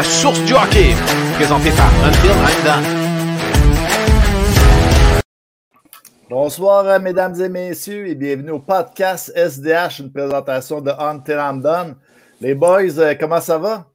Source du hockey, présenté par Done. Bonsoir, euh, mesdames et messieurs, et bienvenue au podcast SDH, une présentation de Until I'm Done. Les boys, euh, comment ça va?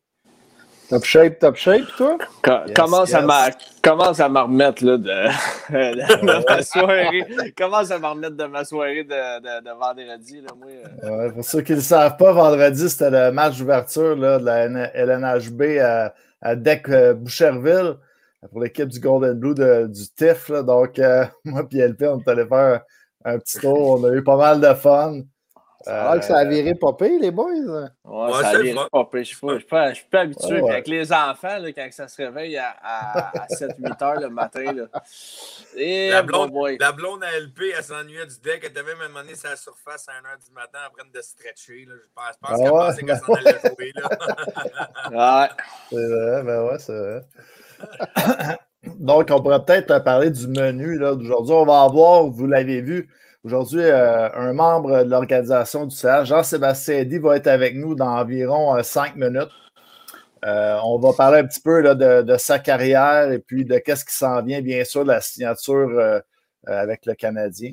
Top shape, top shape, toi? Co- Yes, commence, À yes. ma, commence à me remettre là, de, de ma soirée. commence à me remettre de ma soirée de, de, de vendredi. Là, moi, euh. Ouais, pour ceux qui ne le savent pas, vendredi, c'était le match d'ouverture là, de la N- LNHB à, à Deck euh, Boucherville pour l'équipe du Golden Blue de- du TIF. là. Donc, euh, moi et LP, on est allé faire un, un petit tour. On a eu pas mal de fun. Alors que ça a viré pas pire, les boys. Ouais, Ouais, ça a viré pire. Je suis pas, je suis pas, habitué. Ouais, ouais. Puis Avec les enfants, là, quand ça se réveille à, à, à 7-8 heures le matin. Là. Et La bon blonde, la blonde à LP, elle s'ennuyait du deck. Elle devait me demander sa surface à 1h du matin en train de stretcher. Là. Je pense, je pense Ah qu'elle ouais? pensait qu'elle s'en allait jouer. Là. Ouais. C'est vrai, ben ouais, c'est vrai. Donc, on pourrait peut-être parler du menu là, d'aujourd'hui. On va avoir, vous l'avez vu, aujourd'hui, euh, un membre de l'organisation du CH, Jean-Sébastien Eddy, va être avec nous dans environ euh, cinq minutes. Euh, on va parler un petit peu de, sa carrière et puis de qu'est-ce qui s'en vient, bien sûr, de la signature avec le Canadien.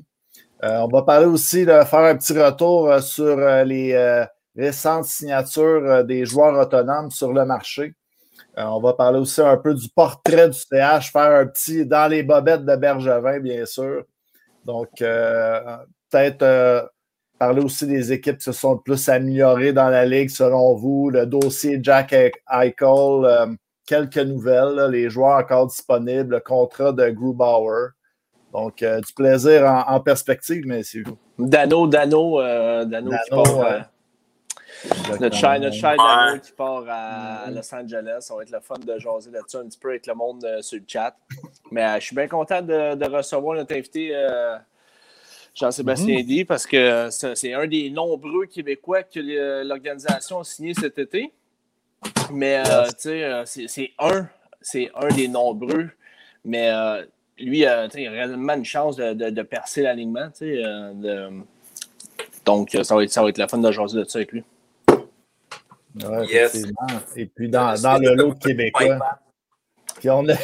On va parler aussi de faire un petit retour sur les récentes signatures des joueurs autonomes sur le marché. On va parler aussi un peu du portrait du CH, faire un petit dans les bobettes de Bergevin, bien sûr. Donc, euh, peut-être euh, parler aussi des équipes qui se sont le plus améliorées dans la Ligue, selon vous. Le dossier Jack Eichel, euh, quelques nouvelles, là, les joueurs encore disponibles, le contrat de Grubauer. Donc, euh, du plaisir en, en perspective, messieurs. Dano, Dano, euh, Dano, qui part. euh, notre cher, notre cher qui part à Los Angeles. Ça va être le fun de jaser là-dessus un petit peu avec le monde euh, sur le chat. Mais euh, je suis bien content de, de recevoir notre invité euh, Jean-Sébastien Eddy parce que c'est un des nombreux Québécois que l'organisation a signé cet été. Mais tu sais, c'est un, c'est un des nombreux. Mais euh, lui, euh, tu sais, il a réellement une chance de, de- de percer l'alignement. tu sais, de- Donc, ça va, être, ça va être la fun de jaser de ça avec lui. Ouais, Yes. effectivement. Et puis, dans, dans le lot québécois. Puis, on a eu,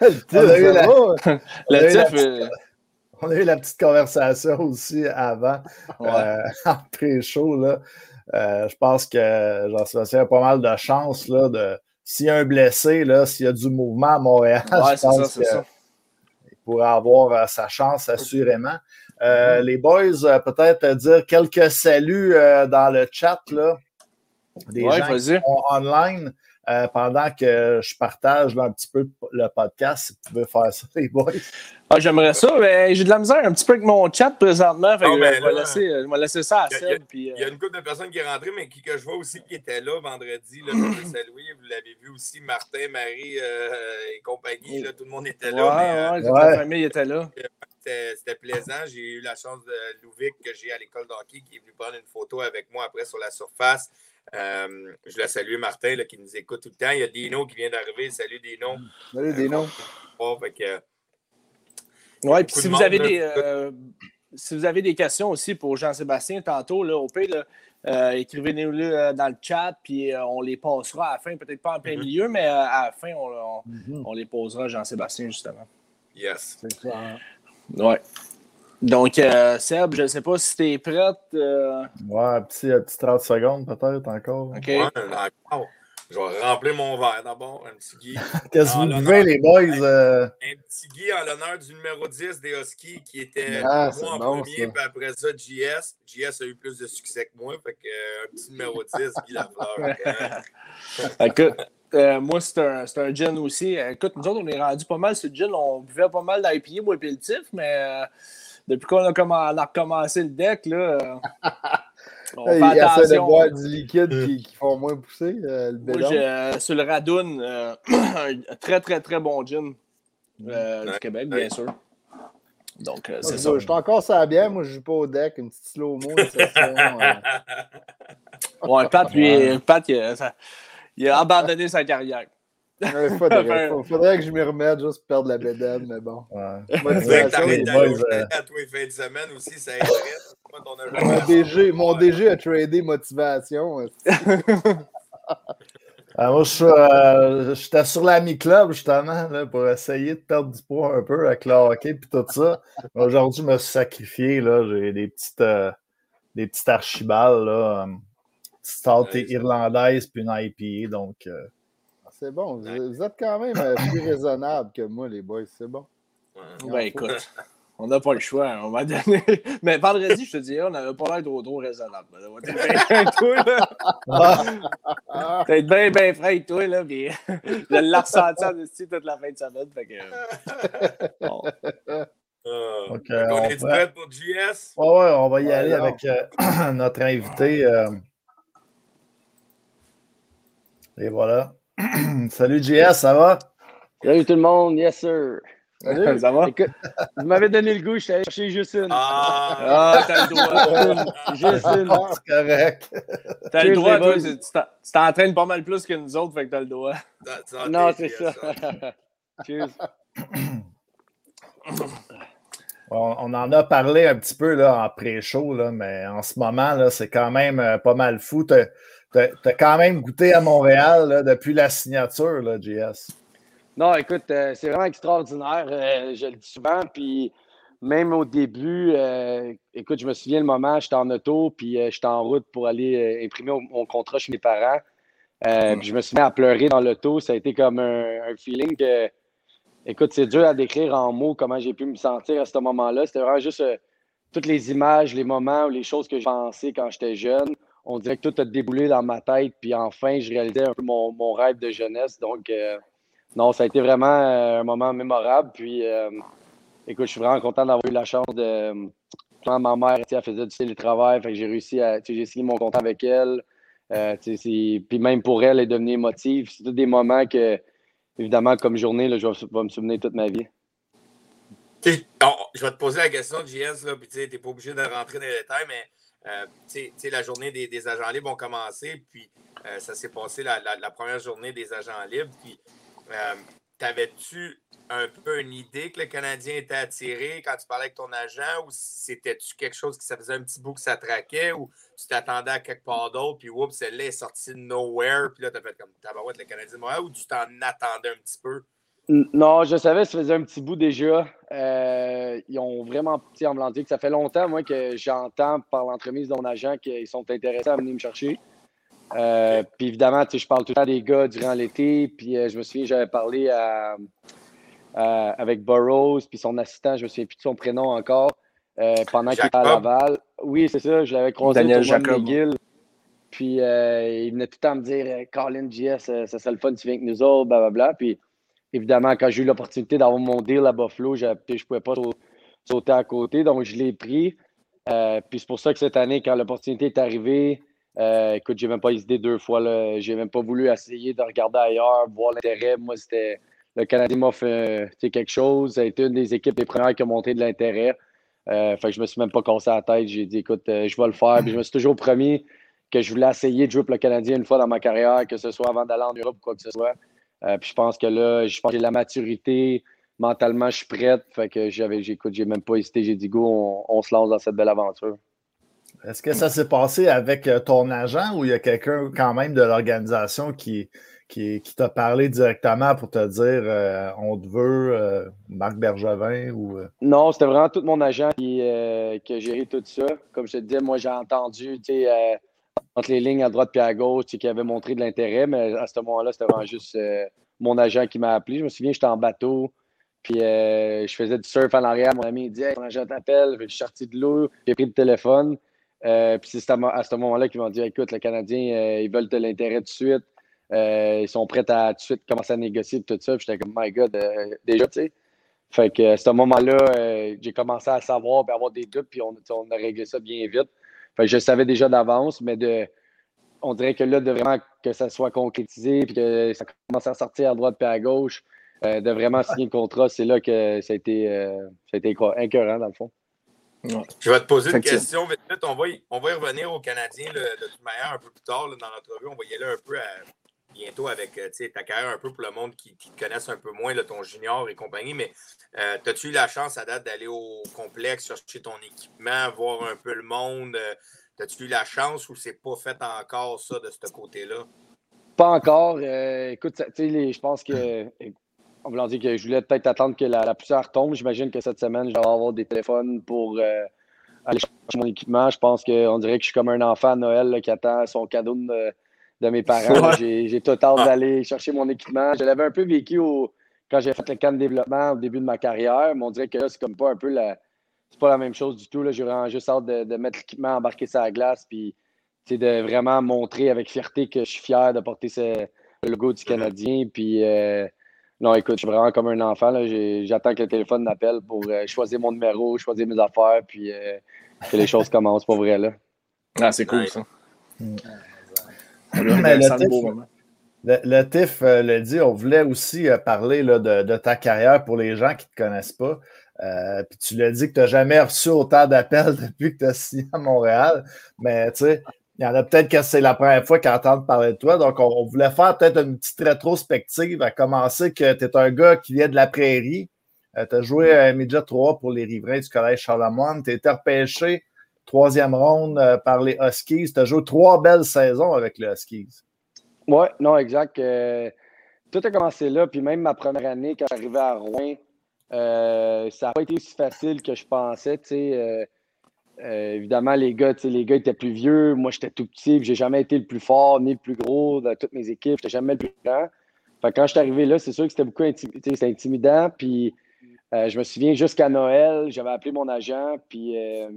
On a eu la- on a eu petite conversation aussi avant, ouais. euh, en pré-show. là. Euh, je pense que Jean-Sébastien a pas mal de chance là, de. S'il y a un blessé, là, s'il y a du mouvement à Montréal, Ouais, je pense ça, ça. pourrait avoir euh, sa chance assurément. Euh, les boys, peut-être dire quelques saluts euh, dans le chat là, des Ouais, gens qui sont online euh, pendant que je partage là, un petit peu le podcast. Si vous pouvez faire ça, les boys. Ah, J'aimerais ça, mais j'ai de la misère un petit peu avec mon chat présentement. Fait que, ben euh, je, vais là. laisser, euh, je vais laisser ça à Il y a- Seb. Puis, Il y a une couple de personnes qui est rentrée, mais qui, que je vois aussi qui étaient là vendredi. Là, je saluer. Vous l'avez vu aussi, Martin, Marie euh, et compagnie. Là, tout le monde était là. euh, ouais, toute ouais. la famille était là. c'était c'était plaisant. J'ai eu la chance de Louvic, que j'ai à l'école d'hockey, qui est venu prendre une photo avec moi après sur la surface. Euh, je voulais saluer Martin là, qui nous écoute tout le temps. Il y a Dino qui vient d'arriver. Salut Dino. Salut. Oh, fait que, Ouais, puis si de vous, monde, avez là. des, euh, si vous avez des questions aussi pour Jean-Sébastien tantôt, là, au euh, écrivez-nous là, dans le chat, puis euh, on les passera à la fin, peut-être pas en plein Mhm. milieu, mais euh, à la fin, on, on- Mhm. on les posera à Jean-Sébastien, justement. yes. C'est clair. Ouais. Donc, euh, Seb, je ne sais pas si tu es prête. euh, Ouais, un petit, un petit 30 secondes peut-être encore. OK. Ouais, encore. Je vais remplir mon verre d'abord. Un petit Guy. Qu'est-ce que vous buvez, les boys? euh, Un petit Guy en l'honneur du numéro 10 des Huskies qui était Ah, moi en bon, premier, ça. puis après ça, JS. JS a eu plus de succès que moi. Fait que euh, un petit numéro 10, Guy Lafleur. Fait que, Écoute, euh, moi, c'est un, c'est un gin aussi. Écoute, nous autres, on est rendu pas mal sur le gin. On buvait pas mal d'IPA, moi et le tif, mais euh, depuis qu'on a, a recommencé le deck, là, on fait il essaie de attention. boire du liquide qui, qui font moins pousser, euh, le Moi, bédon. j'ai, euh, sur le Radoun, euh, un très, très, très bon gin euh, du Ouais. Québec, bien sûr. Donc, euh, Moi, c'est je ça. je suis encore la bière, moi je joue pas au deck, une petite slow-mo. euh, Ouais, Pat, lui, Pat, il a, ça- il a abandonné sa carrière. Ouais, faudrait, faudrait que je m'y remette juste pour perdre la bédaine, mais bon. ouais. Motivation, chalet à tous les fins de semaine aussi, ça ton Mon DG, mon DG a tradé motivation. euh, Ah, moi, euh, j'étais sur l'Ami Club, justement, là, pour essayer de perdre du poids un peu avec le hockey et tout ça. Aujourd'hui, je me suis sacrifié. J'ai des petites, euh, des petites archibales, là, une petite irlandaise puis une IPA. Donc, ah, C'est bon. Vous, êtes quand même plus raisonnable que moi, les boys. C'est bon. Ben, écoute. On n'a pas le choix, on va donner. Mais vendredi, je te dirais, on n'avait pas l'air trop, trop raisonnable. On va T'es bien, bien frais, toi, là. Puis je l'ai ressenti en toute la fin de semaine. Fait que. Bon. Euh, on, est prêt pour JS? Ouais, ouais, on va y aller avec euh, notre invité. Euh... Et voilà. Salut JS, ça va? Salut tout le monde, yes sir. Salut, ça va? vous m'avez donné le goût, je suis allé chercher Justine. Ah, ah t'as le droit. Justine. Ah, c'est correct. T'as le droit, toi. Tu t'entraînes pas mal plus que nous autres, fait que t'as le droit. Non, c'est ça. Cheers. On, en a parlé un petit peu là, en pré-show, mais en ce moment, c'est quand même euh, pas mal fou. Tu as, quand même goûté à Montréal là, depuis la signature, là, JS. Non, écoute, euh, c'est vraiment extraordinaire. Euh, je le dis souvent. Puis même au début, euh, écoute, je me souviens le moment, j'étais en auto, puis j'étais en route pour aller imprimer mon contrat chez mes parents. Puis je me suis mis à pleurer dans l'auto. Ça a été comme un, feeling que, écoute, c'est dur à décrire en mots comment j'ai pu me sentir à ce moment-là. C'était vraiment juste toutes les images, les moments, les choses que j'ai pensées quand j'étais jeune. On dirait que tout a déboulé dans ma tête. Puis enfin, je réalisais un peu mon, rêve de jeunesse. Donc, non, ça a été vraiment euh, un moment mémorable. Puis, euh, écoute, je suis vraiment content d'avoir eu la chance de. Quand ma mère elle faisait du télétravail, j'ai réussi à. J'ai signé mon contrat avec elle. Euh, puis même pour elle, elle est devenue émotive. C'est tous des moments que, évidemment, comme journée, je vais, me souvenir toute ma vie. je vais te poser la question, JS, puis tu n'es pas obligé de rentrer dans les détails, mais la journée des, agents libres ont commencé, puis ça s'est passé la, la, première journée des agents libres. Puis euh, t'avais-tu un peu une idée que le Canadien était attiré quand tu parlais avec ton agent ou c'était-tu quelque chose qui ça faisait un petit bout que ça traquait ou tu t'attendais à quelque part d'autre puis oups, celle-là est sortie de nowhere puis là t'as fait comme tabarouette le Canadien de ou tu t'en attendais un petit peu? Non, je savais ça faisait un petit bout déjà. Euh, ils ont vraiment, petit en que ça fait longtemps, moi, que j'entends par l'entremise de mon agent qu'ils sont intéressés à venir me chercher. Euh, puis évidemment, je parle tout le temps des gars durant l'été. Puis euh, je me souviens, j'avais parlé avec Burroughs, puis son assistant, je me souviens plus de son prénom encore, euh, pendant qu'il était à Laval. Oui, c'est ça, je l'avais croisé Daniel Jacob. McGill. Puis il venait tout le temps me dire Colin JS, ça serait le fun, tu viens avec nous autres, blablabla. Puis évidemment, quand j'ai eu l'opportunité d'avoir mon deal à Buffalo, je ne pouvais pas sauter à côté, donc je l'ai pris. puis c'est pour ça que cette année, quand l'opportunité est arrivée, euh, écoute, j'ai même pas hésité deux fois. J'ai même pas voulu essayer de regarder ailleurs, voir l'intérêt. Moi, c'était. Le Canadien m'a fait quelque chose. Ça a été une des équipes des premières qui a montré de l'intérêt. Euh, fait que je me suis même pas cassé la tête. J'ai dit, écoute, euh, je vais le faire. Puis je me suis toujours promis que je voulais essayer de jouer pour le Canadien une fois dans ma carrière, que ce soit avant d'aller en Europe ou quoi que ce soit. Euh, puis je pense que là, je pense que j'ai la maturité. Mentalement, je suis prête. Fait que j'avais, j'écoute, j'ai même pas hésité. J'ai dit, go, on, on se lance dans cette belle aventure. Est-ce que ça s'est passé avec euh, ton agent ou il y a quelqu'un quand même de l'organisation qui, qui, t'a parlé directement pour te dire euh, on te veut, euh, Marc Bergevin ou. Non, c'était vraiment tout mon agent qui, qui, a géré tout ça. Comme je te disais, moi j'ai entendu entre les lignes à droite et à gauche qui avait montré de l'intérêt, mais à ce moment-là, c'était vraiment juste mon agent qui m'a appelé. Je me souviens, j'étais en bateau. Puis je faisais du surf en arrière. Mon ami dit Hey, mon agent t'appelle. Je suis sorti de l'eau. J'ai pris le téléphone. Euh, puis c'est à, ce moment-là qu'ils m'ont dit écoute, les Canadiens, euh, ils veulent de l'intérêt tout de suite. Euh, ils sont prêts à tout de suite commencer à négocier tout ça. Puis j'étais comme my God, déjà, tu sais. Fait que à ce moment-là, j'ai commencé à savoir et avoir des doutes, puis on, a réglé ça bien vite. Fait que je savais déjà d'avance, mais de on dirait que là, de vraiment que ça soit concrétisé, puis que ça commence à sortir à droite et à gauche, de vraiment signer le contrat, c'est là que ça a été, ça a été incurant, dans le fond. Je vais te poser une question vite, On va, y, on va y revenir aux Canadiens de toute manière un peu plus tard dans l'entrevue. On va y aller un peu bientôt avec euh, ta carrière un peu pour le monde qui, te connaisse un peu moins, ton junior et compagnie. Mais euh, as-tu eu la chance à date d'aller au complexe, chercher ton équipement, voir un peu le monde? Euh, as-tu eu la chance ou c'est pas fait encore ça de ce côté-là? Pas encore. écoute, je pense que on voulant dire que je voulais peut-être attendre que la, poussière tombe. J'imagine que cette semaine, je vais avoir des téléphones pour euh, aller chercher mon équipement. Je pense qu'on dirait que je suis comme un enfant à Noël qui attend son cadeau de, mes parents. J'ai tout hâte d'aller chercher mon équipement. Je l'avais un peu vécu quand j'ai fait le camp de développement au début de ma carrière, mais on dirait que là, c'est comme pas un peu la. C'est pas la même chose du tout. J'ai vraiment juste hâte de, mettre l'équipement, embarquer ça à la glace, puis de vraiment montrer avec fierté que je suis fier de porter le logo du Canadien. Puis euh, non, écoute, je suis vraiment comme un enfant. J'attends que le téléphone m'appelle pour euh, choisir mon numéro, choisir mes affaires, puis euh, que les choses commencent pour vrai. Là. Ah, c'est cool ça. le, TIF, euh, le, dit, on voulait aussi parler là, de, ta carrière pour les gens qui ne te connaissent pas. puis tu l'as dit que tu n'as jamais reçu autant d'appels depuis que tu as signé à Montréal. Mais tu sais, il y en a peut-être que c'est la première fois qu'ils entendent parler de toi. Donc, on, voulait faire peut-être une petite rétrospective à commencer que tu es un gars qui vient de la prairie. Euh, tu as joué à Midget 3 pour les riverains du collège Charlemagne. Tu as été repêché troisième ronde euh, par les Huskies. Tu as joué trois belles saisons avec les Huskies. Oui, non, exact. Euh, tout a commencé là. Puis même ma première année, quand j'arrivais à Rouen, ça n'a pas été aussi facile que je pensais. Euh, évidemment, les gars, les gars étaient plus vieux. Moi, j'étais tout petit. J'ai jamais été le plus fort ni le plus gros de toutes mes équipes. J'étais jamais le plus grand. quand je suis arrivé là, c'est sûr que c'était beaucoup intimidant. Puis euh, je me souviens jusqu'à Noël, j'avais appelé mon agent. Puis euh,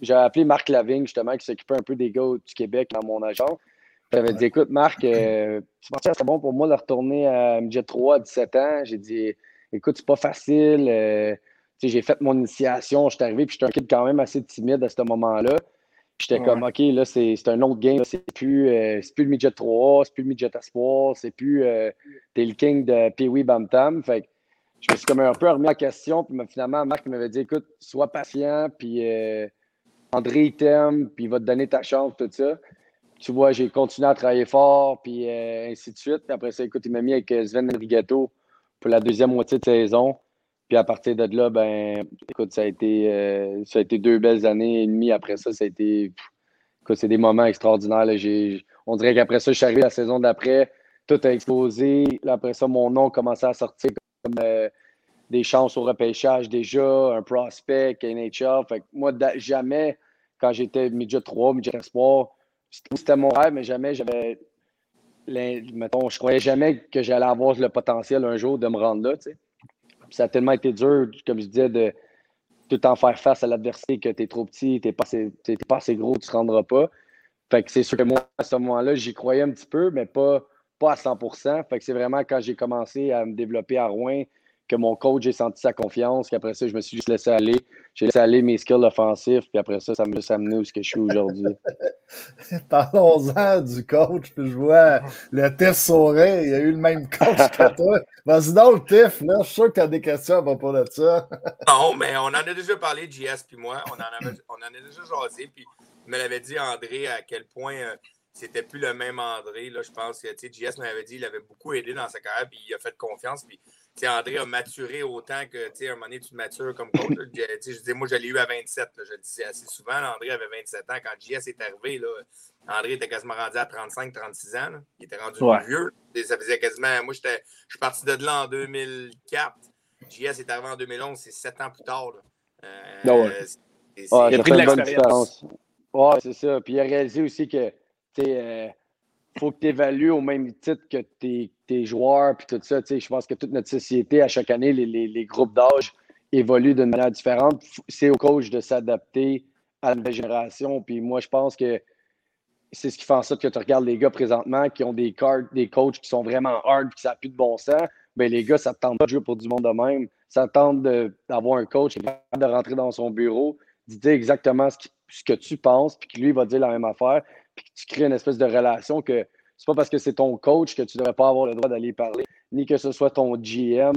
j'avais appelé Marc Lavigne, justement, qui s'occupait un peu des gars du Québec dans mon agent. J'avais dit Écoute, Marc, c'est c'est bon pour moi de retourner à MJ 3 à 17 ans. J'ai dit Écoute, c'est pas facile j'ai fait mon initiation, je suis arrivé, puis j'étais un kid quand même assez timide à ce moment-là. J'étais comme, OK, là, c'est un autre game. C'est plus, euh, plus le midget 3, c'est plus le midget espoir, c'est plus euh, t'es le king de Pee-Wee Bam Fait je me suis comme un peu remis en question. Puis finalement, Marc m'avait dit, écoute, sois patient, puis euh, André, il t'aime, puis il va te donner ta chance, tout ça. Tu vois, j'ai continué à travailler fort, puis ainsi de suite. Puis après ça, écoute, il m'a mis avec Sven Enrigato pour la deuxième moitié de saison. Puis à partir de là, ben, écoute, ça a été, euh, ça a été deux belles années et demie. Après ça, ça a été, écoute, c'est des moments extraordinaires. on dirait qu'après ça, je suis arrivé la saison d'après, tout a explosé. après ça, mon nom commençait à sortir comme euh, des chances au repêchage déjà, un prospect, NHL. Fait que moi, jamais, quand j'étais midget 3, midget espoir, c'était mon rêve, mais jamais j'avais. Mettons, je croyais jamais que j'allais avoir le potentiel un jour de me rendre là, ça a tellement été dur, comme je disais, de tout en faire face à l'adversité que tu es trop petit, tu n'es pas, pas, assez gros, tu ne te rendras pas. Fait que c'est sûr que moi, à ce moment-là, j'y croyais un petit peu, mais pas, pas à 100% Fait que c'est vraiment quand j'ai commencé à me développer à Rouen, que mon coach, j'ai senti sa confiance, qu'après ça, je me suis juste laissé aller. J'ai laissé aller mes skills offensifs, puis après ça, ça m'a juste amené où ce que je suis aujourd'hui. Parlons-en du coach, puis je vois le Tiff Sauret, il a eu le même coach que toi. Vas-y donc, Tiff, là, je suis sûr que tu as des questions à propos de ça. non, mais on en a déjà parlé, JS puis moi, on en, avait, on en a déjà jasé, puis il me l'avait dit, André, à quel point... Euh, c'était plus le même André. Là, je pense que JS m'avait dit qu'il avait beaucoup aidé dans sa carrière, puis il a fait confiance. Puis André a maturé autant que, sais, un moment donné, tu matures comme coach. je dis, moi, je l'ai eu à 27. je le disais assez souvent. André avait 27 ans. Quand JS est arrivé, là, André était quasiment rendu à 35-36 ans. Il était rendu vieux. Ça faisait quasiment. Moi, je suis parti de là en 2004. JS est arrivé en 2011. C'est 7 ans plus tard. Euh, ouais. il a pris de l'expérience. Ouais, c'est ça. Puis il a réalisé aussi que, euh, faut que tu évalues au même titre que tes, tes joueurs puis tout ça. Je pense que toute notre société, à chaque année, les, les, groupes d'âge évoluent d'une manière différente. C'est au coach de s'adapter à la nouvelle génération. Puis moi, je pense que c'est ce qui fait en sorte que tu regardes les gars présentement qui ont des cartes, des coachs qui sont vraiment hard qui ça n'a plus de bon sens. Bien, les gars, ça ne tente pas de jouer pour du monde de même. Ça tente d'avoir un coach qui est de rentrer dans son bureau, de dire exactement ce, ce que tu penses, puis que lui va dire la même affaire puis que tu crées une espèce de relation que c'est pas parce que c'est ton coach que tu ne devrais pas avoir le droit d'aller parler, ni que ce soit ton GM.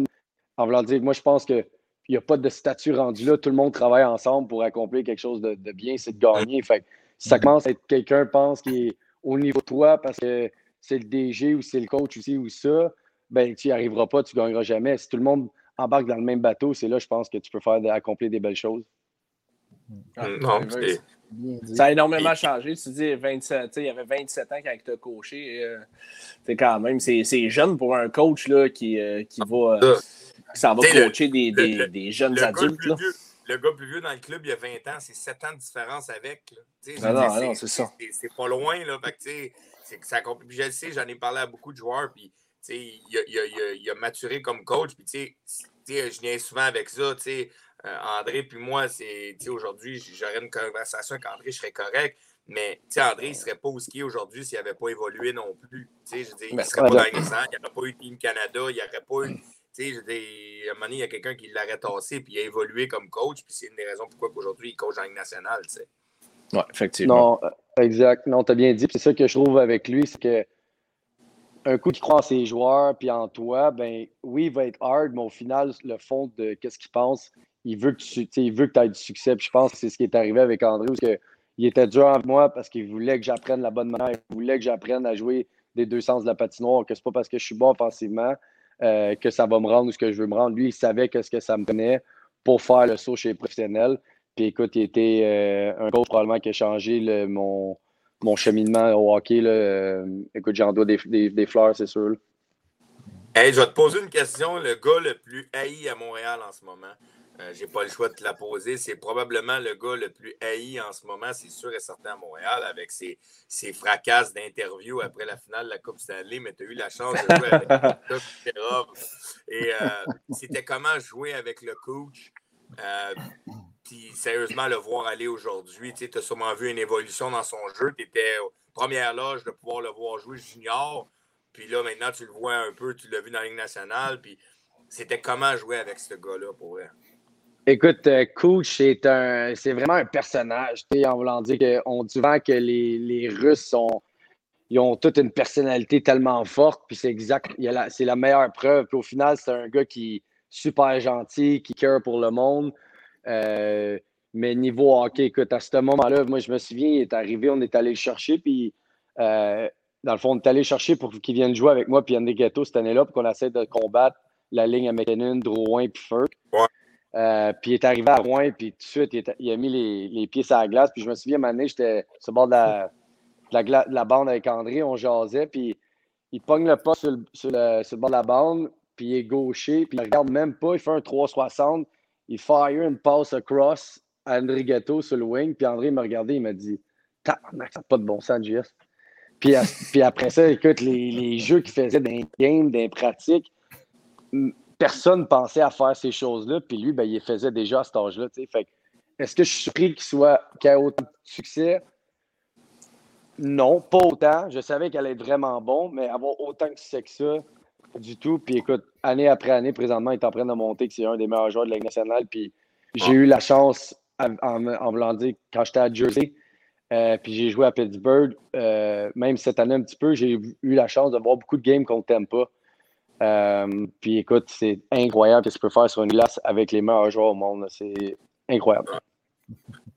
En voulant dire, moi, je pense qu'il n'y a pas de statut rendu là. Tout le monde travaille ensemble pour accomplir quelque chose de, bien, c'est de gagner. Fait si ça commence à être quelqu'un pense qu'il est au niveau de toi parce que c'est le DG ou c'est le coach aussi ou ça, ben tu n'y arriveras pas, tu ne gagneras jamais. Si tout le monde embarque dans le même bateau, c'est là, je pense que tu peux faire accomplir des belles choses. non, Ça a énormément changé. Tu dis 27, il y avait 27 ans quand tu as coaché. Euh, quand même, c'est jeune pour un coach là, qui, euh, qui va, euh, va coacher des, des, des, jeunes adultes. le gars plus vieux dans le club, il y a 20 ans, c'est 7 ans de différence avec. Ah non, non, c'est ça. C'est pas loin. Là, fait que, ça, je le sais, j'en ai parlé à beaucoup de joueurs. Puis, il, a, il, a, il, a, maturé comme coach. Puis, je viens souvent avec ça. Euh, André, puis moi, c'est aujourd'hui, j'aurais une conversation avec André, je serais correct. Mais André, il ne serait pas au ski aujourd'hui s'il n'avait pas évolué non plus. Je dire, il ne serait pas dans les il n'y aurait pas eu Team Canada, il n'y aurait pas eu. Je dire, à un moment donné, il y a quelqu'un qui l'aurait tassé puis il a évolué comme coach. Puis c'est une des raisons pourquoi aujourd'hui il coach en Ligue nationale. Oui, effectivement. Non, euh, exact. Non, tu as bien dit. C'est ça que je trouve avec lui, c'est que un coup, tu crois en ses joueurs puis en toi, ben oui, il va être hard, mais au final, le fond de qu'est-ce qu'il pense, il veut que tu il veut que aies du succès. Je pense que c'est ce qui est arrivé avec André, parce que il était dur avec moi parce qu'il voulait que j'apprenne la bonne manière, il voulait que j'apprenne à jouer des deux sens de la patinoire, que c'est pas parce que je suis bon offensivement euh, que ça va me rendre où ce que je veux me rendre. Lui, il savait qu'est-ce que ça me prenait pour faire le saut chez les professionnels. Puis écoute, il était euh, un coach probablement qui a changé mon, mon cheminement au hockey. Là, euh, écoute, j'en dois des, des, fleurs, c'est sûr. Hey, je vais te poser une question. Le gars le plus haï à Montréal en ce moment, euh, j'ai pas le choix de te la poser. C'est probablement le gars le plus haï en ce moment, c'est sûr et certain à Montréal, avec ses, ses fracasses d'interview après la finale de la Coupe Stanley. Mais tu as eu la chance de jouer avec le Et euh, c'était comment jouer avec le coach? Puis sérieusement, le voir aller aujourd'hui, tu as sûrement vu une évolution dans son jeu. Tu étais première loge de pouvoir le voir jouer junior. Puis là, maintenant, tu le vois un peu, tu l'as vu dans la Ligue nationale. Puis c'était comment jouer avec ce gars-là pour vrai? Écoute, euh, Coach, c'est un c'est vraiment un personnage. En voulant dire qu'on dit souvent que les, les, Russes sont. Ils ont toute une personnalité tellement forte, puis c'est exact. C'est la meilleure preuve. Puis au final, c'est un gars qui est super gentil, qui care pour le monde. Euh, mais niveau hockey, écoute, à ce moment-là, moi, je me souviens, il est arrivé, on est allé le chercher, puis euh, dans le fond, on est allé chercher pour qu'il vienne jouer avec moi, puis Yannick Ghetto cette année-là, pour qu'on essaie de combattre la ligne à McKinnon, Drouin, puis Furk. Euh, puis il est arrivé à Rouen, puis tout de suite, il, a mis les, les, pieds sur la glace. Puis je me souviens, à un moment donné, j'étais sur le bord de la, bande avec André, on jasait, puis il pogne le pas sur le, sur le, bord de la bande, puis il est gaucher, puis il regarde même pas, il fait un 360, il fire une passe across à André Ghetto sur le wing. Puis André m'a regardé, il m'a dit ça n'a pas de bon sens, JS. Puis, après ça, écoute, les, les jeux qu'il faisait dans les games, dans pratiques, personne ne pensait à faire ces choses-là. Puis lui, ben, il faisait déjà à cet âge-là. Est-ce que je suis surpris qu'il soit qu'il ait autant de succès? Non, pas autant. Je savais qu'elle allait être vraiment bon, mais avoir autant de succès que ça, du tout. Puis écoute, année après année, présentement, il est en train de monter, que c'est un des meilleurs joueurs de la Ligue nationale. Puis j'ai eu la chance, en, voulant dire, quand j'étais à Jersey, euh, puis j'ai joué à Pittsburgh, euh, même cette année un petit peu, j'ai eu la chance de voir beaucoup de games qu'on ne t'aime pas. Euh, puis écoute, c'est incroyable ce que tu peux faire sur une glace avec les meilleurs joueurs au monde. C'est incroyable.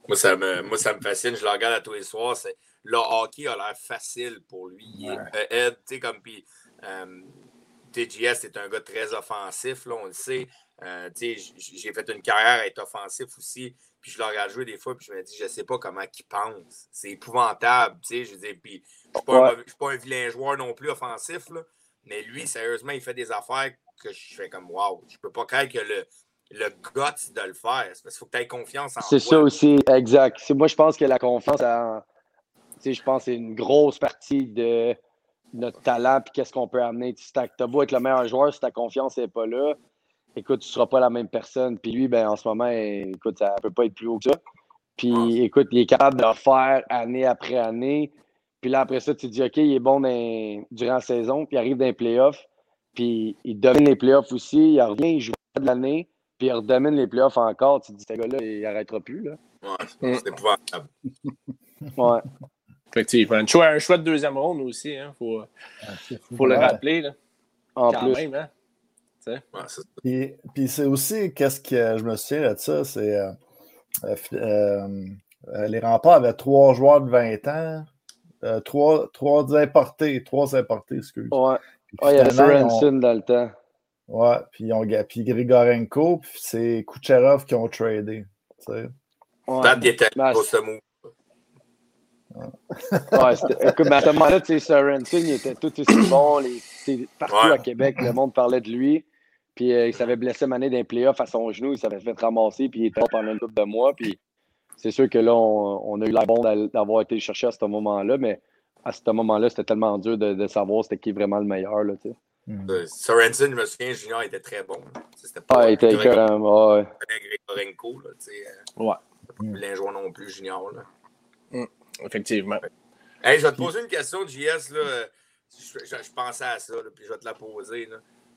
Moi ça, me, moi, ça me fascine. Je le regarde à tous les soirs. Le hockey a l'air facile pour lui. Il est, tu sais, comme puis TGS est un gars très offensif, là, on le sait. Euh, j'ai fait une carrière à être offensif aussi, puis je le regarde jouer des fois, puis je me dis, je ne sais pas comment il pense. C'est épouvantable, je veux dire, puis je ne suis, pas un vilain joueur non plus offensif, là, mais lui, sérieusement, il fait des affaires que je fais comme, wow, je peux pas croire que le, le guts de le faire. Parce qu'il faut que tu aies confiance en C'est ça aussi, exact. Moi, je pense que la confiance, je pense c'est une grosse partie de notre talent puis qu'est-ce qu'on peut amener. Si t'as beau être le meilleur joueur, si ta confiance n'est pas là, écoute, tu ne seras pas la même personne. Puis lui, ben, en ce moment, écoute, ça ne peut pas être plus haut que ça. Puis écoute, il est capable de le faire année après année. Puis là, après ça, tu te dis, OK, il est bon durant la saison, puis il arrive dans les playoffs, puis il domine les playoffs aussi, il revient, il joue pas de l'année, puis il redomine les playoffs encore. Tu te dis, ce gars-là, il n'arrêtera plus. Là. Ouais, c'est épouvantable. ouais. Effectivement. Un choix, un choix de deuxième ronde aussi, il hein, faut, faut, le rappeler. Là. En Quand plus. même, hein? puis, puis c'est aussi, qu'est-ce que je me souviens de ça, c'est euh, euh, euh, les remparts avaient trois joueurs de 20 ans, trois, trois importés, trois importés, excuse. Ouais. il y avait Sorensen dans le temps. Ouais, puis, ont, puis Grigorenko, puis c'est Kucherov qui ont tradé. Tu sais. Ouais. était ben, ouais, écoute, mais à ce moment-là, tu sais, Sorensen, il était tout aussi bon. Les, partout à Québec, le monde parlait de lui. Puis euh, il s'avait blessé mané d'un playoff à son genou, il s'avait fait ramasser, puis il était pendant une couple de mois. Puis c'est sûr que là, on, a eu la bonne d'avoir été chercher à ce moment-là, mais à ce moment-là, c'était tellement dur de, savoir c'était qui vraiment le meilleur. Là. Mm. Euh, Sorensen, je me souviens, Junior était très bon. C'était pas ah, il était écœurant. Ouais. Gregorenko, là, tu sais. Euh, ouais. Pas mm. non plus, Junior. Là. Mm. Effectivement. Hey, je vais te poser une question, JS. Là. Je, je, pensais à ça, là, puis je vais te la poser.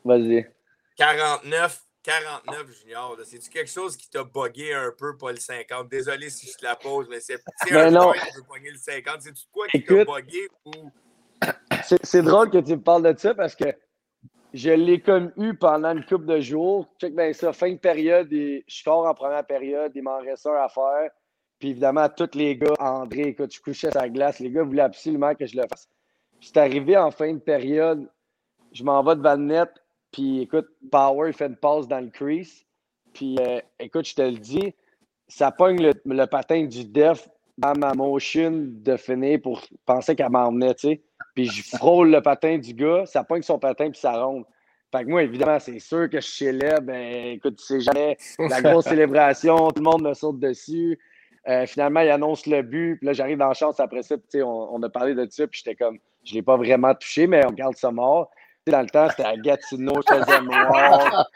Vas-y. 49, 49 junior. C'est-tu quelque chose qui t'a bugué un peu, pas le 50? Désolé si je te la pose, mais c'est ben un qui veut pogner le 50. C'est-tu quoi qui t'a bugué ou? C'est drôle que tu me parles de ça parce que je l'ai comme eu pendant une couple de jours. Check bien ça, fin de période, je sors en première période, il m'en reste un à faire. Puis évidemment, tous les gars, André, écoute, je couchais la glace, les gars voulaient absolument que je le fasse. C'est arrivé en fin de période, je m'en vais devant le net, puis écoute, Power, il fait une passe dans le crease. Puis euh, écoute, je te le dis, ça pogne le, patin du def dans ma motion de finir pour penser qu'elle m'en venait, tu sais. Puis je frôle le patin du gars, ça pogne son patin, puis ça ronde. Fait que moi, évidemment, c'est sûr que je suis là. Ben, écoute, tu sais jamais, la grosse célébration, tout le monde me saute dessus. Euh, finalement, il annonce le but. Puis là, j'arrive dans la chance après ça. Puis, on, on a parlé de ça. Puis j'étais comme, je ne l'ai pas vraiment touché, mais on garde ça mort dans le temps, c'était à Gatineau, je faisais noir.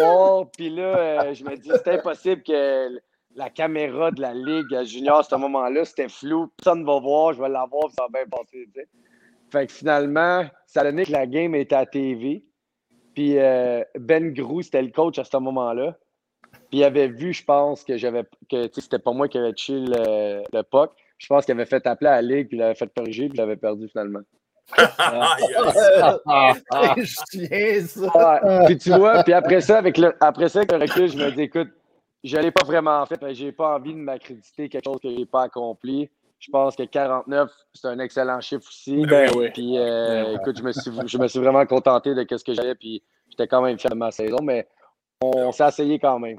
Noir. Puis là, euh, je me dis, c'était impossible que la caméra de la Ligue junior à ce moment-là, c'était flou. Personne ne va voir, je vais l'avoir, ça va bien passer. Fait que finalement, ça donnait que la game était à TV. Puis euh, Ben Grou, c'était le coach à ce moment-là. Puis il avait vu, je pense, que j'avais que c'était pas moi qui avait tué le, le puck. Je pense qu'il avait fait appeler à la Ligue, puis il avait fait corriger, puis il avait perdu finalement. Puis tu vois, puis après ça, avec le, après ça, avec le recul, je me dis, écoute, je l'ai pas vraiment fait, mais j'ai pas envie de m'accréditer quelque chose que j'ai pas accompli. Je pense que 49, c'est un excellent chiffre aussi. Ben oui. Puis euh, écoute, je me, suis, je me suis vraiment contenté de ce que j'avais, puis j'étais quand même fier de ma saison, mais on, s'est essayé quand même.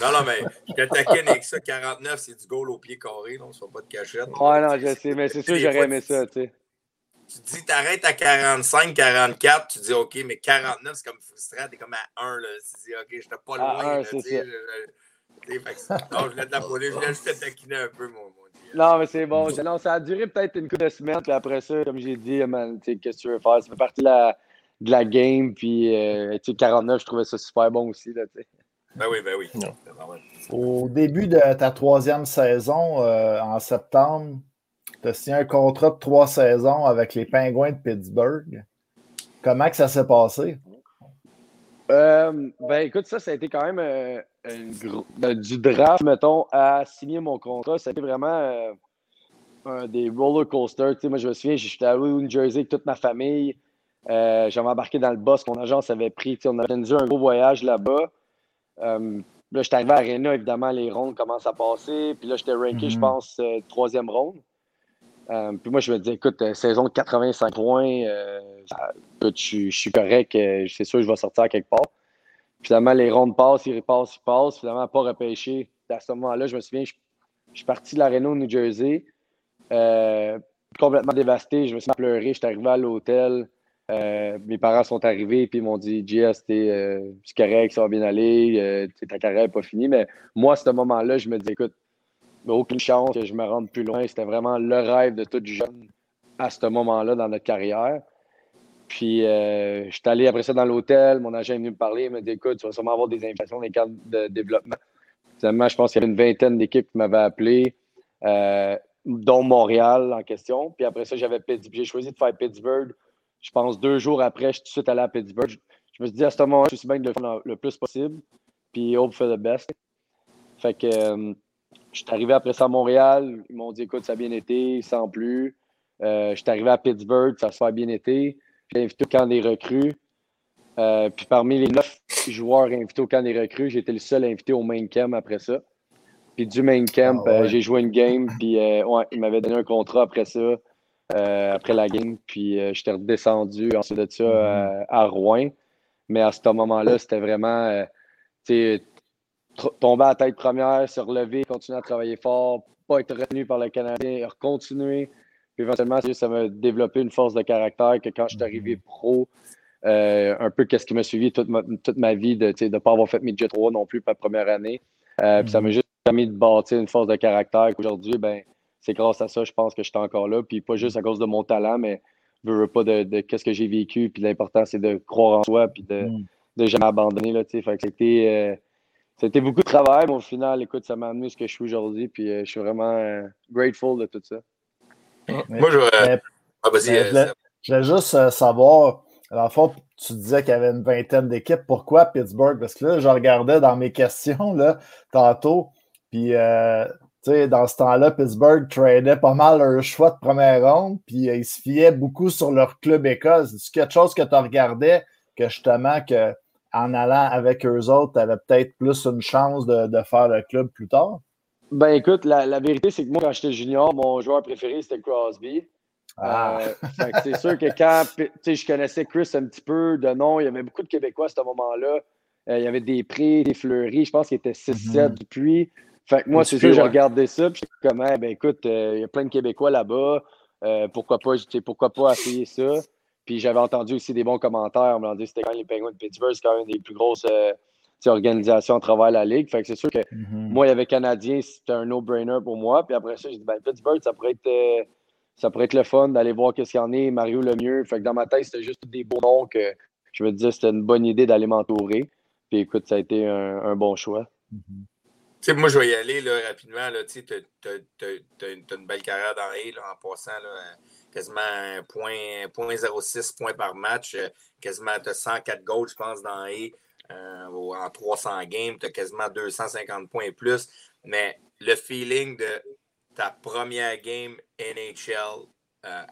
Non, non, mais je te taquine avec ça. 49, c'est du goal au pied carré, donc ne pas de cachette. Ouais, non, je sais, mais c'est sûr, j'aurais aimé ça, tu sais tu dis, t'arrêtes à 45, 44, tu dis, OK, mais 49, c'est comme frustrant, t'es comme à 1, là. Tu dis, OK, j'étais pas loin. tu sais, non, je voulais t'appeler, je voulais juste te taquiner un peu, mon, Non, mais c'est bon. Non, ça a duré peut-être une couple de semaines, puis après ça, comme j'ai dit, qu'est-ce que tu veux faire? Ça fait partie de la, de la game, puis euh, 49, je trouvais ça super bon aussi, là, tu sais. Ben oui, ben oui. Au début de ta troisième saison, euh, en septembre, tu as signé un contrat de trois saisons avec les Pingouins de Pittsburgh. Comment que ça s'est passé? Euh, ben écoute, ça, ça a été quand même euh, ben, du draft, mettons, à signer mon contrat. Ça a été vraiment euh, des roller coasters. moi, je me souviens, j'étais à New Jersey avec toute ma famille. J'avais embarqué dans le bus mon agence avait pris. On avait organisé un gros voyage là-bas. là, j'étais arrivé à Arena, évidemment, les rondes commencent à passer. Puis là, j'étais ranké, je mm-hmm. pense, troisième ronde. Euh, puis moi, je me dis, écoute, euh, saison de 85 points, euh, je, suis correct, c'est sûr que je vais sortir quelque part. Finalement, les rondes passent, ils repassent, ils passent. Finalement, pas repêché. À ce moment-là, je me souviens, je, suis parti de l'Arena au New Jersey, complètement dévasté. Je me suis pleuré. Je suis arrivé à l'hôtel. mes parents sont arrivés et ils m'ont dit JS, c'est correct, ça va bien aller, ta carrière n'est pas finie. Mais moi, à ce moment-là, je me dis écoute, aucune chance que je me rende plus loin. C'était vraiment le rêve de tout jeune à ce moment-là dans notre carrière. Puis, euh, je suis allé après ça dans l'hôtel. Mon agent est venu me parler. Il m'a dit Écoute, tu vas sûrement avoir des invitations dans les cadres de développement. Finalement, je pense qu'il y avait une vingtaine d'équipes qui m'avaient appelé, euh, dont Montréal en question. Puis après ça, j'avais J'ai choisi de faire Pittsburgh. Je pense deux jours après, je suis tout de suite allé à Pittsburgh. Je, me suis dit à ce moment-là, je suis bien de le faire le plus possible. Puis, hope for the best. Fait que. Euh, je suis arrivé après ça à Montréal. Ils m'ont dit écoute, ça a bien été, sans plus. Euh, je suis arrivé à Pittsburgh, ça a bien été. J'ai invité au camp des recrues. Euh, puis parmi les neuf joueurs invités au camp des recrues, été le seul invité au main camp après ça. Puis du main camp, ah euh, j'ai joué une game. Puis ouais, il m'avait donné un contrat après ça, après la game. Puis j'étais redescendu ensuite de ça mm-hmm. à Rouen. Mais à ce moment-là, c'était vraiment tomber à tête première, se relever, continuer à travailler fort, pas être retenu par le Canadien, continuer. Puis éventuellement, ça m'a développé une force de caractère que quand je suis arrivé mm-hmm. pro, euh, un peu qu'est-ce qui m'a suivi toute ma, toute ma vie de ne pas avoir fait mes Jet 3 non plus ma première année. Euh, puis ça m'a mm-hmm. juste permis de bâtir une force de caractère qu'aujourd'hui, ben, c'est grâce à ça, je pense que je suis encore là. Puis pas juste à cause de mon talent, mais je veux pas de, qu'est-ce que j'ai vécu. Puis l'important, c'est de croire en soi puis de, mm. de jamais abandonner. Là, fait que c'était, euh, c'était beaucoup de travail, mais au final, écoute, ça m'a amené ce que je suis aujourd'hui. Puis je suis vraiment grateful de tout ça. Moi, je, ah, je voulais juste savoir, dans le fond, tu disais qu'il y avait une vingtaine d'équipes. Pourquoi Pittsburgh? Parce que là, je regardais dans mes questions là, tantôt, puis euh, dans ce temps-là, Pittsburgh tradait pas mal leur choix de première ronde, puis euh, ils se fiaient beaucoup sur leur club école. C'est quelque chose que tu regardais que justement que en allant avec eux autres, tu avais peut-être plus une chance de, faire le club plus tard? Ben écoute, la, la vérité, c'est que moi, quand j'étais junior, mon joueur préféré, c'était Crosby. Ah. Euh, c'est sûr que quand je connaissais Chris un petit peu de nom, il y avait beaucoup de Québécois à ce moment-là. Euh, il y avait des prix, des fleuris, je pense qu'il était 6-7 mm puis Fait que moi, c'est sûr, j'ai regardé ça, puis je comme, ben écoute, euh, il y a plein de Québécois là-bas, pourquoi, pas, pourquoi pas essayer ça? Puis j'avais entendu aussi des bons commentaires, on me dit c'était quand même les Penguins de Pittsburgh, c'est quand même une des plus grosses organisations à travers la ligue. Fait que c'est sûr que mm-hmm. moi, il y avait Canadien, c'était un no-brainer pour moi. Puis après ça, j'ai dit, ben Pittsburgh, ça pourrait être ça pourrait être le fun d'aller voir qu'est-ce qu'il y en est. Mario le mieux. Fait que dans ma tête, c'était juste des beaux noms que je me disais c'était une bonne idée d'aller m'entourer. Puis écoute, ça a été un, bon choix. Tu sais, moi, je vais y aller là, rapidement. Tu as, une belle carrière dans A en passant quasiment 0.06 points par match. Quasiment, tu as 104 goals, je pense, dans A. Euh, en 300 games, tu as quasiment 250 points plus. Mais le feeling de ta première game NHL euh,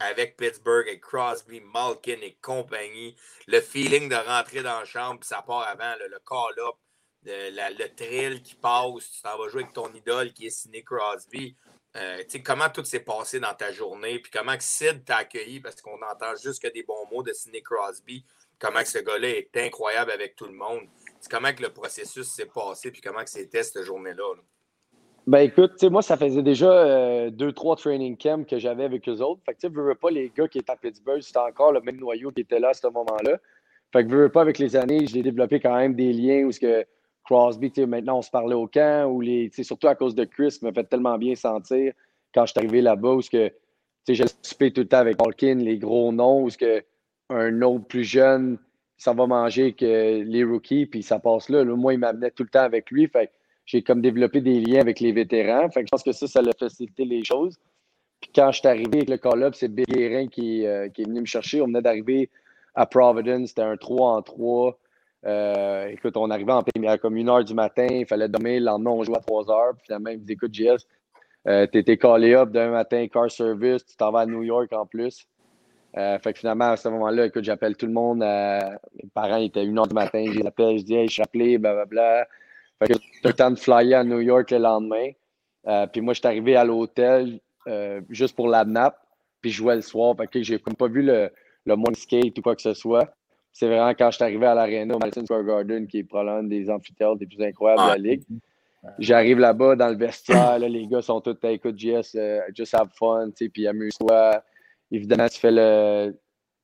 avec Pittsburgh, et Crosby, Malkin et compagnie, le feeling de rentrer dans la chambre, puis ça part avant, le, call-up, le, thrill qui passe, tu t'en vas jouer avec ton idole qui est Sidney Crosby. Euh, comment tout s'est passé dans ta journée, puis comment Sid t'a accueilli, parce qu'on entend juste que des bons mots de Sidney Crosby, comment ce gars-là est incroyable avec tout le monde. comment que le processus s'est passé, puis comment que c'était cette journée-là. là? Ben écoute, moi, ça faisait déjà euh, deux, trois training camps que j'avais avec eux autres. Fait que tu veux pas les gars qui étaient à Pittsburgh, c'était encore le même noyau qui était là à ce moment-là. Fait que veux pas avec les années, j'ai développé quand même des liens où ce que Crosby, maintenant on se parlait au camp, ou les, surtout à cause de Chris, me fait tellement bien sentir quand je suis arrivé là-bas, où que j'ai tout le temps avec Malkin, les gros noms, où que un autre plus jeune, ça va manger que les rookies, puis ça passe là. moi, il m'amenait tout le temps avec lui. Fait j'ai comme développé des liens avec les vétérans. Fait que je pense que ça, ça a facilité les choses. Puis quand je suis arrivé avec le call-up, c'est Bill Guérin qui, euh, qui, est venu me chercher. On venait d'arriver à Providence, c'était un 3 en 3. Euh, écoute, on arrivait en à comme une heure du matin, il fallait dormir, le lendemain, on jouait à 3 heures. Puis finalement, il me dit Écoute, JS, euh, tu étais callé up d'un matin, car service, tu t'en vas à New York en plus. fait que finalement, à ce moment-là, écoute, j'appelle tout le monde. mes parents étaient une heure du matin, je les je dis Hey, je suis appelé, blablabla. Fait que j'ai le temps de flyer à New York le lendemain. Euh, puis moi, je suis arrivé à l'hôtel euh, juste pour la nappe, puis je jouais le soir. Fait que j'ai comme pas vu le, le monde skate ou quoi que ce soit. C'est vraiment quand je suis arrivé à l'Arena au Madison Square Garden, qui est probablement des amphithéâtres les plus incroyables de la ligue. J'arrive là-bas dans le vestiaire, les gars sont tous écoute JS, uh, just have fun, puis amuse-toi. Évidemment, tu fais le.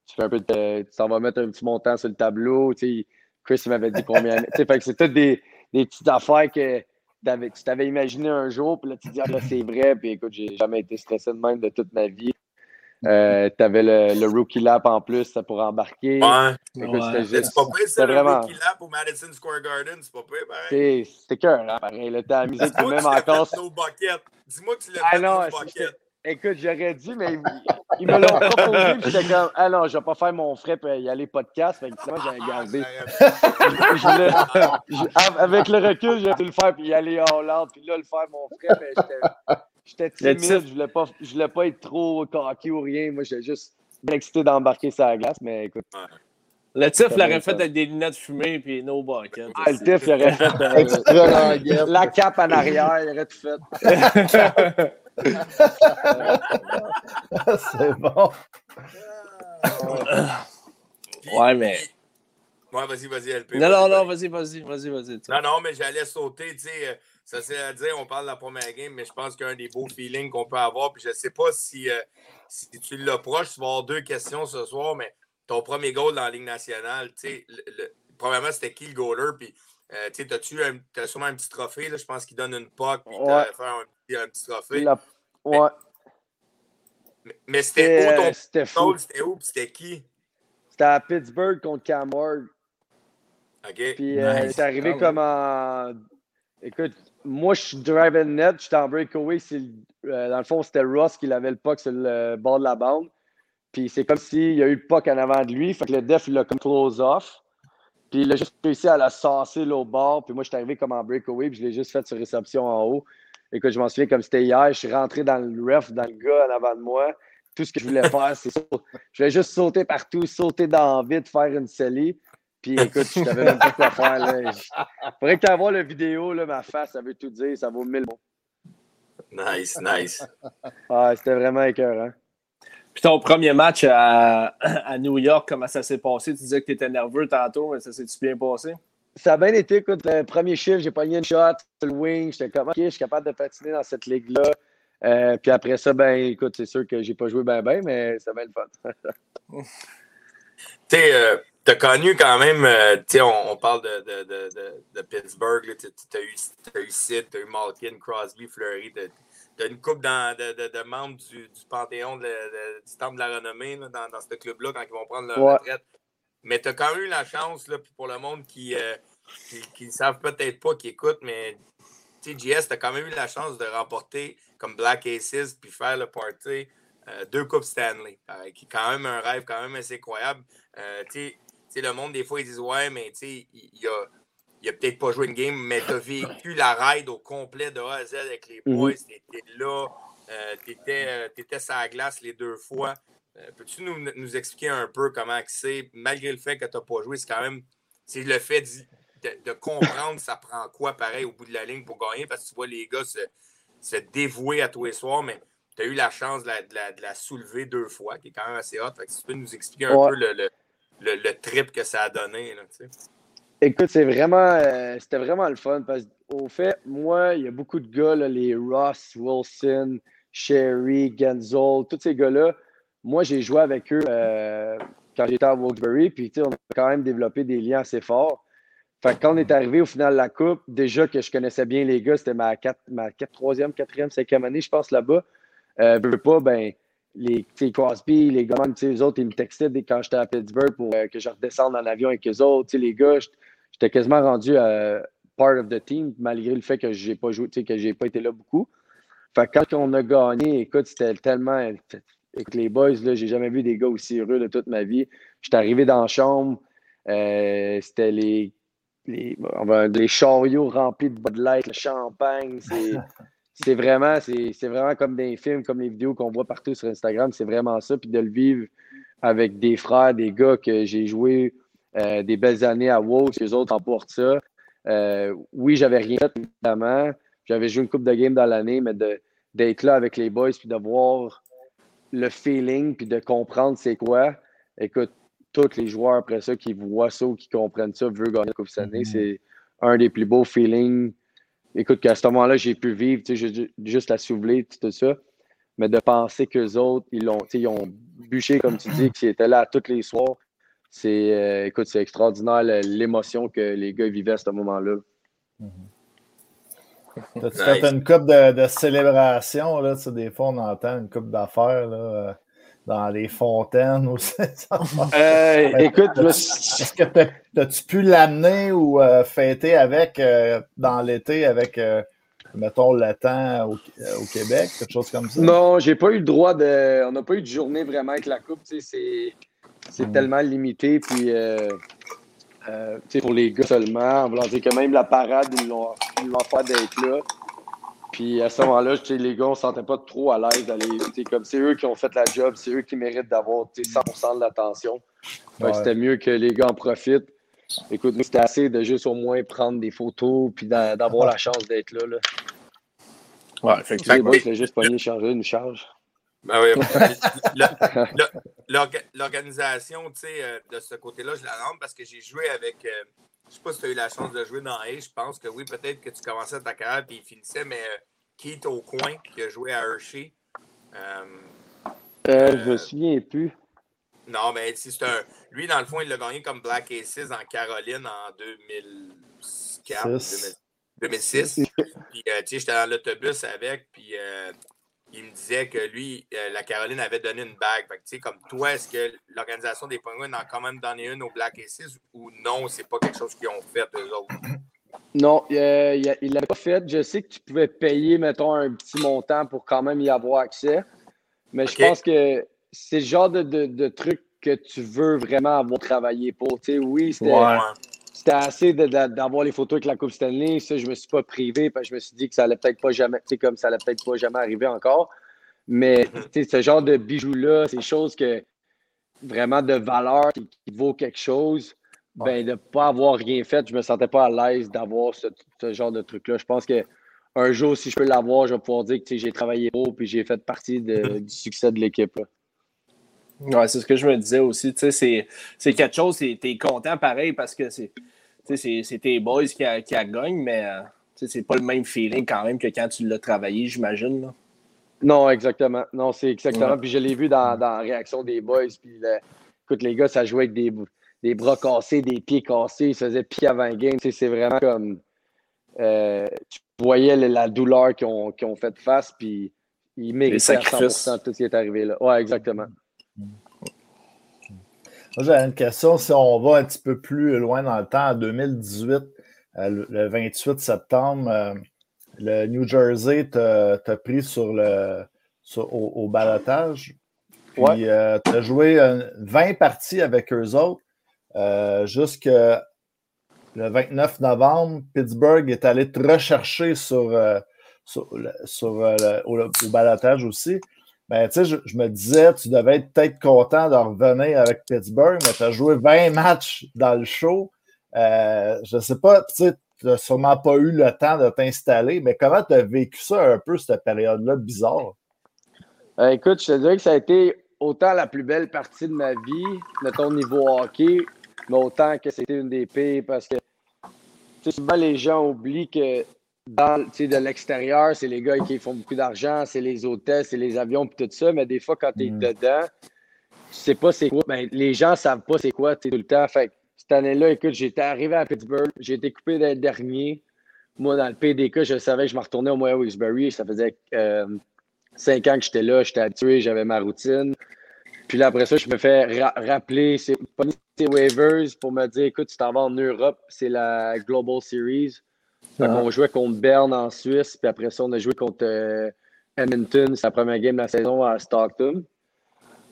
Tu fais un peu de. Tu t'en vas mettre un petit montant sur le tableau. Chris m'avait dit combien. fait que c'est tout des des petites affaires que tu t'avais imaginé un jour, puis là, tu dis, ah, là, c'est vrai, puis écoute, j'ai jamais été stressé de même de toute ma vie. Euh, tu avais le, rookie lap en plus ça pour embarquer. Ouais. Ouais. C'était pas pire, c'est le rookie lap au Madison Square Garden, c'est pas pire, pareil. C'était cœur, hein, pareil. Là, t'as amusé même encore. Dis-moi que tu l'as ah, fait non, bucket. Écoute, j'aurais dit, mais ils, me l'ont proposé, puis j'étais comme, ah non, je vais pas faire mon frais pour y aller podcast. Fait que moi, j'ai gardé. avec le recul, j'ai pu le faire, puis y aller en Hollande, puis là, le faire mon frais, mais j'étais timide, je voulais pas, je voulais pas être trop cocky ou rien. Moi, j'étais juste excité d'embarquer sur la glace, mais écoute. Le TIF l'aurait fait avec des lunettes fumées puis no bucket. Ah, le TIF, il aurait fait euh, la cape en arrière, il aurait tout fait. c'est bon. ouais, mais. Ouais, vas-y, vas-y, LP. Non, non, non, vas-y, vas-y, vas-y, vas-y. Non, non, mais j'allais sauter, tu sais. Ça c'est à dire, on parle de la première game, mais je pense qu'un des beaux feelings qu'on peut avoir, puis je ne sais pas si, euh, si tu l'approches, tu vas avoir deux questions ce soir, mais ton premier goal dans la Ligue nationale, tu sais, premièrement, c'était qui le goaler, puis euh, tu as-tu as sûrement un petit trophée, là, je pense qu'il donne une puck, puis ouais. tu faire un, un, petit trophée. Ouais. Mais, c'était où ton C'était fou. C'était où, puis c'était qui? C'était à Pittsburgh contre Cam Ward. OK. Puis euh, c'est arrivé comme en. Écoute, moi, je suis driving net, j'étais en breakaway. Euh, dans le fond, c'était Ross qui avait le puck sur le bord de la bande. Puis c'est comme s'il y a eu le puck en avant de lui. Fait que le def, il l'a comme close off. Puis il a juste réussi à la sasser l'autre bord. Puis moi, je suis arrivé comme en breakaway. Puis je l'ai juste fait sur réception en haut. Écoute, je m'en souviens comme c'était hier. Je suis rentré dans le ref, dans le gars en avant de moi. Tout ce que je voulais faire, c'est Je voulais juste sauter partout, sauter dans le vide, faire une cellie. Puis écoute, je savais même pas quoi faire. Là. Faudrait que tu la vidéo, là, ma face, ça veut tout dire, ça vaut mille mots. Nice, nice. Ah, c'était vraiment écœurant. Puis ton premier match à, à, New York, comment ça s'est passé? Tu disais que tu étais nerveux tantôt, mais ça s'est-tu bien passé? Ça a bien été. Écoute, le premier chiffre, j'ai pogné une shot le wing. J'étais comme, OK, je suis capable de patiner dans cette ligue-là. Euh, puis après ça, ben écoute, c'est sûr que j'ai pas joué bien, bien, mais ça va être fun. tu sais, euh, tu as connu quand même, euh, tu sais, on, on, parle de, de, de, de Pittsburgh, tu as eu, Sid, tu as eu Malkin, Crosby, Fleury, tu as une coupe de, membres du, du Panthéon du Temple de la Renommée là, dans, dans ce club-là quand ils vont prendre leur ouais. retraite. Mais tu as quand même eu la chance, là, pour le monde qui ne euh, savent peut-être pas, qui écoutent, mais JS, tu as quand même eu la chance de remporter comme Black Aces puis faire le party euh, deux Coupes Stanley, qui est quand même un rêve quand même assez incroyable. Euh, le monde, des fois, ils disent Ouais, mais il, il a, il a peut-être pas joué une game, mais tu as vécu la ride au complet de A à Z avec les boys. Tu étais là, tu étais, étais sur la glace les deux fois. Peux-tu nous, nous, expliquer un peu comment c'est, malgré le fait que tu n'as pas joué, c'est quand même c'est le fait de, de, comprendre ça prend quoi pareil au bout de la ligne pour gagner, parce que tu vois les gars se, se dévouer à tous les soirs, mais tu as eu la chance de la, de, la, de la, soulever deux fois, qui est quand même assez hot. Fait que si tu peux nous expliquer un ouais. peu le, le, le, trip que ça a donné. Écoute, c'est vraiment, euh, c'était vraiment le fun parce qu'au fait, moi, il y a beaucoup de gars, les Ross, Wilson, Sherry, Genzel, tous ces gars-là. Moi, j'ai joué avec eux euh, quand j'étais à Wilkes-Barre, puis on a quand même développé des liens assez forts. Fait que quand on est arrivé au final de la Coupe, déjà que je connaissais bien les gars, c'était ma, 4, ma 4, 3e, 4e, 5e année, je pense, là-bas. Euh, pas, ben, les Crosby, les gars, les autres, ils me textaient dès quand j'étais à Pittsburgh pour euh, que je redescende en avion avec eux autres. les gars, j'étais quasiment rendu à part of the team, malgré le fait que j'ai pas joué, que j'ai pas été là beaucoup. Fait que quand on a gagné, écoute, c'était tellement. Écoute, les boys, là, j'ai jamais vu des gars aussi heureux de toute ma vie. J'étais arrivé dans la chambre, euh, c'était les les, les chariots remplis de Bud Light, le champagne, c'est vraiment, c'est vraiment comme des films, comme les vidéos qu'on voit partout sur Instagram, c'est vraiment ça. Puis de le vivre avec des frères, des gars que j'ai joué euh, des belles années à WoW, les autres emportent ça. Euh, oui, j'avais rien fait, évidemment. J'avais joué une coupe de game dans l'année, mais d'être là avec les boys, puis de voir le feeling, puis de comprendre c'est quoi. Écoute, tous les joueurs après ça qui voient ça ou qui comprennent ça veulent gagner la Coupe cette année. C'est un des plus beaux feelings. Écoute, qu'à ce moment-là, j'ai pu vivre, juste la soulever, tout ça. Mais de penser qu'eux autres, ils ont, ils ont bûché, comme tu dis, qu'ils étaient là tous les soirs. C'est, euh, écoute, c'est extraordinaire l'émotion que les gars vivaient à ce moment-là. Mm-hmm. As-tu fait une coupe de, de célébration? Là, des fois, on entend une coupe d'affaires. Là dans les fontaines aussi. euh, écoute, est-ce que as-tu pu l'amener ou euh, fêter avec euh, dans l'été avec, euh, mettons, le temps au, au, Québec, quelque chose comme ça? Non, j'ai pas eu le droit de. On n'a pas eu de journée vraiment avec la Coupe. C'est mm. tellement limité. Puis, pour les gars seulement, en voulant dire que même la parade, ils l'ont fait d'être là. Puis à ce moment-là, les gars, on ne se sentait pas trop à l'aise d'aller. Comme c'est eux qui ont fait la job, c'est eux qui méritent d'avoir 100% de l'attention. Ouais. C'était mieux que les gars en profitent. Écoute, nous, c'était assez de juste au moins prendre des photos puis d'avoir la chance d'être là, là. Ouais, effectivement. Les boys, c'est juste pogner, changer une charge. Ben oui, l'organisation, tu sais, euh, de ce côté-là, je la rends parce que j'ai joué avec. Euh, je ne sais pas si tu as eu la chance de jouer dans A. Je pense que oui, peut-être que tu commençais ta carrière et il finissait, mais euh, Keith au coin qui a joué à Hershey. je me souviens plus. Non, mais c'est un. Lui, dans le fond, il l'a gagné comme Black Aces en Caroline en 2004, 2006. Puis, tu sais, j'étais dans l'autobus avec, puis il me disait que lui, euh, la Caroline avait donné une bague. Fait que, comme toi, est-ce que l'organisation des Penguins a quand même donné une au Black Aces ou non, c'est pas quelque chose qu'ils ont fait eux autres? Non, euh, il ne l'avait pas fait. Je sais que tu pouvais payer, mettons, un petit montant pour quand même y avoir accès. Mais je pense que c'est le genre de, de, truc que tu veux vraiment avoir travaillé pour. Tu sais, oui, c'était c'était assez d'avoir les photos avec la Coupe Stanley. Ça, je me suis pas privé parce que je me suis dit que ça allait peut-être pas jamais, tu sais, comme ça allait peut-être pas jamais arriver encore. Mais ce genre de bijoux-là, c'est choses que vraiment de valeur qui, vaut quelque chose. Ben, de ne pas avoir rien fait, je me sentais pas à l'aise d'avoir ce, genre de truc-là. Je pense que un jour, si je peux l'avoir, je vais pouvoir dire que j'ai travaillé pour et j'ai fait partie du succès de l'équipe. Ouais, c'est ce que je me disais aussi. C'est quelque chose, tu es content pareil parce que c'est tes boys qui, a, qui a gagnent, mais euh, c'est pas le même feeling quand même que quand tu l'as travaillé, j'imagine. Non, exactement. Non, c'est exactement. Puis je l'ai vu dans, dans, la réaction des boys. Puis écoute, les gars, ça jouait avec des, des bras cassés, des pieds cassés. Ils se faisaient pied avant game. C'est vraiment comme. Euh, tu voyais la douleur qu'ils ont, ont, fait face, puis ils méritaient à 100% tout ce qui est arrivé là. Ouais, exactement. Moi, j'avais une question. Si on va un petit peu plus loin dans le temps, en 2018, euh, le 28 septembre, euh, le New Jersey t'a pris sur le, au, au balotage. Puis euh, tu as joué 20 parties avec eux autres jusqu'à le 29 novembre. Pittsburgh est allé te rechercher sur, sur, au, au balotage aussi. Ben, sais, je, me disais, tu devais être peut-être content de revenir avec Pittsburgh, mais tu as joué 20 matchs dans le show. Euh, je ne sais pas, tu n'as sûrement pas eu le temps de t'installer, mais comment tu as vécu ça un peu, cette période-là bizarre? Euh, écoute, je te dirais que ça a été autant la plus belle partie de ma vie, de ton niveau hockey, mais autant que c'était une des pires parce que souvent les gens oublient que dans, de l'extérieur, c'est les gars qui font beaucoup d'argent, c'est les hôtels, c'est les avions, puis tout ça. Mais des fois, quand tu es mm. dedans, tu sais pas c'est quoi. Ben, les gens savent pas c'est quoi tout le temps. Fait cette année-là, écoute, j'étais arrivé à Pittsburgh, j'ai été coupé d'être dernier. Moi, dans le PDK, je savais que je me retournais au moyen Wilkes-Barre. Ça faisait euh, cinq ans que j'étais là, j'étais habitué, j'avais ma routine. Puis là, après ça, je me fais rappeler, pas waivers pour me dire écoute, tu t'en vas en Europe, c'est la Global Series. Ah. On jouait contre Berne en Suisse, puis après ça, on a joué contre euh, Edmonton. C'est la première game de la saison à Stockton.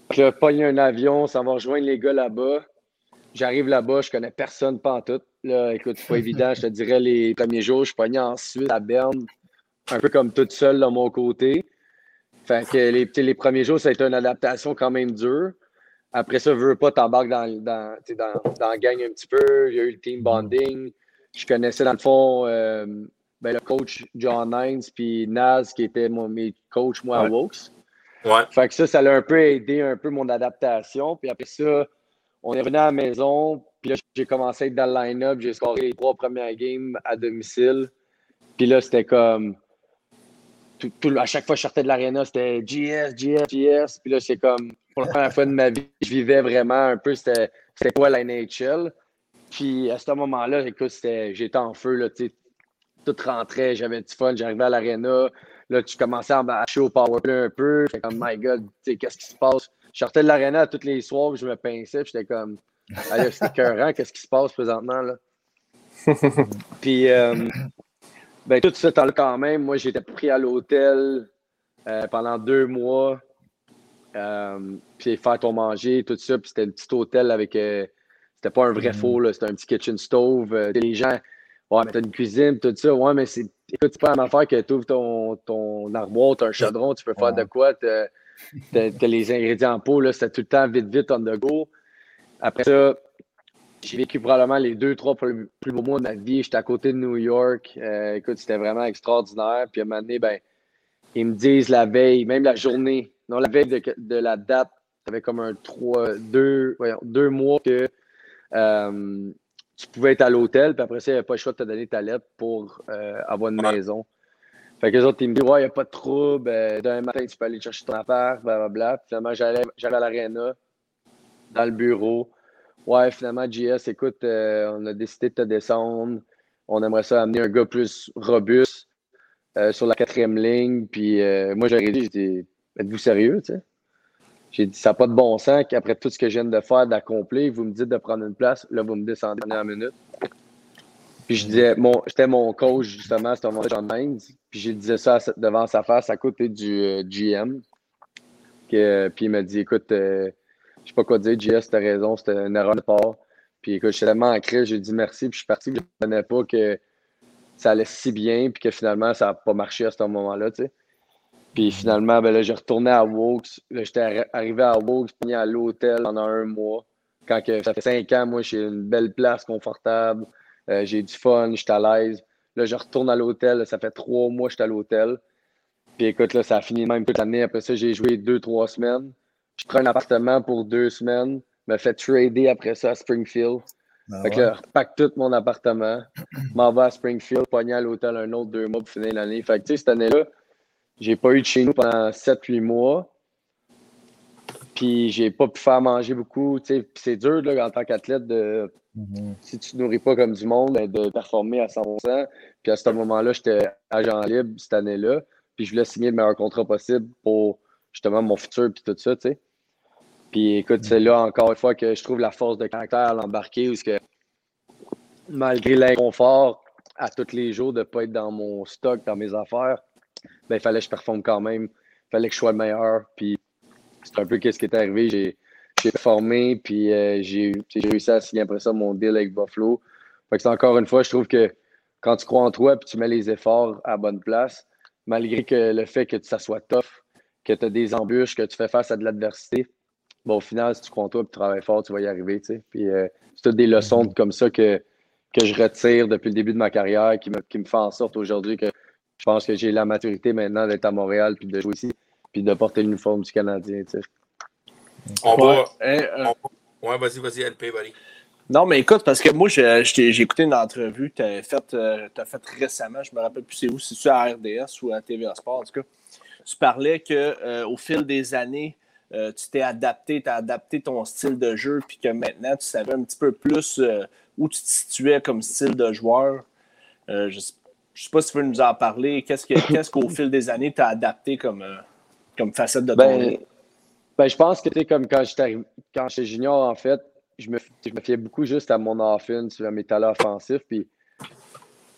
Puis là, pogné un avion, ça va rejoindre les gars là-bas. J'arrive là-bas, je connais personne, pas en tout. Là, écoute, c'est pas évident. Je te dirais, les premiers jours, je pogné en Suisse, à Berne, un peu comme toute seule de mon côté. Fait que les, les premiers jours, ça a été une adaptation quand même dure. Après ça, je veux pas, t'embarques dans, dans, dans, dans la gang un petit peu. Il y a eu le team bonding je connaissais dans le fond euh, ben, le coach John Hines puis Naz qui était mon, mes coachs moi à Wokes. Ouais. Fait que ça, ça l'a un peu aidé un peu mon adaptation. Puis après ça, on est venu à la maison. Puis là, j'ai commencé à être dans le line-up. J'ai scoré les trois premières games à domicile. Puis là, c'était comme. Tout, à chaque fois que je sortais de l'aréna, c'était GS, GS, GS. Puis là, c'est comme. Pour la première fois de ma vie, je vivais vraiment un peu c'était quoi la NHL. Puis à ce moment-là, écoute, j'étais en feu, là, tout rentrait, j'avais du fun, j'arrivais à l'aréna, là, tu commençais à bâcher au powerplay un peu, j'étais comme, my God, qu'est-ce qui se passe? Je sortais de l'aréna tous les soirs, je me pinçais, j'étais comme, allez, c'était cœurant, qu'est-ce qui se passe présentement, là? puis, euh, ben, tout ce temps-là, quand même, moi, j'étais pris à l'hôtel euh, pendant deux mois, euh, puis faire ton manger, tout ça, puis c'était un petit hôtel avec c'était pas un vrai mm. four, c'était un petit kitchen stove. Euh, les gens, ouais, mais t'as une cuisine, tout ça. Ouais, mais c'est. Écoute, c'est pas même affaire que tu ouvres ton, ton armoire, t'as un chaudron, tu peux faire de quoi. T'as, les ingrédients en pot, là, c'était tout le temps vite, vite, on the go. Après ça, j'ai vécu probablement les deux, trois plus, beaux mois de ma vie. J'étais à côté de New York. Euh, écoute, c'était vraiment extraordinaire. Puis à un moment donné, ben, ils me disent la veille, même la journée non, la veille de, la date, avais comme un 3, 2, deux mois que euh, tu pouvais être à l'hôtel, puis après ça, il n'y avait pas le choix de te donner ta lettre pour euh, avoir une maison. Fait que les autres, ils me disent, ouais, il n'y a pas de trouble, euh, demain matin, tu peux aller chercher ton appart, blablabla. Finalement, j'allais à l'aréna, dans le bureau. Ouais, finalement, JS, écoute, on a décidé de te descendre. On aimerait ça amener un gars plus robuste sur la quatrième ligne. Puis moi, j'aurais dit, j'étais, êtes-vous sérieux, tu sais? J'ai dit, ça n'a pas de bon sens qu'après tout ce que je viens de faire, d'accomplir, vous me dites de prendre une place. Là, vous me descendez en une minute. Puis je disais, mon, j'étais mon coach justement à ce moment-là, John Mines. Puis je disais ça devant sa face à côté du euh, GM. Puis il m'a dit, écoute, euh, je sais pas quoi dire, JS, t'as raison, c'était une erreur de part. Puis écoute, je suis tellement en crise, j'ai dit merci, puis je suis parti, je ne connais pas que ça allait si bien, puis que finalement, ça n'a pas marché à ce moment-là, tu sais. Puis finalement, ben là, j'ai retourné à Wokes. J'étais arrivé à Wokes, puis à l'hôtel pendant un mois. Quand que, ça fait cinq ans, moi, j'ai une belle place confortable. Euh, j'ai du fun, je suis à l'aise. Là, je retourne à l'hôtel. Ça fait trois mois que je suis à l'hôtel. Puis écoute, là, ça a fini même toute l'année. Après ça, j'ai joué deux, trois semaines. Je prends un appartement pour deux semaines. Me fait trader après ça à Springfield. Ben fait que là, repack tout mon appartement. M'en vais à Springfield, pogné à l'hôtel un autre deux mois pour finir l'année. Fait que tu sais, cette année-là, j'ai pas eu de chez nous pendant 7-8 mois. Puis j'ai pas pu faire manger beaucoup. C'est dur là, en tant qu'athlète de. Mm-hmm. Si tu ne nourris pas comme du monde, ben, de performer à 100%. Puis à ce moment-là, j'étais agent libre cette année-là. Puis je voulais signer le meilleur contrat possible pour justement mon futur puis tout ça, tu sais. Puis écoute, c'est là encore une fois que je trouve la force de caractère à l'embarquer, où que malgré l'inconfort à tous les jours de ne pas être dans mon stock, dans mes affaires, ben, il fallait que je performe quand même. Il fallait que je sois le meilleur. Puis c'est un peu ce qui est arrivé. J'ai, performé, puis euh, j'ai, réussi à signer après ça mon deal avec Buffalo. Fait que c'est encore une fois, je trouve que quand tu crois en toi puis tu mets les efforts à bonne place, malgré que le fait que ça soit tough, que tu as des embûches, que tu fais face à de l'adversité, bon, au final, si tu crois en toi et tu travailles fort, tu vas y arriver. Puis euh, c'est toutes des leçons mm-hmm. comme ça que, que je retire depuis le début de ma carrière qui me, qui me fait en sorte aujourd'hui que pense que j'ai la maturité maintenant d'être à Montréal puis de jouer ici puis de porter l'uniforme du Canadien. Tu sais. On va. Euh, ouais, vas-y, vas-y, LP, buddy. Non, mais écoute, parce que moi, j'ai écouté une entrevue que tu as faite euh, fait récemment, je me rappelle plus c'est où, c'est tu à RDS ou à TVA Sport, en tout cas. Tu parlais qu'au euh, fil des années, tu t'es adapté, tu as adapté ton style de jeu, puis que maintenant, tu savais un petit peu plus où tu te situais comme style de joueur. je sais je ne sais pas si tu veux nous en parler. Qu'est-ce qu'au fil des années, tu as adapté comme, euh, comme facette de ton ben, ben, je pense que tu comme quand j'étais quand j'étais junior, en fait, je me, je me fiais beaucoup juste à mon offense, à mes talents offensifs. Puis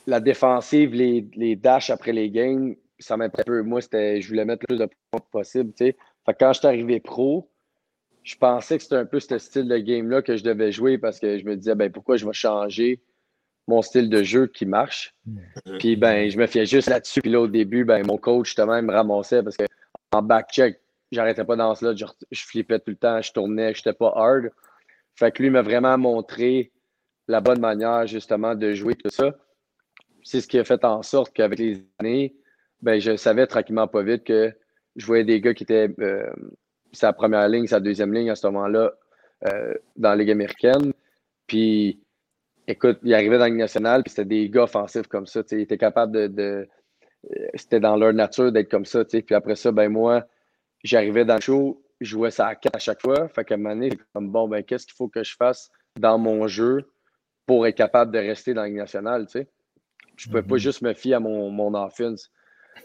la défensive, les, les dashs après les games, ça un peu. Moi, c'était je voulais mettre le plus de points possible. Fait quand je suis arrivé pro, je pensais que c'était un peu ce style de game-là que je devais jouer parce que je me disais ben, pourquoi je vais changer? Mon style de jeu qui marche. Puis ben, je me fiais juste là-dessus. Puis là, au début, ben, mon coach, justement, me ramassait parce qu'en back-check, j'arrêtais pas dans cela. Je, je flippais tout le temps, je tournais, je n'étais pas hard. Fait que lui m'a vraiment montré la bonne manière, justement, de jouer tout ça. C'est ce qui a fait en sorte qu'avec les années, ben, je savais tranquillement pas vite que je voyais des gars qui étaient euh, sa première ligne, sa deuxième ligne à ce moment-là euh, dans la Ligue américaine. Puis écoute, il arrivait dans Ligue nationale, puis c'était des gars offensifs comme ça. Ils étaient capables de. Euh, c'était dans leur nature d'être comme ça. Puis après ça, ben moi, j'arrivais dans le show, je jouais ça à 4 à chaque fois. Fait qu'à un moment donné, comme bon, ben qu'est-ce qu'il faut que je fasse dans mon jeu pour être capable de rester dans la Ligue nationale, tu sais? Je ne pouvais pas mm-hmm. juste me fier à mon, mon offense.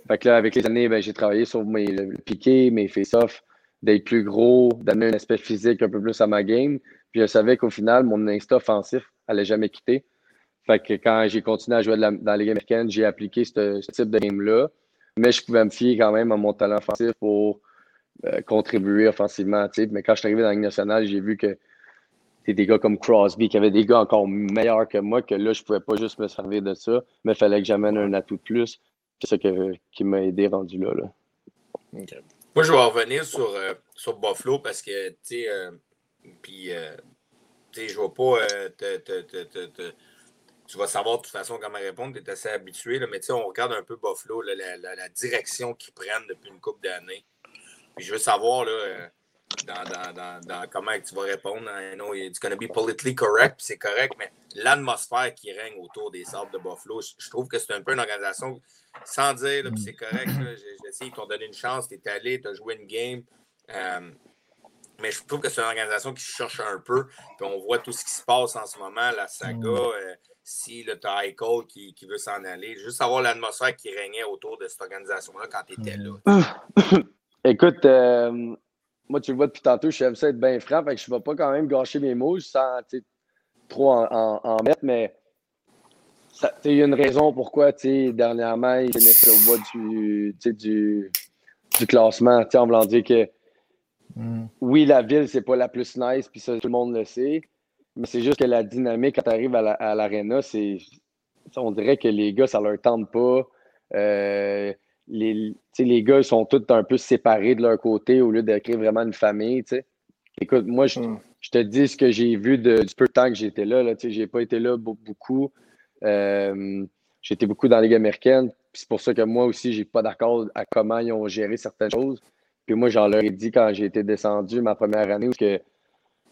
Fait que là, avec les années, ben, j'ai travaillé sur mes piquets, mes face-off, d'être plus gros, d'amener un aspect physique un peu plus à ma game. Puis je savais qu'au final, mon instinct offensif n'allait jamais quitter. Fait que quand j'ai continué à jouer dans la Ligue américaine, j'ai appliqué ce, type de game-là. Mais je pouvais me fier quand même à mon talent offensif pour euh, contribuer offensivement. Mais quand je suis arrivé dans la Ligue nationale, j'ai vu que c'était des gars comme Crosby, qui avaient des gars encore meilleurs que moi, que là, je pouvais pas juste me servir de ça, mais il fallait que j'amène un atout de plus. C'est ça qui m'a aidé rendu là. là. Moi, je vais revenir sur, euh, sur Buffalo parce que, tu sais, euh, puis, euh, tu sais, je ne vais pas euh, te, Tu vas savoir de toute façon comment répondre, tu es assez habitué, là, mais tu sais, on regarde un peu Buffalo, la, direction qu'ils prennent depuis une couple d'années. Puis je veux savoir, là, euh, dans, comment tu vas répondre. I know it's going to be politically correct, c'est correct, mais l'atmosphère qui règne autour des Sables de Buffalo, je, trouve que c'est un peu une organisation, sans dire, c'est correct, je, sais, ils t'ont donné une chance, tu es allé, tu as joué une game. Mais je trouve que c'est une organisation qui cherche un peu. Puis on voit tout ce qui se passe en ce moment, la saga. Euh, si le Tyco qui, qui veut s'en aller, juste savoir l'atmosphère qui régnait autour de cette organisation-là quand tu étais là. Écoute, euh, moi, tu le vois depuis tantôt, j'aime ça être bien franc, fait que je ne vais pas quand même gâcher mes mots sans trop en, mettre, mais il y a une raison pourquoi, dernièrement, il est le voie du, du, du classement, en voulant dire que mm. oui, la ville, c'est pas la plus nice, puis ça, tout le monde le sait, mais c'est juste que la dynamique, quand tu arrives à l'aréna, c'est. On dirait que les gars, ça leur tente pas. Euh, les, les gars sont tous un peu séparés de leur côté au lieu d'écrire vraiment une famille. Écoute, moi, hmm. je, te dis ce que j'ai vu de, du peu de temps que j'étais là. là je n'ai pas été là beaucoup. Euh, j'étais beaucoup dans la Ligue américaine. C'est pour ça que moi aussi, je n'ai pas d'accord à comment ils ont géré certaines choses. Puis moi, j'en leur ai dit quand j'ai été descendu ma première année, que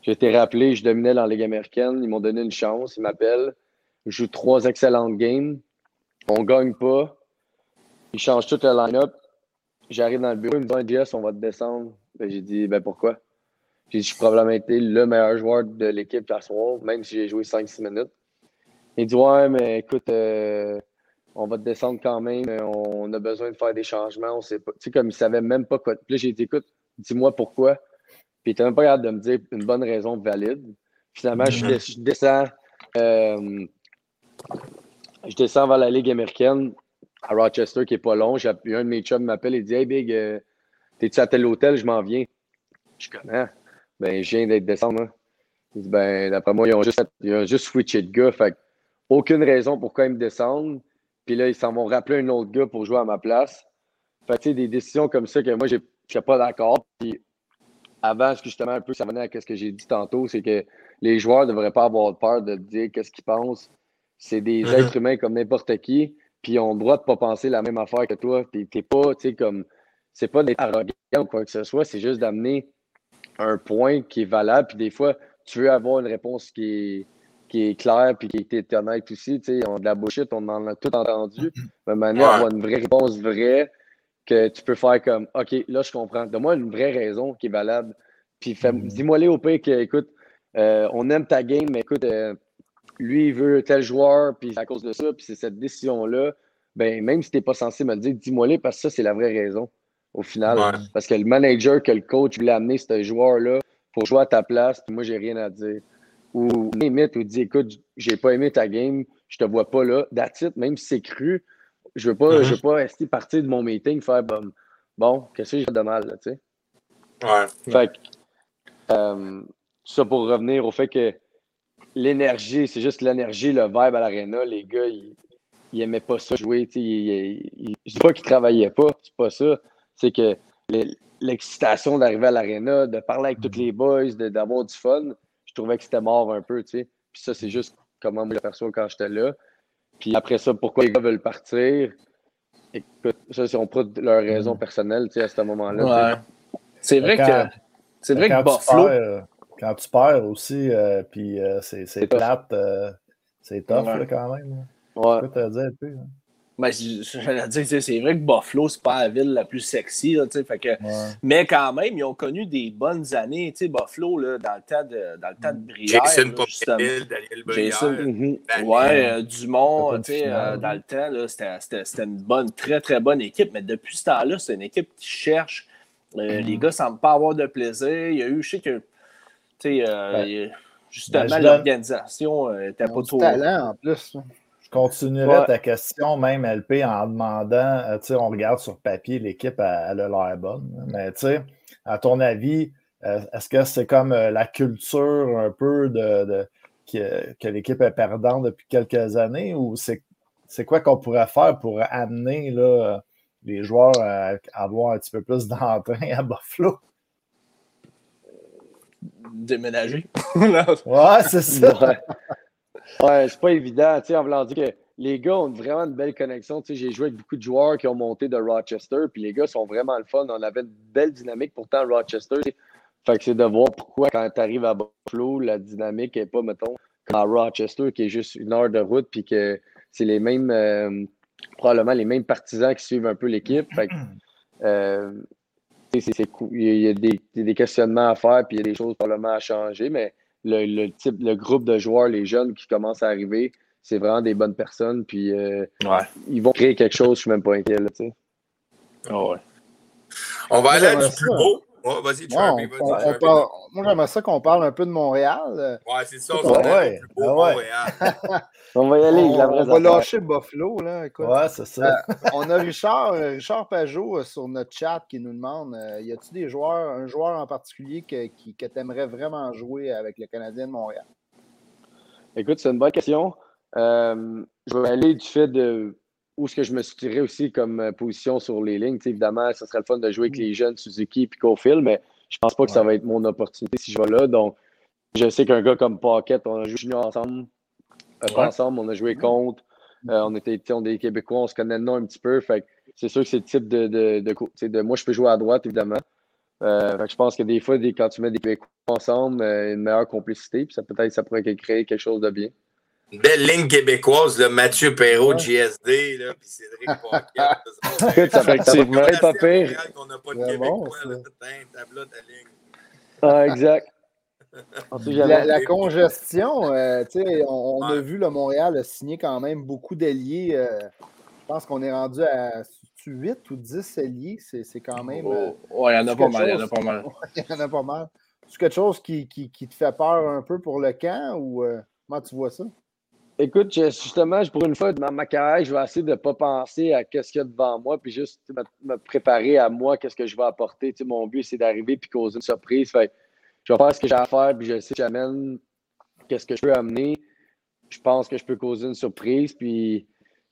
j'ai été rappelé, je dominais dans la Ligue américaine. Ils m'ont donné une chance. Ils m'appellent. Je joue trois excellentes games. On ne gagne pas. Ils changent tout le line-up. J'arrive dans le bureau. Ils me disent JS, on va te descendre. Ben, j'ai dit Ben pourquoi? J'ai dit Je suis probablement été le meilleur joueur de l'équipe la soir, même si j'ai joué 5-6 minutes. Il dit Ouais, mais écoute, euh, on va te descendre quand même. On a besoin de faire des changements. On sait pas. Tu sais, comme ils ne savaient même pas quoi. Puis j'ai dit Écoute, dis-moi pourquoi. Puis il n'était même pas capable de me dire une bonne raison valide. Finalement, je, mm-hmm. descends. Euh, je descends vers la Ligue américaine à Rochester, qui n'est pas long. un de mes chums m'appelle et dit Hey Big, euh, t'es-tu à tel hôtel? Je m'en viens. Je connais. Ben, je viens d'être descendre. Hein. Il dit Ben, d'après moi, ils ont juste, ils ont juste switché de gars. Fait aucune raison pourquoi ils me descendent. Puis là, ils s'en vont rappeler un autre gars pour jouer à ma place. Fait tu sais, des décisions comme ça que moi, je suis pas d'accord. Puis avant, justement, un peu, ça venait à ce que j'ai dit tantôt, c'est que les joueurs ne devraient pas avoir peur de dire qu'est-ce qu'ils pensent. C'est des mm-hmm. êtres humains comme n'importe qui, puis ils ont le droit de ne pas penser la même affaire que toi. Puis t'es pas, tu sais, comme. C'est pas d'être arrogant ou quoi que ce soit, c'est juste d'amener un point qui est valable. Puis des fois, tu veux avoir une réponse qui est, qui est claire puis qui est honnête aussi. Tu sais, on de la bullshit, on en a tout entendu. Mais maintenant, avoir une vraie réponse vraie que tu peux faire comme OK, là, je comprends. Donne-moi une vraie raison qui est valable. Puis mm. dis-moi les au pire que, écoute, euh, on aime ta game, mais écoute, euh, lui, il veut tel joueur, puis à cause de ça, puis c'est cette décision-là. Ben, même si tu n'es pas censé me le dire, dis-moi les parce que ça, c'est la vraie raison au final. Parce que le manager, que le coach voulait amener ce joueur-là pour jouer à ta place, puis moi, j'ai rien à dire. Ou limite, ou dis écoute, j'ai pas aimé ta game, je te vois pas là. That's même si c'est cru, je veux pas, je veux pas rester partir de mon meeting faire bon, bon qu'est-ce que j'ai de mal, là, tu sais? Ouais. Fait que, euh, ça pour revenir au fait que l'énergie, c'est juste l'énergie, le vibe à l'aréna, les gars, ils, ils aimaient pas ça jouer, tu sais. Ils, je dis pas qu'ils travaillaient pas, c'est pas ça. C'est que l'excitation d'arriver à l'aréna, de parler avec tous les boys, d'avoir du fun, je trouvais que c'était mort un peu, tu sais. Puis ça, c'est juste comment moi je perçois quand j'étais là. Puis après ça, pourquoi les gars veulent partir? Écoute, ça, c'est on prend leur raison mm. personnelle à ce moment-là. C'est vrai que. C'est vrai que Buffalo. Euh, quand tu perds aussi, euh, puis euh, c'est plate, c'est tough quand même. Ouais. Tu dire un peu. Hein? Ben, j'allais dire, c'est vrai que Buffalo, c'est pas la ville la plus sexy. Là, fait que, Mais quand même, ils ont connu des bonnes années. Buffalo, là, dans le temps de, dans le temps de mm. Brière. Jason Daniel Brière. Jason, mm ouais, euh, Dumont, euh, dans le temps, c'était une bonne, très, très bonne équipe. Mais depuis ce temps-là, c'est une équipe qui cherche. Euh, mm. Les gars ne semblent pas avoir de plaisir. Il y a eu, je sais que, ben, justement, ben, l'organisation n'était pas trop. talent en plus continuerais ta question, même LP, en demandant, euh, tu sais, on regarde sur papier, l'équipe, elle, a l'air bonne. Hein, mais tu sais, à ton avis, euh, est-ce que c'est comme euh, la culture un peu de, que, l'équipe est perdante depuis quelques années ou c'est quoi qu'on pourrait faire pour amener là, les joueurs à, avoir un petit peu plus d'entrain à Buffalo? Déménager. ouais, c'est ça. Ouais, c'est pas évident, tu sais, en voulant dire que les gars ont vraiment une belle connexion. Tu sais, j'ai joué avec beaucoup de joueurs qui ont monté de Rochester, puis les gars sont vraiment le fun. On avait une belle dynamique pourtant Rochester. Fait que c'est de voir pourquoi quand tu arrives à Buffalo, la dynamique n'est pas, mettons, comme à Rochester, qui est juste une heure de route, puis que c'est les mêmes, euh, probablement les mêmes partisans qui suivent un peu l'équipe. Fait que, euh, c'est, il y a des, des, questionnements à faire, puis il y a des choses probablement à changer, mais le, le, type, le groupe de joueurs, les jeunes qui commencent à arriver, c'est vraiment des bonnes personnes, puis euh, ils vont créer quelque chose, je suis même pas inquiet. Là, oh, ouais. On va aller à du plus beau. Oh, vas-y, Charlie. Vas moi, j'aimerais ça qu'on parle un peu de Montréal. Ouais, c'est ça. On, va ouais. plus beau, ouais. on va y aller. On, on va lâcher Buffalo. Là, écoute. Ouais, c'est ça. Euh, on a Richard, euh, Richard Pajot euh, sur notre chat qui nous demande y a-t-il des joueurs, un joueur en particulier que, que tu aimerais vraiment jouer avec le Canadien de Montréal? Écoute, c'est une bonne question. je vais aller du fait de où ce que je me suis tiré aussi comme euh, position sur les lignes. évidemment, ce serait le fun de jouer avec mm. les jeunes Suzuki et Cofield, mais je pense pas que ça va être mon opportunité si je vais là. Donc, je sais qu'un gars comme Pocket, on a joué ensemble, euh, ensemble, on a joué contre. Euh, on était on des Québécois, on se connaît de nom un petit peu. Fait c'est sûr que c'est le type de, de, de, Moi, je peux jouer à droite, évidemment. je pense que des fois, des, quand tu mets des Québécois ensemble, une meilleure complicité, puis ça peut-être ça pourrait créer quelque chose de bien. Une belle ligne québécoise, là, Mathieu Perrault, JSD, là, puis Cédric Pocket. ça fait que c'est pas pire. On n'a pas de Québécois, là, tableau, ta ligne. Ah, exact. La, la, congestion, euh, on, on a vu le Montréal a signé quand même beaucoup d'alliés. Euh, je pense qu'on est rendu à 8 ou 10 alliés. C'est quand même. Euh, oh, il y en a pas mal. Il y en a pas mal. il y en a pas mal. C'est quelque chose qui, qui, qui, te fait peur un peu pour le camp ou comment tu vois ça? Écoute, justement, pour une fois, dans ma carrière, je vais essayer de ne pas penser à ce qu'il y a devant moi, puis juste me, préparer à moi, qu'est-ce que je vais apporter. mon but, c'est d'arriver puis causer une surprise. Fait, je vais faire ce que j'ai à faire, puis je sais que j'amène qu'est-ce que je peux amener. Je pense que je peux causer une surprise, puis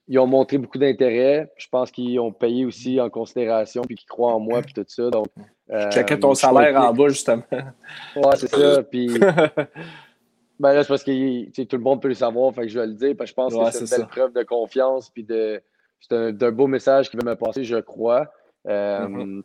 ils ont montré beaucoup d'intérêt. Je pense qu'ils ont payé aussi en considération, puis qu'ils croient en moi, puis tout ça. Donc, euh, ton salaire en bas, justement. Ouais, c'est ça. Puis Ben là, c'est parce que tout le monde peut le savoir, fait que je vais le dire, parce que je pense que c'est une belle preuve de confiance, puis de, c'est un, beau message qui va me passer, je crois. Euh, mm-hmm.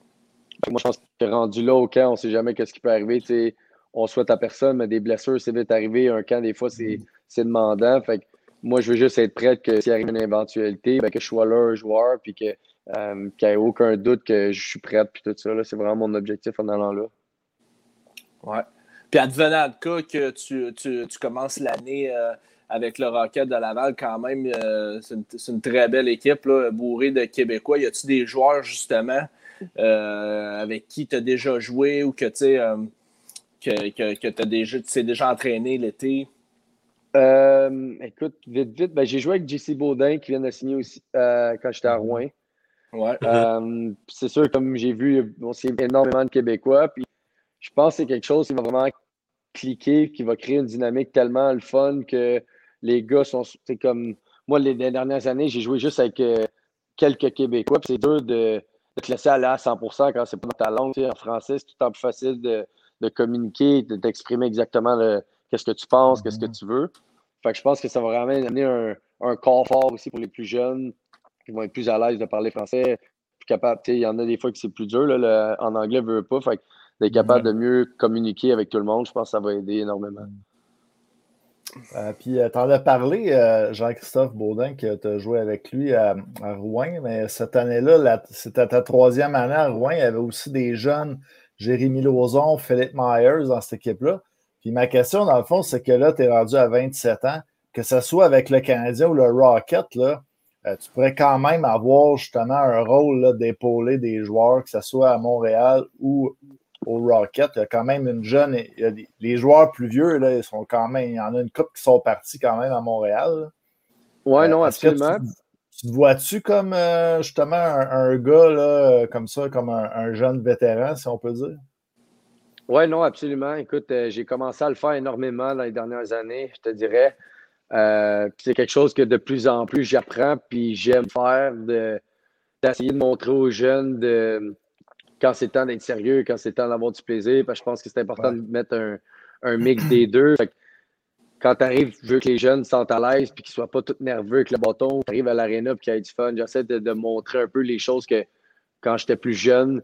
Moi, je pense que rendu là au camp, on ne sait jamais qu'est-ce qui peut arriver. sais on souhaite à personne, mais des blessures, c'est vite arrivé. Un camp, des fois, c'est, mm-hmm. demandant. Fait que moi, je veux juste être prêt que s'il arrive une éventualité, ben, que je sois là un joueur, puis que, euh, qu'il n'y ait aucun doute que je suis prêt, puis tout ça. c'est vraiment mon objectif en allant là. Ouais. Puis advenant le cas que tu, tu, tu commences l'année euh, avec le Rocket de Laval, quand même, euh, c'est une, très belle équipe, là, bourrée de Québécois. Y a-tu des joueurs, justement, euh, avec qui tu as déjà joué ou que tu que, que, que tu déjà, t'es déjà entraîné l'été? écoute, vite, vite, ben, j'ai joué avec JC Baudin qui vient de signer aussi quand j'étais à Rouen. Ouais. c'est sûr, comme j'ai vu, on s'est énormément de Québécois. Puis je pense que c'est quelque chose qui va vraiment cliquer, qui va créer une dynamique tellement le fun que les gars sont. C'est comme. Moi, les, dernières années, j'ai joué juste avec euh, quelques Québécois. c'est dur de, te laisser aller à 100% quand c'est pas dans ta langue. en français, c'est tout le temps plus facile de, communiquer, d'exprimer exactement qu'est-ce que tu penses, qu'est-ce que tu veux. Fait que je pense que ça va vraiment amener un, un confort aussi pour les plus jeunes qui vont être plus à l'aise de parler français. capable, il y en a des fois que c'est plus dur. Là, en anglais, veut pas. Fait d'être capable de mieux communiquer avec tout le monde, je pense que ça va aider énormément. Euh, puis, euh, tu en as parlé, euh, Jean-Christophe Baudin, que tu as joué avec lui à, Rouen, mais cette année-là, c'était ta troisième année à Rouen. Il y avait aussi des jeunes, Jérémy Lauzon, Philippe Myers dans cette équipe-là. Puis ma question, dans le fond, c'est que là, tu es rendu à 27 ans, que ce soit avec le Canadien ou le Rocket, là, tu pourrais quand même avoir justement un rôle d'épauler des joueurs, que ce soit à Montréal ou au Rocket. Il y a quand même une jeune. les joueurs plus vieux, là, ils sont quand même. Il y en a une couple qui sont partis quand même à Montréal. Oui, non, absolument. Tu, te vois-tu comme euh, justement un, gars là, comme ça, comme un, jeune vétéran, si on peut dire? Oui, non, absolument. Écoute, euh, j'ai commencé à le faire énormément dans les dernières années, je te dirais. Euh, c'est quelque chose que de plus en plus j'apprends, puis j'aime faire, d'essayer de montrer aux jeunes de, quand c'est temps d'être sérieux, quand c'est temps d'avoir du plaisir. Parce que je pense que c'est important de mettre un, mix des deux. quand tu arrives, je veux que les jeunes se sentent à l'aise puis qu'ils ne soient pas tout nerveux avec le bâton. Tu arrives à l'aréna et qu'il y ait du fun. J'essaie de, montrer un peu les choses que quand j'étais plus jeune,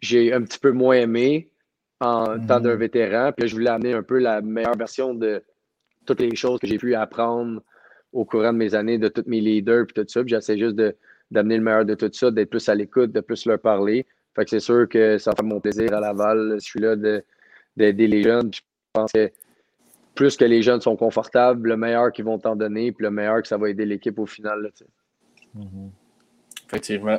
j'ai un petit peu moins aimé en tant d'un vétéran. Puis je voulais amener un peu la meilleure version de toutes les choses que j'ai pu apprendre au courant de mes années, de tous mes leaders puis tout ça. j'essaie juste d'amener le meilleur de tout ça, d'être plus à l'écoute, de plus leur parler. Fait que c'est sûr que ça fait mon plaisir à Laval. Je suis là d'aider les jeunes. Je pense que plus que les jeunes sont confortables, le meilleur qu'ils vont t'en donner, puis le meilleur que ça va aider l'équipe au final. Mm-hmm. Effectivement.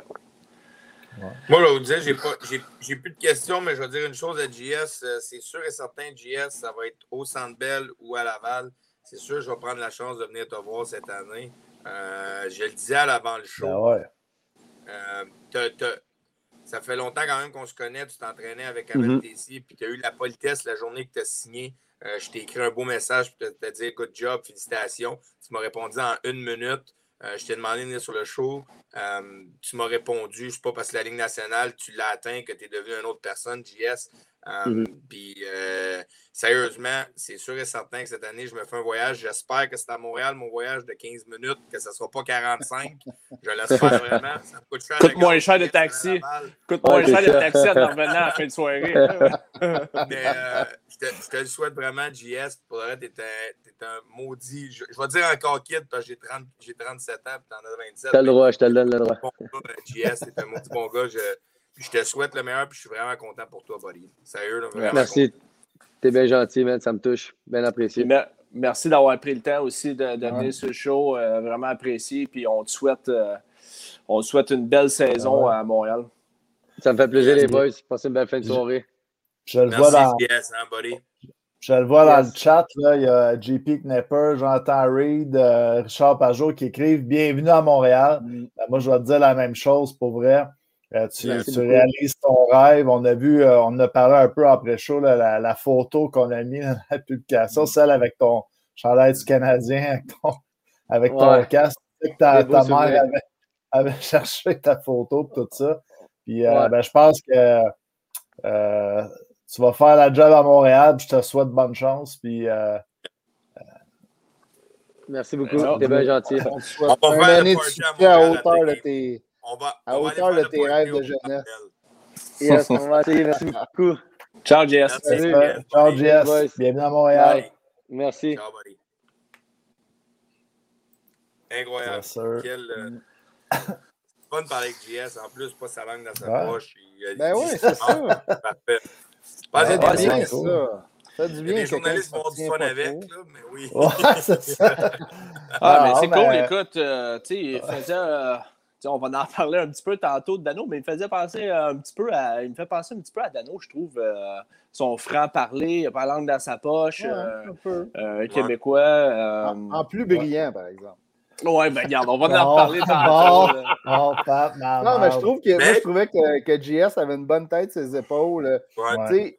Moi, je vous dire, j'ai, pas, j'ai, plus de questions, mais je vais dire une chose à JS. Euh, c'est sûr et certain, JS, ça va être au Centre Bell ou à Laval. C'est sûr, je vais prendre la chance de venir te voir cette année. Euh, je le disais avant le show. Ben euh, ça fait longtemps quand même qu'on se connaît. Tu t'entraînais avec Abel mm puis tu as eu la politesse la journée que tu as signé. Euh, je t'ai écrit un beau message pour te, dire good job, félicitations. Tu m'as répondu en une minute. Euh, je t'ai demandé de venir sur le show. Euh, tu m'as répondu, c'est pas parce que la Ligue nationale, tu l'as atteint que tu es devenu une autre personne, JS. Mm-hmm. Puis sérieusement, c'est sûr et certain que cette année, je me fais un voyage. J'espère que c'est à Montréal, mon voyage de 15 minutes, que ce ne sera pas 45. Je l'espère vraiment. Ça coûte cher. Coûte moins cher de taxi. Coûte moins cher de taxi en revenant à la fin de soirée. Mais euh, je, te, je, te, le souhaite vraiment, JS. Pour le reste, tu es, un maudit. Je, vais dire encore kid parce que j'ai 37 ans et tu en as 27. Tu as le droit, je te le donne le droit. Bon JS, tu un maudit bon gars. Je, je te souhaite le meilleur et je suis vraiment content pour toi, buddy. Sérieux, là, vraiment Merci. T'es bien gentil, man. Ça me touche. Bien apprécié. merci d'avoir pris le temps aussi de, venir sur le show. Euh, vraiment apprécié. Puis on te souhaite, euh, on souhaite une belle saison à Montréal. Ça me fait plaisir, les boys. Passez une belle fin de soirée. Je le vois dans. Hein, je le vois dans le chat, là, il y a JP Knepper, Jonathan Reed, euh, Richard Pajot qui écrivent Bienvenue à Montréal. Mm. Ben, moi, je vais te dire la même chose pour vrai. Euh, tu, réalises ton rêve. On a vu, euh, on a parlé un peu après chaud, la, photo qu'on a mise dans la publication, mm. celle avec ton chandail du Canadien, avec ton, casque. ta, mère avait, cherché ta photo et tout ça. Puis ben, je pense que tu vas faire la job à Montréal. Je te souhaite bonne chance. Puis, Merci beaucoup. T'es bien gentil. On va faire année de à hauteur de tes on va, à hauteur de tes rêves de jeunesse. Yes, on va essayer. Merci beaucoup. Ciao, Jess. Ciao, Jess. Bienvenue à Montréal. Merci. Ciao, buddy. Incroyable. Quel, euh... fun de parler avec JS. En plus, pas sa langue dans sa ouais. poche. Il, ben oui, c'est ça. Parfait. C'est bien, ça. Ça du bien. Les journalistes vont avoir du fun avec, là, mais oui. Ouais, c'est ça. Ah, mais c'est cool. Écoute, euh, tu sais, il faisait. Euh, on va en parler un petit peu tantôt de Dano, mais il me faisait penser un petit peu à. Il me fait penser un petit peu à Dano, je trouve. Euh, son franc-parler, il n'a pas la langue dans sa poche. Euh, un peu. Euh, québécois. En, plus brillant, par exemple. Oui, ben regarde, on va en parler tantôt. non, mais je, trouve que, moi, je trouvais que, que JS avait une bonne tête ses épaules.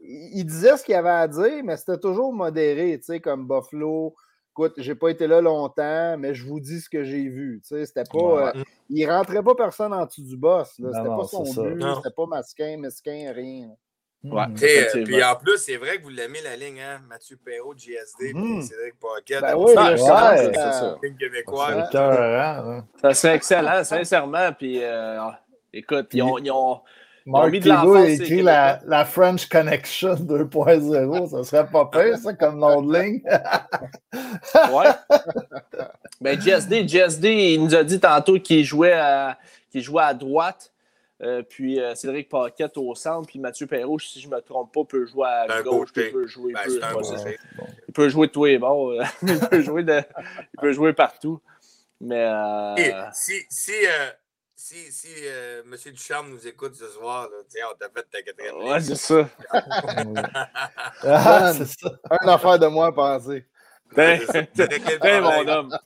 Il disait ce qu'il avait à dire, mais c'était toujours modéré, comme Buffalo, écoute, j'ai pas été là longtemps, mais je vous dis ce que j'ai vu. C'était pas. Euh, il rentrait pas personne en dessous du boss. C'était pas son but. C'était pas masquin, mesquin, rien. Ouais, euh, puis en plus, c'est vrai que vous l'aimez la ligne, hein? Mathieu Perrault, GSD, mmh. Cédric Paquet. Ben oui, ouais, c'est ça. québécois. Ça serait excellent, sincèrement. Puis euh, écoute, ils ont, ils ont Thibault a écrit la, la, French Connection 2.0. Ça serait pas pire, ça, comme nom de ligne. ouais. Ben, GSD, GSD, il nous a dit tantôt qu'il jouait à, jouait à droite. Euh, puis euh, Cédric Paquette au centre, puis Mathieu Perrault, si je ne me trompe pas, peut jouer à gauche, il peut jouer, ben, peut, il peut jouer de tous les bords, il, peut jouer de, il peut jouer partout. Mais euh... si, si si, si euh, M. Ducharme nous écoute ce soir, là, tiens, on t'a fait ta quatrième Ouais, c'est ça. ah, c'est ça. Un affaire de moi à penser. Ben, ben mon homme.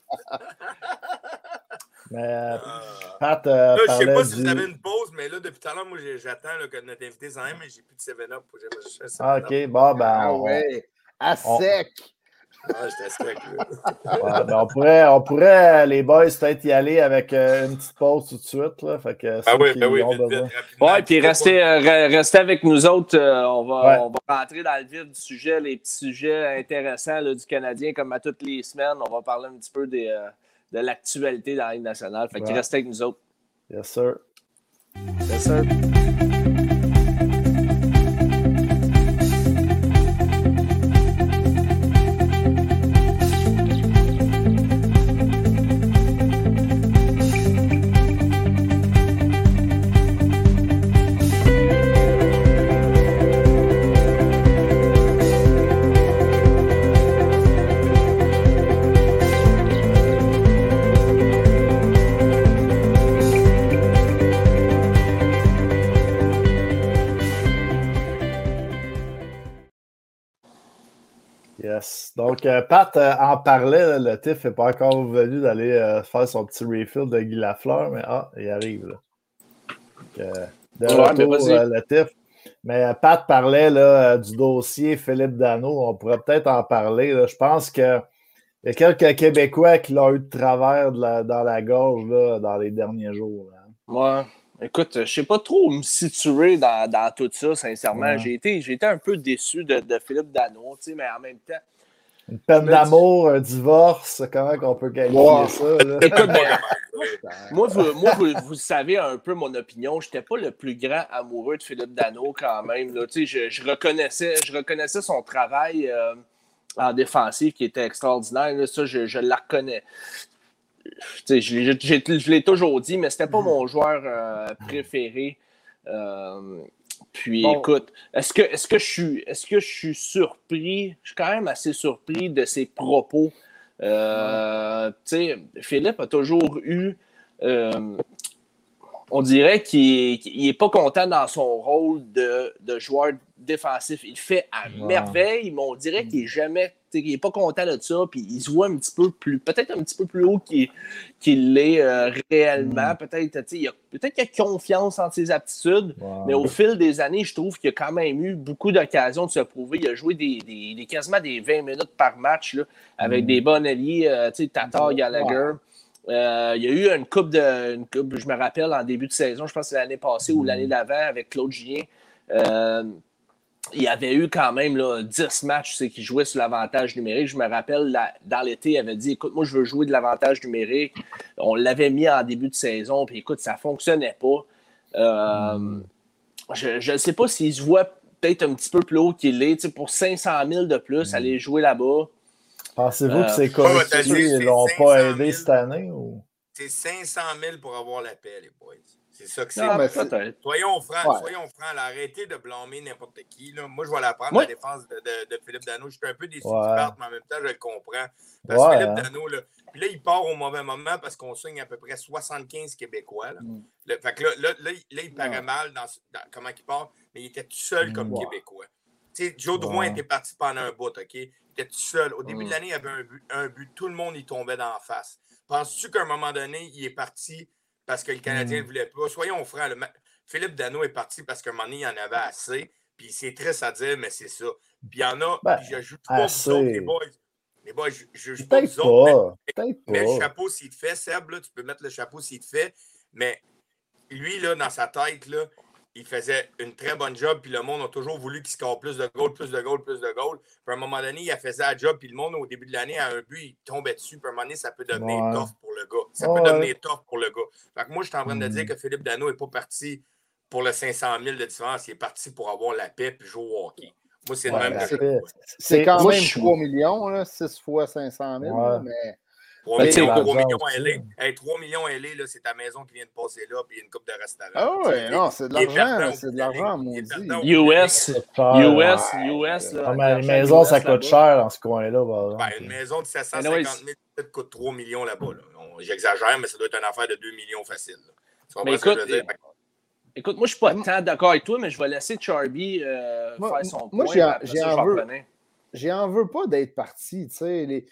Mais, euh, ah. Pat, euh, là, je sais pas si vous avez une pause, mais là, depuis tout à l'heure, moi, j'attends que notre invité s'en aille, mais j'ai plus de 7-up. Ah, OK, bon, ben. Ah, ouais. À sec. Ben, on, pourrait, on pourrait, les boys, peut-être y aller avec euh, une petite pause tout de suite. Là, fait que ah oui, ben oui, vite, ouais, puis restez, euh, restez avec nous autres. Euh, on, va, on, va, rentrer dans le vif du sujet, les petits sujets intéressants là, du Canadien, comme à toutes les semaines. On va parler un petit peu des, de l'actualité dans la Ligue nationale. Fait que restez avec nous autres. Yes, sir. Yes, sir. Donc, euh, Pat euh, en parlait, le TIF n'est pas encore venu d'aller euh, faire son petit refill de Guy Lafleur, mais ah, il arrive. Là. de retour, le TIF. Mais Pat parlait là, du dossier Philippe Dano. On pourrait peut-être en parler. Je pense qu'il y a quelques Québécois qui l'ont eu de travers dans la gorge là, dans les derniers jours. Là. Ouais. Écoute, je ne sais pas trop me situer dans, tout ça, sincèrement. J'ai été, été, un peu déçu de, de Philippe Dano, mais en même temps, une peine d'amour, un divorce, comment on peut qualifier ça? Écoute, moi, vous, moi vous, savez un peu mon opinion. Je n'étais pas le plus grand amoureux de Philippe Dano quand même. Là. Je, je, reconnaissais, je reconnaissais son travail euh, en défensive qui était extraordinaire. Ça, je, je la reconnais. Je, l'ai toujours dit, mais ce n'était pas mon joueur euh, préféré. Euh, puis écoute, est-ce que, est que, je suis, est que je suis surpris? Je suis quand même assez surpris de ses propos. Euh, Philippe a toujours eu. Euh, on dirait qu'il n'est pas content dans son rôle de, de joueur défensif. Il fait à merveille, mais on dirait qu'il n'est jamais il n'est pas content de ça, puis il se voit un petit peu plus, peut-être un petit peu plus haut qu'il l'est euh, réellement. Mm. Peut-être il a, peut-être qu'il a confiance en ses aptitudes, mais au fil des années, je trouve qu'il a quand même eu beaucoup d'occasions de se prouver. Il a joué des, des, quasiment des 20 minutes par match là, avec mm. des bons alliés, euh, Tatar, Gallagher. Euh, il y a eu une coupe de. Une coupe, je me rappelle en début de saison, je pense que c'est l'année passée ou mm. l'année d'avant avec Claude Gien il y avait eu quand même là, 10 matchs qui jouaient sur l'avantage numérique. Je me rappelle, dans l'été, il avait dit Écoute, moi, je veux jouer de l'avantage numérique. On l'avait mis en début de saison, puis écoute, ça ne fonctionnait pas. Euh, hmm. Je ne sais pas s'il se voit peut-être un petit peu plus haut qu'il est. Pour 500 000 de plus, hmm. aller jouer là-bas. Pensez-vous que ces coéquipiers ne l'ont pas aidé cette année? Ou... C'est 500 000 pour avoir la paix, les boys. C'est ça que c'est. Soyons francs, soyons francs. Arrêtez de blâmer n'importe qui. Là. Moi, je vais la prendre, la défense de, de, Philippe Dano. Je suis un peu déçu ouais. parte, mais en même temps, je le comprends. Parce que Philippe hein. Dano, là, puis là, il part au mauvais moment parce qu'on signe à peu près 75 Québécois. Là. Mm. fait que là, là, là, il paraît mal dans, comment il part, mais il était tout seul comme Québécois. Tu sais, Joe Drouin était parti pendant un bout, OK? Il était tout seul. Au début de mm. l'année, il avait un but, un but. Tout le monde y tombait dans la face. Penses-tu qu'à un moment donné, il est parti parce que le Canadien ne mm. voulait pas. Soyons francs, Philippe Dano est parti parce qu'à un moment donné, il en avait assez. Puis c'est triste à dire, mais c'est ça. Puis il y en a, ben, puis j'ajoute pas vous autres, les boys. Les boys, je ne juge pas vous autres. Mais, le chapeau s'il te fait, Seb, là, tu peux mettre le chapeau s'il te fait. Mais lui, là, dans sa tête, là, il faisait une très bonne job, puis le monde a toujours voulu qu'il score plus de goals, plus de goals, plus de goals. Puis à un moment donné, il a fait la job, puis le monde, au début de l'année, à un but, il tombait dessus. Puis à un moment donné, ça peut devenir tough pour le gars. Ça peut devenir tough pour le gars. Fait que moi, je suis en train de dire mm. que Philippe Dano n'est pas parti pour le 500 000 de différence. Il est parti pour avoir la paix puis jouer au hockey. Moi, c'est le même C'est quand même 3 millions, là, 6 fois 500 000, mais 3 millions, 3 millions LA. 3 millions LA, c'est ta maison qui vient de passer là, puis une coupe de restaurant. Ah ouais, non, c'est de l'argent, c'est de l'argent, maudit. US, US, US. Là, une maison, ça coûte cher dans ce coin-là. Ben, une maison de 750 000 coûte 3 millions là-bas. J'exagère, mais ça doit être une affaire de 2 millions facile. Mais écoute, écoute, moi, je ne suis pas tant d'accord avec toi, mais je vais laisser Charby euh, faire son point. Moi, j'en veux, veux pas d'être parti. Tu sais,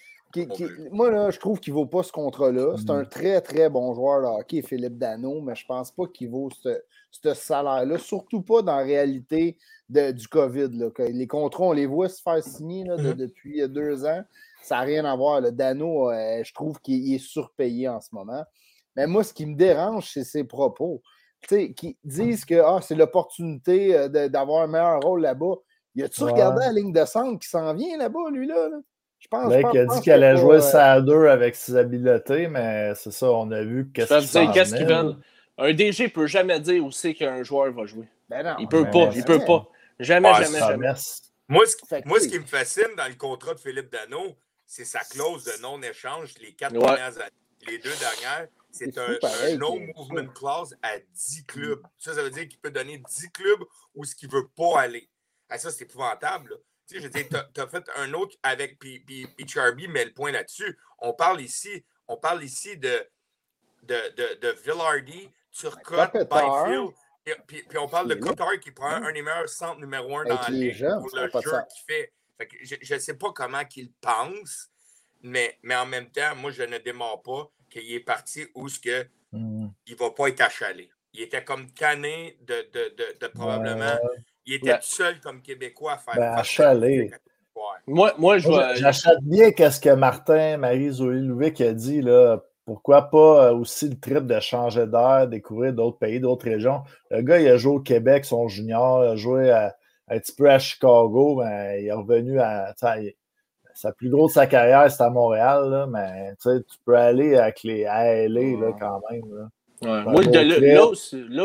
moi, là, je trouve qu'il ne vaut pas ce contrat-là. C'est un mm. très, très bon joueur de hockey, Philippe Dano, mais je ne pense pas qu'il vaut ce, salaire-là, surtout pas dans la réalité du COVID. Là. Les contrats, on les voit se faire signer mm-hmm. depuis deux ans. Ça n'a rien à voir. Le Dano, euh, je trouve qu'il est surpayé en ce moment. Mais moi, ce qui me dérange, c'est ses propos. qui disent que ah, c'est l'opportunité euh, d'avoir un meilleur rôle là-bas. Y a-tu regardé la ligne de centre qui s'en vient là-bas, lui, là? Je pense, a dit qu'elle allait jouer ça à deux avec ses habiletés, mais c'est ça, on a vu qu'est-ce qu'ils veulent? Un DG ne peut jamais dire où c'est qu'un joueur va jouer. Ben non, il peut pas, il peut pas. Jamais, jamais, jamais. Moi ce, qui me fascine dans le contrat de Philippe Dano, c'est sa clause de non-échange les quatre dernières années. Les deux dernières, c'est un, no-movement clause à 10 clubs. Ça, ça veut dire qu'il peut donner 10 clubs où ce qu'il ne veut pas aller. Ah, ça, c'est épouvantable. Tu sais, je veux dire, tu as, fait un autre avec. Puis, puis, met le point là-dessus. On parle ici, on parle ici de, de, de, de Villardy, Turcotte, Byfield. Puis, puis, on parle de Cotard qui prend un numéro centre numéro un dans la ligue pour le jeu qu'il fait. fait que je ne sais pas comment qu'il pense, mais, mais en même temps, moi, je ne démarre pas qu'il est parti où ce que mm. il ne va pas être achalé. Il était comme canné de, de, de, de probablement il était tout seul comme Québécois à faire. Ben, achalé. Moi, moi, je J'achète bien qu'est-ce que Martin, Marie-Zoé Louvic a dit. Là. Pourquoi pas euh, aussi le trip de changer d'air, découvrir d'autres pays, d'autres régions. Le gars, il a joué au Québec, son junior, il a joué un petit peu à Chicago, mais il est revenu à. Sa plus grosse sa carrière, c'est à Montréal, là, mais tu peux aller avec les à LA quand même. Là. Moi, là, où,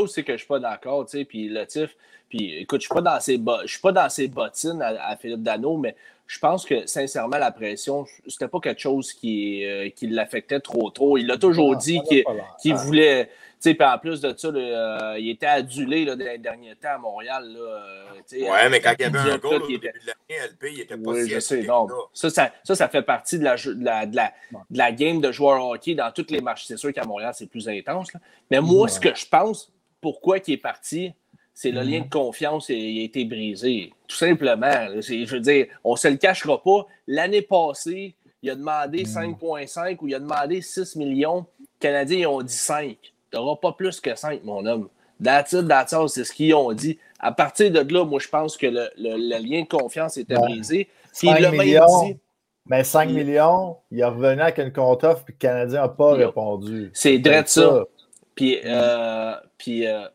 c'est que je ne suis pas d'accord, tu sais, puis Latif, puis écoute, je ne suis pas dans ses bottines à, Philippe Dano, mais je pense que sincèrement, la pression, c'était pas quelque chose qui, euh, qui l'affectait trop trop. Il a toujours dit qu'il voulait. Puis en plus de ça, euh, il était adulé là, dans les derniers temps à Montréal. Là, euh, ouais, mais quand il y avait un goal au début de l'année, LP, il était pas oui, si je sais, non. Ça, ça, ça, fait partie de la, de la, de la, de la game de joueur hockey dans toutes les matchs. C'est sûr qu'à Montréal, c'est plus intense. Là. Mais moi, ce que je pense, pourquoi il est parti, c'est le lien de confiance qui a été brisé. Tout simplement. Je veux dire, on ne se le cachera pas. L'année passée, il a demandé 5,5 ou il a demandé 6 millions. Les Canadiens ont dit 5. Tu n'auras pas plus que 5, mon homme. That's it, c'est ce qu'ils ont dit. À partir de là, moi, je pense que le, lien de confiance était brisé. Puis le millions, mais 5 millions, il est revenu avec une contre-offre, puis le Canadien n'a pas répondu. C'est direct ça. Puis, euh, puis euh,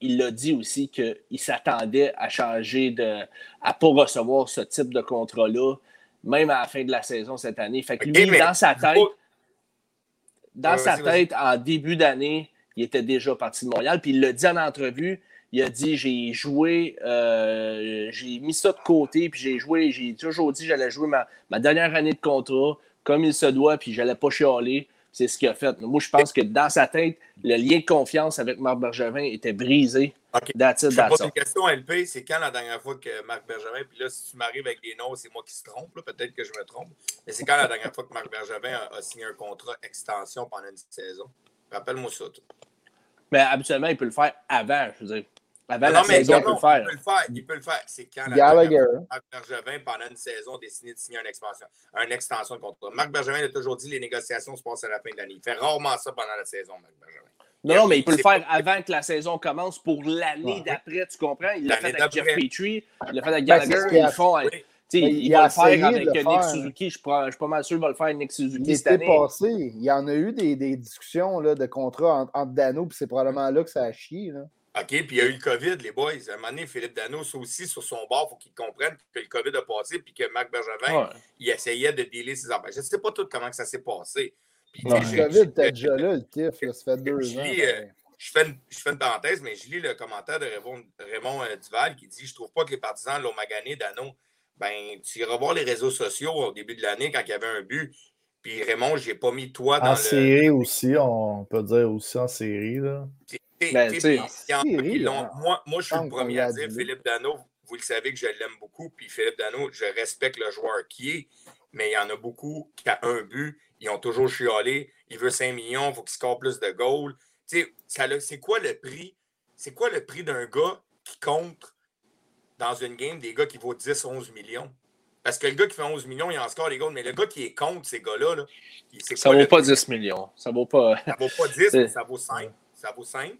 il a dit aussi qu'il s'attendait à changer de. à pas recevoir ce type de contrat-là, même à la fin de la saison cette année. Fait que lui, dans sa tête, dans sa tête, en début d'année, il était déjà parti de Montréal. Puis il l'a dit en entrevue. Il a dit j'ai joué, euh, j'ai mis ça de côté, puis j'ai joué, j'ai toujours dit que j'allais jouer ma, ma, dernière année de contrat comme il se doit, puis j'allais pas chialer. C'est ce qu'il a fait. Moi, je pense que dans sa tête, le lien de confiance avec Marc Bergevin était brisé. OK. That's je pose une question, LP. C'est quand la dernière fois que Marc Bergevin, puis là, si tu m'arrives avec des noms, c'est moi qui se trompe, peut-être que je me trompe, mais c'est quand la dernière fois que Marc Bergevin a, signé un contrat extension pendant une saison? Rappelle-moi ça. Toi. Mais habituellement, il peut le faire avant, je veux dire. Avant non, la mais saison, il, peut le faire. il peut le faire. C'est quand Gallagher. Marc Bergevin, pendant une saison, décidé de signer une expansion, une extension de contrat. Marc Bergevin a toujours dit que les négociations se passent à la fin de l'année. Il fait rarement ça pendant la saison, Marc Bergevin. Non, non, mais il peut le faire avant que la saison commence pour l'année d'après, tu comprends? Il l'a fait avec Jeff Petrie, il l'a fait avec ben, Gallagher, ils font. Il, il, va le faire avec Nick Suzuki. Je, je, suis pas mal sûr qu'il va le faire avec Nick Suzuki cette année. Passé, il y en a eu des, des discussions là, de contrat entre, entre Dano, puis c'est probablement là que ça a chié. Là. OK, puis il y a eu le COVID, les boys. À un moment donné, Philippe Dano, c'est aussi sur son bord, il faut qu'il comprenne que le COVID a passé, puis que Marc Bergevin, il essayait de dealer ses affaires. Je ne sais pas tout comment que ça s'est passé. Puis, le COVID était déjà là, le TIF, ça fait deux ans. Euh, je, fais une, je fais une parenthèse, mais je lis le commentaire de Raymond, Raymond euh, Duval qui dit Je trouve pas que les partisans l'ont magané, Dano. Ben, tu iras voir les réseaux sociaux au début de l'année quand il y avait un but. Puis Raymond, je n'ai pas mis toi dans en série aussi, on peut dire aussi en série. Là. Ben, moi, moi, je suis le premier à dire, Philippe Dano, vous le savez que je l'aime beaucoup, puis Philippe Dano, je respecte le joueur qui est, mais il y en a beaucoup qui ont un but, ils ont toujours chialé, il veut 5 millions, il faut qu'il score plus de goals. C'est quoi le prix? C'est quoi le prix d'un gars qui compte dans une game des gars qui vaut 10-11 millions? Parce que le gars qui fait 11 millions, il en score les gars, mais le gars qui est contre ces gars-là, là, ça ne vaut pas 10 millions. Ça vaut pas. Ça vaut pas 10, mais ça vaut 5. Ça vaut 5.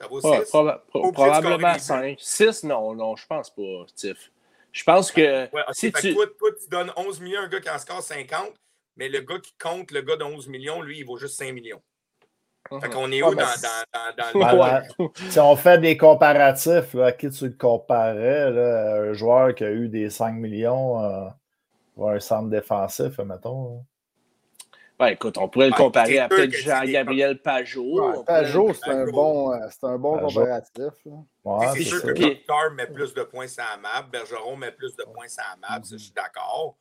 Ça vaut 6. Ouais, proba probablement 5. 6, non, non, je pense pas, Tiff. Je pense que. Ouais, si tu... Toi, toi, tu donnes 11 millions à un gars qui en score 50, mais le gars qui compte le gars de 11 millions, lui, il vaut juste 5 millions. Fait qu'on est où dans, dans, dans, le. si on fait des comparatifs, là, à qui tu le comparais, là, un joueur qui a eu des 5 millions euh, ou un centre défensif, mettons. Ben, écoute, on pourrait le comparer à peut-être Jean-Gabriel Pajot. Ouais, Pajot, c'est un bon, euh, un bon comparatif. Ouais, c'est sûr que Victor met plus de points sur la map, Bergeron met plus de points sur la map, ça, je suis d'accord.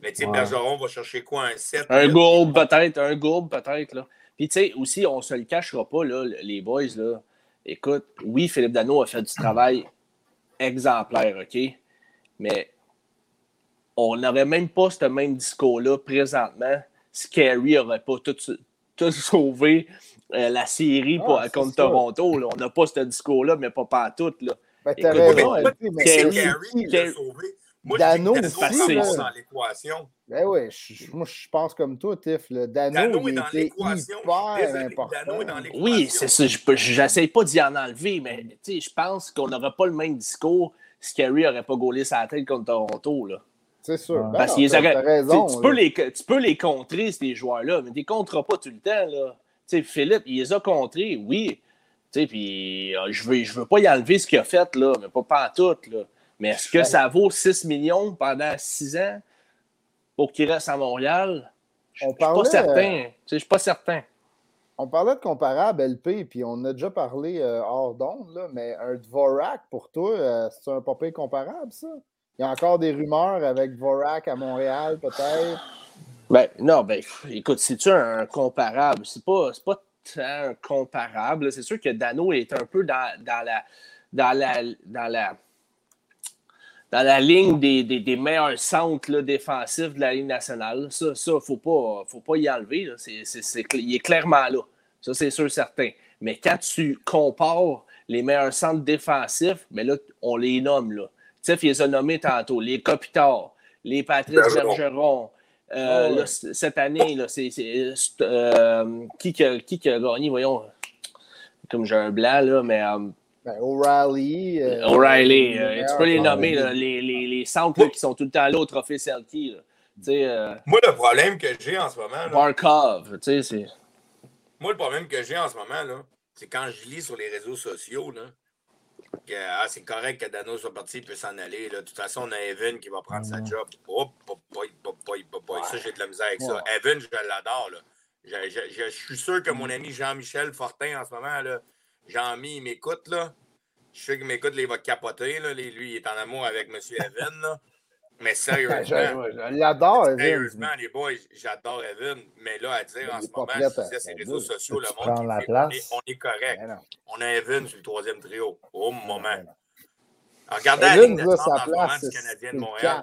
Mais tu sais, Bergeron va chercher quoi, un 7? Un goal peut-être, un goal peut-être. là. Puis, tu sais, aussi, on ne se le cachera pas, là, les boys. Là. Écoute, oui, Philippe Dano a fait du travail exemplaire, OK? Mais on n'aurait même pas ce même discours-là présentement si Carey n'aurait pas tout, tout sauvé euh, la série pour, ah, contre Toronto. Là. On n'a pas ce discours-là, mais pas partout. Là. Ben, t'as raison, mais qui l'a sauvé. Moi, Dano, je aussi, dans l'équation. Ben oui, moi, je pense comme toi, Tiff. Dano, Dano est dans l'équation. Dano est dans l'équation. Oui, c'est ça. J'essaie pas d'y en enlever, mais je pense qu'on n'aurait pas le même discours si Carey n'aurait pas gaulé sa tête contre Toronto. Là. C'est sûr. Ben Parce qu'ils auraient, raison, tu, peux les, tu peux les contrer, ces joueurs-là, mais tu les contreras pas tout le temps. Là. sais, Philippe, il les a contrés, oui. Puis euh, je veux, je veux pas y enlever ce qu'il a fait, là, mais pas, pas tout. Là. Mais est-ce que ça vaut 6 millions pendant 6 ans pour qu'il reste à Montréal? Je ne suis pas certain. Je suis pas certain. On parlait de comparable LP, puis on a déjà parlé euh, hors d'onde, mais un Dvorak pour toi, euh, c'est un papier comparable, ça? Il y a encore des rumeurs avec Dvorak à Montréal, peut-être? Ben, non, ben, écoute, c'est-tu un comparable? C'est pas, pas un comparable. C'est sûr que Dano est un peu dans, la. Dans la, dans la dans la ligne des, des, meilleurs centres défensifs de la Ligue nationale. Ça, il ne faut pas, faut pas y enlever. il est clairement là. Ça, c'est sûr certain. Mais quand tu compares les meilleurs centres défensifs, mais là, on les nomme. Là. Tiff, il les a nommés tantôt. Les Kopitar, les Patrice Bergeron. Euh, ah cette année, c'est, euh, qui, qui, a, qui a gagné, voyons, comme j'ai un blanc, là, mais euh, ben, O'Reilly. O'Reilly. Tu peux les nommer, les, les, les centres qui sont tout le temps là au trophée Selkie. Moi, le problème que j'ai en ce moment. Barkov, tu sais, c'est. Moi, le problème que j'ai en ce moment, là, c'est quand je lis sur les réseaux sociaux, là, ah, c'est correct que Dano soit parti, il peut s'en aller. Là. De toute façon, on a Evan qui va prendre sa job. Oh, Ça, j'ai de la misère avec ça. Evan, je l'adore. Je, je, je, suis sûr que mon ami Jean-Michel Fortin, en ce moment, là, Jean-Mi, il m'écoute, là. Je sais qu'il m'écoute, il va capoter, là. Lui, il est en amour avec M. Evan, là. Mais sérieusement. je l'adore, Evan. Sérieusement, les boys, j'adore Evan. Mais là, à dire en ce moment, je disais, ces réseaux sociaux, le monde. La place? On, est, correct. On a Evan sur le troisième trio. Au moment. regardez la ligne de centre du Canadien de Montréal.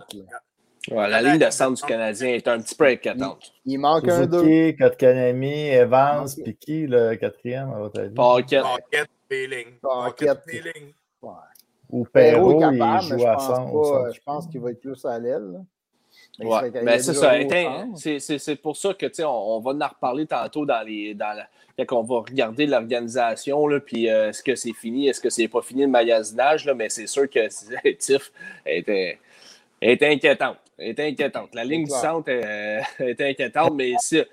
Ouais, la ligne de centre du Canadien est un petit peu inquiétante. Il, manque un deux. Kotkanemi, Evans, puis qui le quatrième à votre avis? Paquette. Paquette, Peeling. Paquette, Peeling. Ouais. Ou Perrault, il joue à centre. Je pense qu'il va être plus à l'aile. Ouais, mais c'est ça. C'est pour ça que on, on va en reparler tantôt dans les. Dans la, quand on va regarder l'organisation, puis euh, est-ce que c'est fini, est-ce que c'est pas fini le magasinage, là, mais c'est sûr que Tiff était, était inquiétante est inquiétante. La ligne du centre est, est inquiétante, mais si.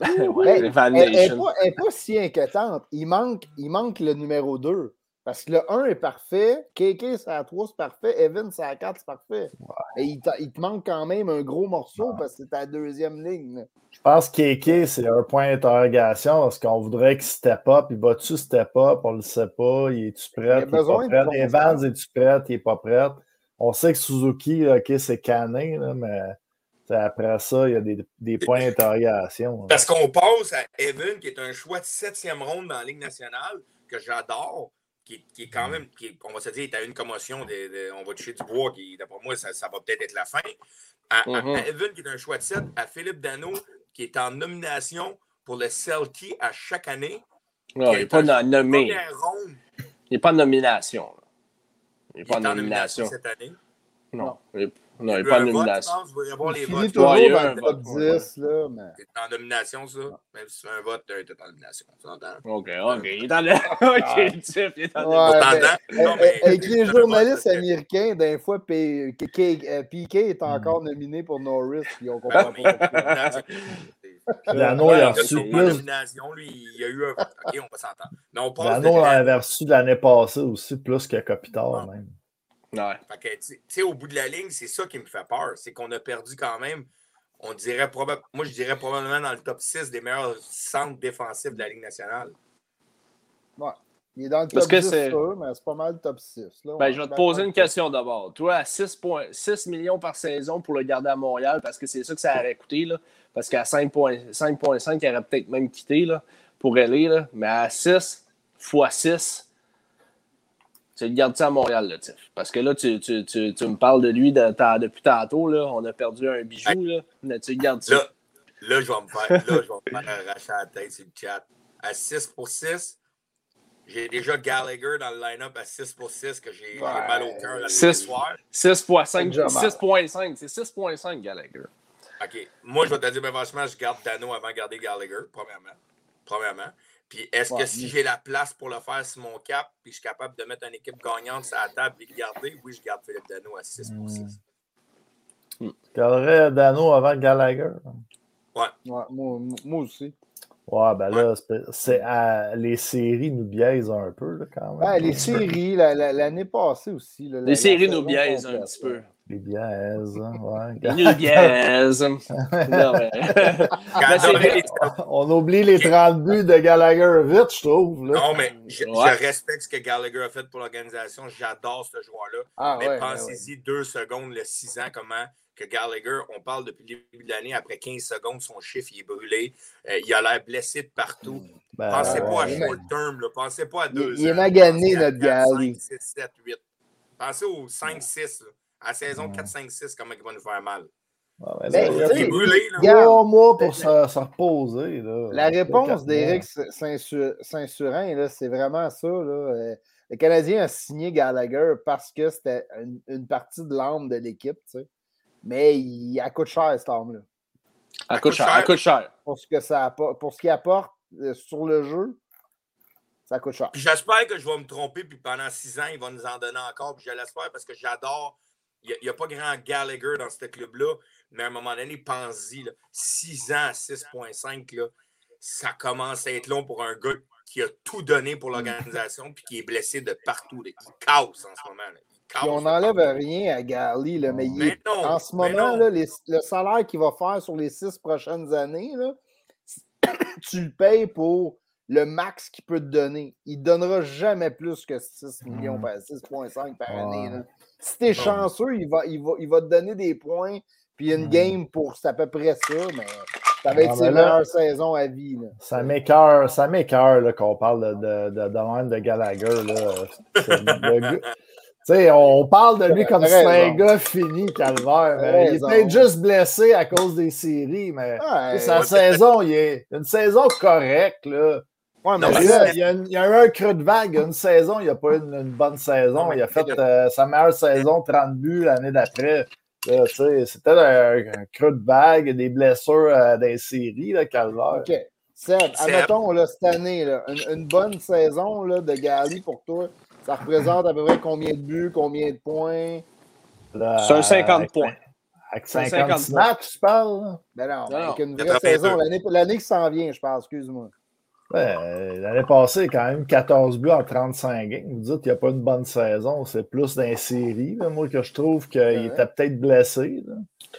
ouais, elle n'est pas, pas, si inquiétante. Il manque, il manque le numéro 2. Parce que le 1 est parfait, KK c'est à 3, c'est parfait, Evan c'est à 4, c'est parfait. Et il, il, te manque quand même un gros morceau parce que c'est ta deuxième ligne. Je pense que KK c'est un point d'interrogation parce qu'on voudrait qu'il step up. Il va-tu step up? On ne le sait pas. Il est-tu prêt? Il, est pas prêt? Evans, est-tu prêt? Il n'est pas prêt? on sait que Suzuki, OK, c'est cané, mais après ça, il y a des, des points d'interrogation. Parce qu'on passe à Evan, qui est un choix de septième ronde dans la Ligue nationale, que j'adore, qui, qui, est quand même, on va se dire, il a une commotion, on va toucher du bois, qui, d'après moi, ça, va peut-être être la fin. À, mm-hmm. Evan, qui est un choix de 7, à Philippe Dano, qui est en nomination pour le Selkie à chaque année. Non, il n'est pas nommé. Il n'est pas en nomination. Il n'est pas en nomination. cette année? Non. Non, il n'y a pas de nomination. Vote, je vais avoir les votes. toujours ouais, dans le top 10, là. Mais... C'est en nomination, ça? Même si tu fais un vote, tu es en nomination. Tu entends? OK, OK. Il est en OK, le type, il est en nomination. Avec les journalistes américains, d'un fois, PK est encore nominé pour Norris, puis on comprend pas Dano, il a reçu plus. Nomination, lui, il a eu un. OK, on va s'entendre. Dano avait reçu l'année passée aussi plus que Kopitar, même. Ouais. tu sais, au bout de la ligne, c'est ça qui me fait peur. C'est qu'on a perdu quand même, on dirait probablement, moi je dirais probablement dans le top 6 des meilleurs centres défensifs de la Ligue nationale. Ouais. Il est dans le top 10, mais c'est pas mal le top 6. Là, ben, je vais te poser une question d'abord. Toi, à 6, millions par saison pour le garder à Montréal, parce que c'est ça que ça aurait coûté, là, parce qu'à 5,5, il aurait peut-être même quitté là, pour aller, là, mais à 6 x 6, tu le gardes ça à Montréal, le Tiff. Parce que là, tu, tu, tu, tu me parles de lui de, depuis tantôt. Là. On a perdu un bijou. Là. Mais tu gardes ça. Là, là, je vais me faire, là, je vais me faire arracher la tête sur le chat. À 6 pour 6, j'ai déjà Gallagher dans le line-up à 6 pour 6 que j'ai ouais. mal au cœur 6 soir. 6 pour 5, 6.5. C'est 6.5 Gallagher. OK. Moi, je vais te dire, ben, franchement, je garde Dano avant de garder Gallagher, premièrement. Premièrement. Puis est-ce que si j'ai la place pour le faire sur mon cap, puis je suis capable de mettre une équipe gagnante sur la table et de garder, oui, je garde Philippe Dano à 6 pour 6. Tu garderais Dano avant Gallagher? Ouais. ouais moi, moi, aussi. Ouais, ben là, c'est, les séries nous biaisent un peu, là, quand même. Ouais, les séries, l'année passée aussi. Là, les séries nous biaisent un petit peu. Les biaises, ouais. Les biaises. On oublie les 30 buts de Gallagher vite, je trouve. Là. Non, mais je, respecte ce que Gallagher a fait pour l'organisation. J'adore ce joueur-là. Ah, mais ouais, pensez-y ouais. deux secondes, le 6 ans, comment que Gallagher, on parle depuis le début de l'année, après 15 secondes, son chiffre il est brûlé. Euh, il a l'air blessé de partout. Ben, pensez ouais, pas à ouais. short term, là. pensez pas à deux Il est ans. magané, Pensez à notre 4, Gally. 5, 6, 7, 8. Pensez aux 5-6. À la saison 4-5-6, comment il va nous faire mal? Ah, ben, Ben, là, tu Il sais, est brûlé, là. Regarde. Trois mois pour se, se reposer. Là. La réponse d'Éric Saint-Su- Saint-Surin, c'est vraiment ça. Là. Euh, Le Canadien a signé Gallagher parce que c'était une, une partie de l'âme de l'équipe. tu sais. Mais il elle coûte cher, cette arme-là. Elle coûte cher. Elle coûte cher. Pour ce que ça apporte, pour ce qu'il apporte euh, sur le jeu, ça coûte cher. J'espère que je vais me tromper, puis pendant six ans, il va nous en donner encore. Puis je l'espère parce que j'adore. Il n'y a, pas grand Gallagher dans ce club-là, mais à un moment donné, pense-y. là, Six ans à 6,5, là, ça commence à être long pour un gars qui a tout donné pour l'organisation, puis qui est blessé de partout. là. Il casse en ce moment. là. Il casse Puis on n'enlève rien à Garly, là, mais, non, en ce moment, là, les- le salaire qu'il va faire sur les six prochaines années, là, tu le payes pour le max qu'il peut te donner. Il ne donnera jamais plus que 6 millions, par 6,5 par année. là. Si tu es chanceux, il va, il, va, il va te donner des points, puis une game pour c'est à peu près ça, mais ça va être Ah, ses mais là- meilleures saisons à vie. là. Ça m'écœure, ça m'écœure qu'on parle de, de, de, de même de Gallagher. Là. On parle de lui comme si c'était un gars fini, calvaire. mais il peut-être juste blessé à cause des séries, mais Ouais, sa ouais, saison, il est une saison correcte. Là. Ouais, mais Non, Il, y a, c'est- il y a une- il y a eu un creux de vague. Une saison, il n'y a pas eu une, une bonne saison. Il a fait euh, sa meilleure saison, 30 buts l'année d'après. C'était un, un creux de vague, des blessures euh, les séries, là, calvaire. OK. Seb, admettons, là, cette année, là, une, une bonne saison là, de Gali pour toi, ça représente à peu près combien de buts, combien de points? C'est un 50 avec- points. Avec C'est un 50 50 points. matchs, tu parles? Ben non, Non, avec une vraie 82. saison. L'année l'année qui s'en vient, je pense, excuse-moi. Ouais, L'année passée, quand même 14 buts en 35 games. Vous dites qu'il n'y a pas une bonne saison. C'est plus séries. là, moi, que je trouve qu'il Ouais. était peut-être blessé. là.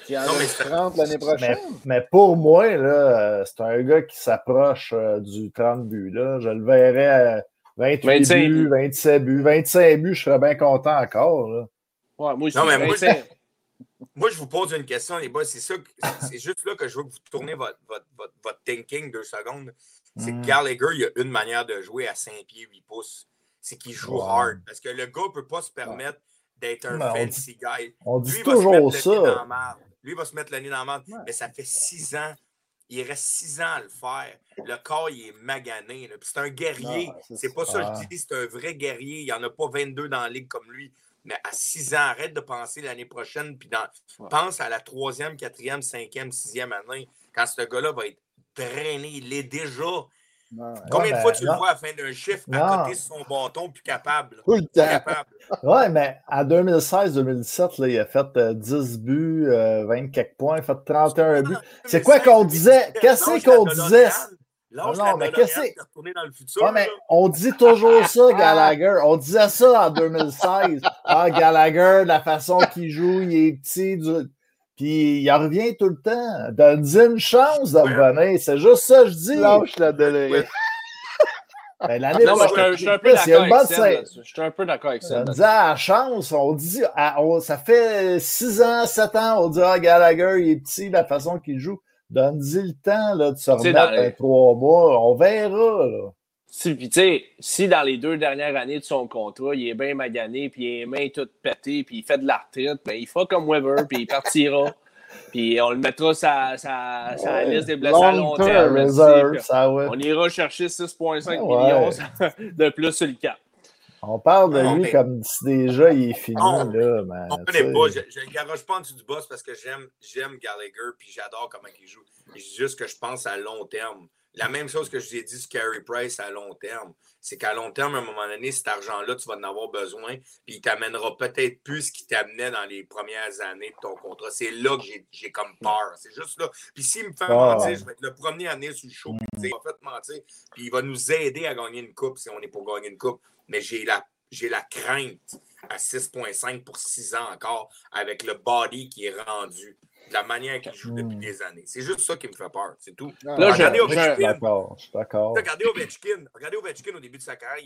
Il y en Non, a mais c'est- 30 l'année prochaine. Mais pour moi, là, c'est un gars qui s'approche euh, du 30 buts. Là. Je le verrais à 28 25 buts, 27 buts. 25 buts, je serais bien content encore. Là. Ouais, moi aussi. Non, mais moi, 25. Moi, je vous pose une question, les boys. C'est ça, que- c'est juste là que je veux que vous tournez votre, votre, votre, votre thinking deux secondes. C'est que Gallagher, il y a une manière de jouer à 5 pieds, 8 pouces. C'est qu'il joue hard. Parce que le gars ne peut pas se permettre d'être un Ben, on fancy guy. On Lui, dit se toujours dans ça. Lui, il va se mettre le nez dans la marde. Ouais. Mais ça fait 6 ans. Il reste 6 ans à le faire. Le corps, il est magané. C'est un guerrier. C'est pas ça, ça. je dis. C'est un vrai guerrier. Il n'y en a pas 22 dans la ligue comme lui. mais à 6 ans, arrête de penser l'année prochaine, puis pense à la troisième, quatrième, cinquième, sixième année, quand ce gars-là va être drainé, il est déjà. Combien de fois tu le vois à la fin d'un chiffre à côté de son bâton, plus capable? Tout le temps. Oui, mais en 2016-2017, il a fait 10 euh, buts, 20 euh, quelques points, il a fait 31 buts. C'est quoi qu'on disait? Qu'est-ce qu'on disait? non, mais qu'est-ce que dans le futur. mais on dit toujours ça, Gallagher. On disait ça en 2016. Ah, Gallagher, la façon qu'il joue, il est petit. Puis il revient tout le temps. Donne-lui une chance de revenir. C'est juste ça que je dis. Lâche la donnée. Ben, l'année prochaine, je suis un peu d'accord avec Je suis un peu d'accord avec ça. On dit à la chance, on dit, ça fait 6 ans, 7 ans, on dit, ah, Gallagher, il est petit, la façon qu'il joue. Donne-y le temps là, de se remettre les... trois mois. On verra. Là. Si, puis, tu sais, si dans les deux dernières années de son contrat, il est bien magané, puis il a les mains toutes pétées, puis il fait de la retraite, ben, il fera comme Weber, puis il partira. Puis on le mettra sur sa, liste des blessés à long terme. On ira chercher 6,5 millions de plus sur le cap. On parle de lui comme si déjà il est fini. là, man, on connaît pas. Je ne garoche pas en dessous du boss parce que j'aime Gallagher puis j'adore comment il joue. C'est juste que je pense à long terme. La même chose que je vous ai dit sur Carey Price à long terme. C'est qu'à long terme, à un moment donné, cet argent-là, tu vas en avoir besoin, puis il t'amènera peut-être plus ce qu'il t'amenait dans les premières années de ton contrat. C'est là que j'ai comme peur. C'est juste là. Puis s'il me fait mentir, je vais être le premier année sur le show, il va fait mentir, puis il va nous aider à gagner une coupe si on est pour gagner une coupe mais j'ai la, j'ai la crainte à 6,5 pour 6 ans encore avec le body qui est rendu, de la manière qu'il joue depuis hmm. des années. C'est juste ça qui me fait peur, c'est tout. regardez Ovechkin. Regardez Ovechkin. Regardez Ovechkin au début de sa carrière,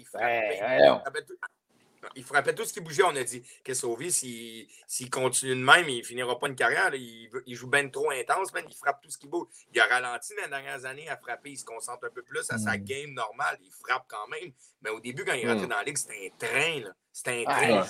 il frappait tout ce qui bougeait. On a dit que Sauvé, s'il continue de même, il ne finira pas une carrière. Il, joue bien trop intense, il frappe tout ce qui bouge. Il a ralenti dans les dernières années à frapper. Il se concentre un peu plus à sa mm. game normale. Il frappe quand même. Mais au début, quand il rentrait mm. dans la ligue, c'était un train. C'était un train.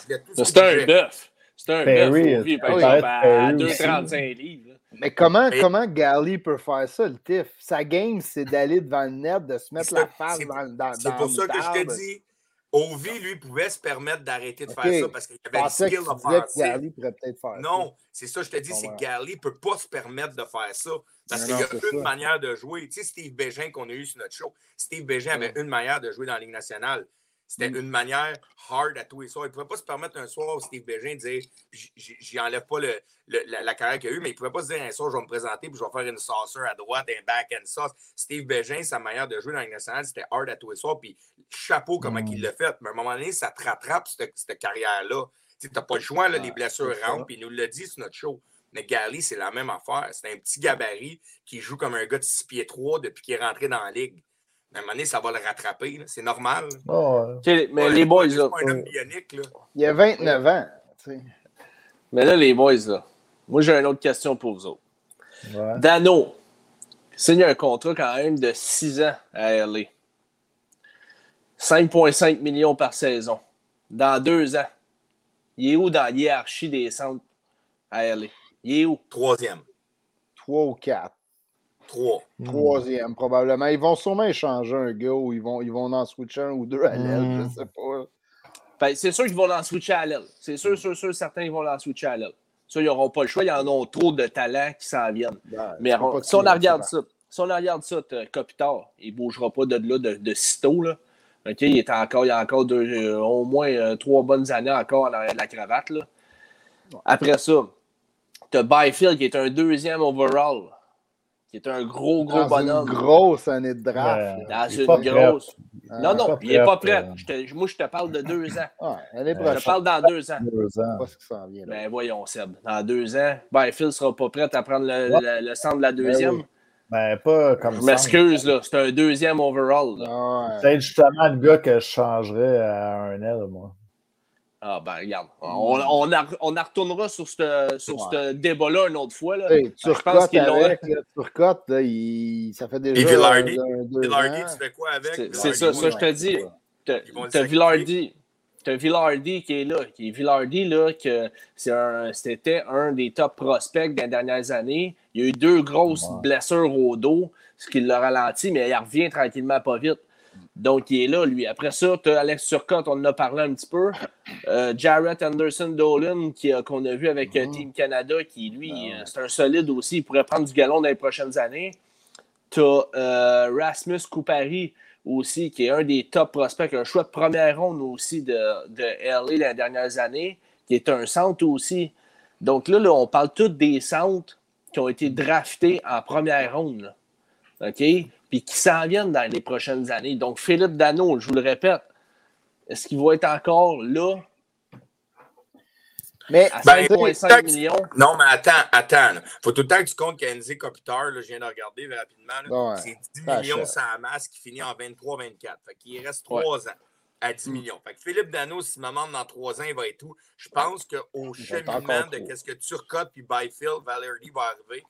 C'était un bœuf. C'était un bœuf. par exemple, à 2,35 livres. Mais comment, comment Gally peut faire ça, le TIF? Sa game, c'est d'aller devant le net, de se mettre la face dans, dans, C'est pour ça que je te dis, Ovi, lui, pouvait se permettre d'arrêter de faire ça parce qu'il avait le skill offensif. pourrait peut-être faire Non, c'est ça, je te dis, c'est que Gally ne peut pas se permettre de faire ça parce qu'il y a une manière de jouer. Tu sais, Steve Bégin qu'on a eu sur notre show, Steve Bégin avait une manière de jouer dans la Ligue nationale. C'était mm. une manière hard à tous les soirs. Il ne pouvait pas se permettre un soir, Steve Bégin, de dire j'y enlève pas le, la, carrière qu'il a eue, mais il ne pouvait pas se dire un soir, je vais me présenter puis je vais faire une saucer à droite, un back-end sauce. Steve Bégin, sa manière de jouer dans la nationale, c'était hard à tous les soirs. Puis chapeau comment il l'a fait. Mais à un moment donné, ça te rattrape, cette, carrière-là. Tu n'as pas le choix, là, les blessures rentrent, puis il nous l'a dit sur notre show. Mais Gally, c'est la même affaire. C'est un petit gabarit qui joue comme un gars de 6 pieds 3 depuis qu'il est rentré dans la ligue à un moment donné, ça va le rattraper. C'est normal. mais les boys, là. un homme bionique, là. Il a 29 ans. Mais là, les boys, là. Moi, j'ai une autre question pour vous autres. Dano signe un contrat quand même de 6 ans à LA. 5,5 millions par saison. Dans deux ans. Il est où dans la hiérarchie des centres à LA? Il est où? Troisième. Trois ou quatre. Trois. Troisième, probablement. Ils vont sûrement échanger un gars ou ils vont, ils vont en switcher un ou deux à l'aile, je hmm. sais pas. Ben, c'est sûr qu'ils vont en switcher à l'aile. C'est sûr, sûr, sûr, certains ils vont en switcher à l'aile. Ça, ils n'auront pas le choix. Ils en ont trop de talents qui s'en viennent. Ben, Mais si on regarde ça, si on regarde ça, Kopitar, il ne bougera pas de là de, de sitôt. Là. il, est encore, il y a encore deux, euh, au moins euh, trois bonnes années encore en arrière de la cravate. Là. Après ça, tu as Byfield qui est un deuxième overall qui est un gros, gros dans bonhomme. Une grosse année de draft. dans une grosse. non, non, il n'est pas prêt. moi, je te parle de deux ans. Ah, je te parle dans deux ans. Deux ans. Pas ce qui s'en vient, ben, voyons, Seb. Dans deux ans, ben, Phil ne sera pas prêt à prendre le, le, centre de la ben deuxième. Ben, pas comme ça. Je m'excuse, là. C'est un deuxième overall. Ah, C'est justement le gars que je changerais à un L, moi. Ah, ben, regarde. On, on, on retournera sur ce sur ce débat-là une autre fois. Là. Hey, Turcotte, avec, Turcotte là, il, ça fait déjà. Et Villardy, Villardy tu fais quoi avec? C'est ça, ça, je te dis. T'as Villardy. T'as Villardy qui est là. Qui est Villardy, là, que c'était un, des top prospects des dernières années. Il y a eu deux grosses blessures au dos, ce qui l'a ralenti, mais il revient tranquillement pas vite. Donc, il est là, lui. Après ça, tu as Alex Turcotte, on en a parlé un petit peu. Euh, Jarrett Anderson Dolan, qu'on a vu avec mm. Team Canada, qui, lui, ben c'est un solide aussi. Il pourrait prendre du galon dans les prochaines années. Tu as Rasmus Coupari aussi, qui est un des top prospects, un choix de première ronde aussi de, de LA les dernières années, qui est un centre aussi. Donc là, là on parle tous des centres qui ont été draftés en première ronde. OK? Puis qui s'en viennent dans les prochaines années. Donc, Philippe Dano, je vous le répète, est-ce qu'il va être encore là? Mais à 5,5 ben, millions? Non, mais attends, attends. Il faut tout le temps que tu comptes Kenzie Kopitar, je viens de regarder rapidement. C'est 10 millions sans masse qui finit en 23-24. Fait qu'il reste 3 ans à 10 mm. millions. Fait que Philippe Dano, si maman dans 3 ans, il va être où? Je pense qu'au cheminement de qu'est-ce que Turcotte puis Byfield, Valerdi va arriver,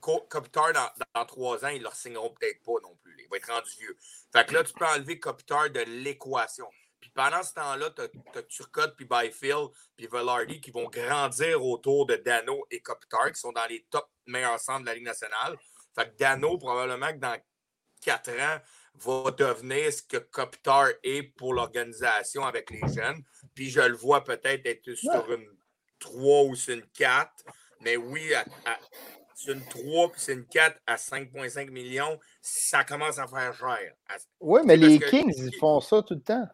Kopitar, dans, dans 3 ans, ils ne leur signeront peut-être pas non plus. Il va être rendu vieux. Fait que là, tu peux enlever Kopitar de l'équation. Puis pendant ce temps-là, tu as, Turcotte, puis Byfield, puis Velarde qui vont grandir autour de Dano et Kopitar, qui sont dans les top meilleurs centres de la Ligue nationale. Fait que Dano, probablement que dans 4 ans, va devenir ce que Kopitar est pour l'organisation avec les jeunes. Puis je le vois peut-être être sur une 3 ou sur une 4. Mais oui, c'est une 3 puis c'est une 4 à 5,5 millions, ça commence à faire cher. Oui, mais les Kings, ils font ça tout le temps.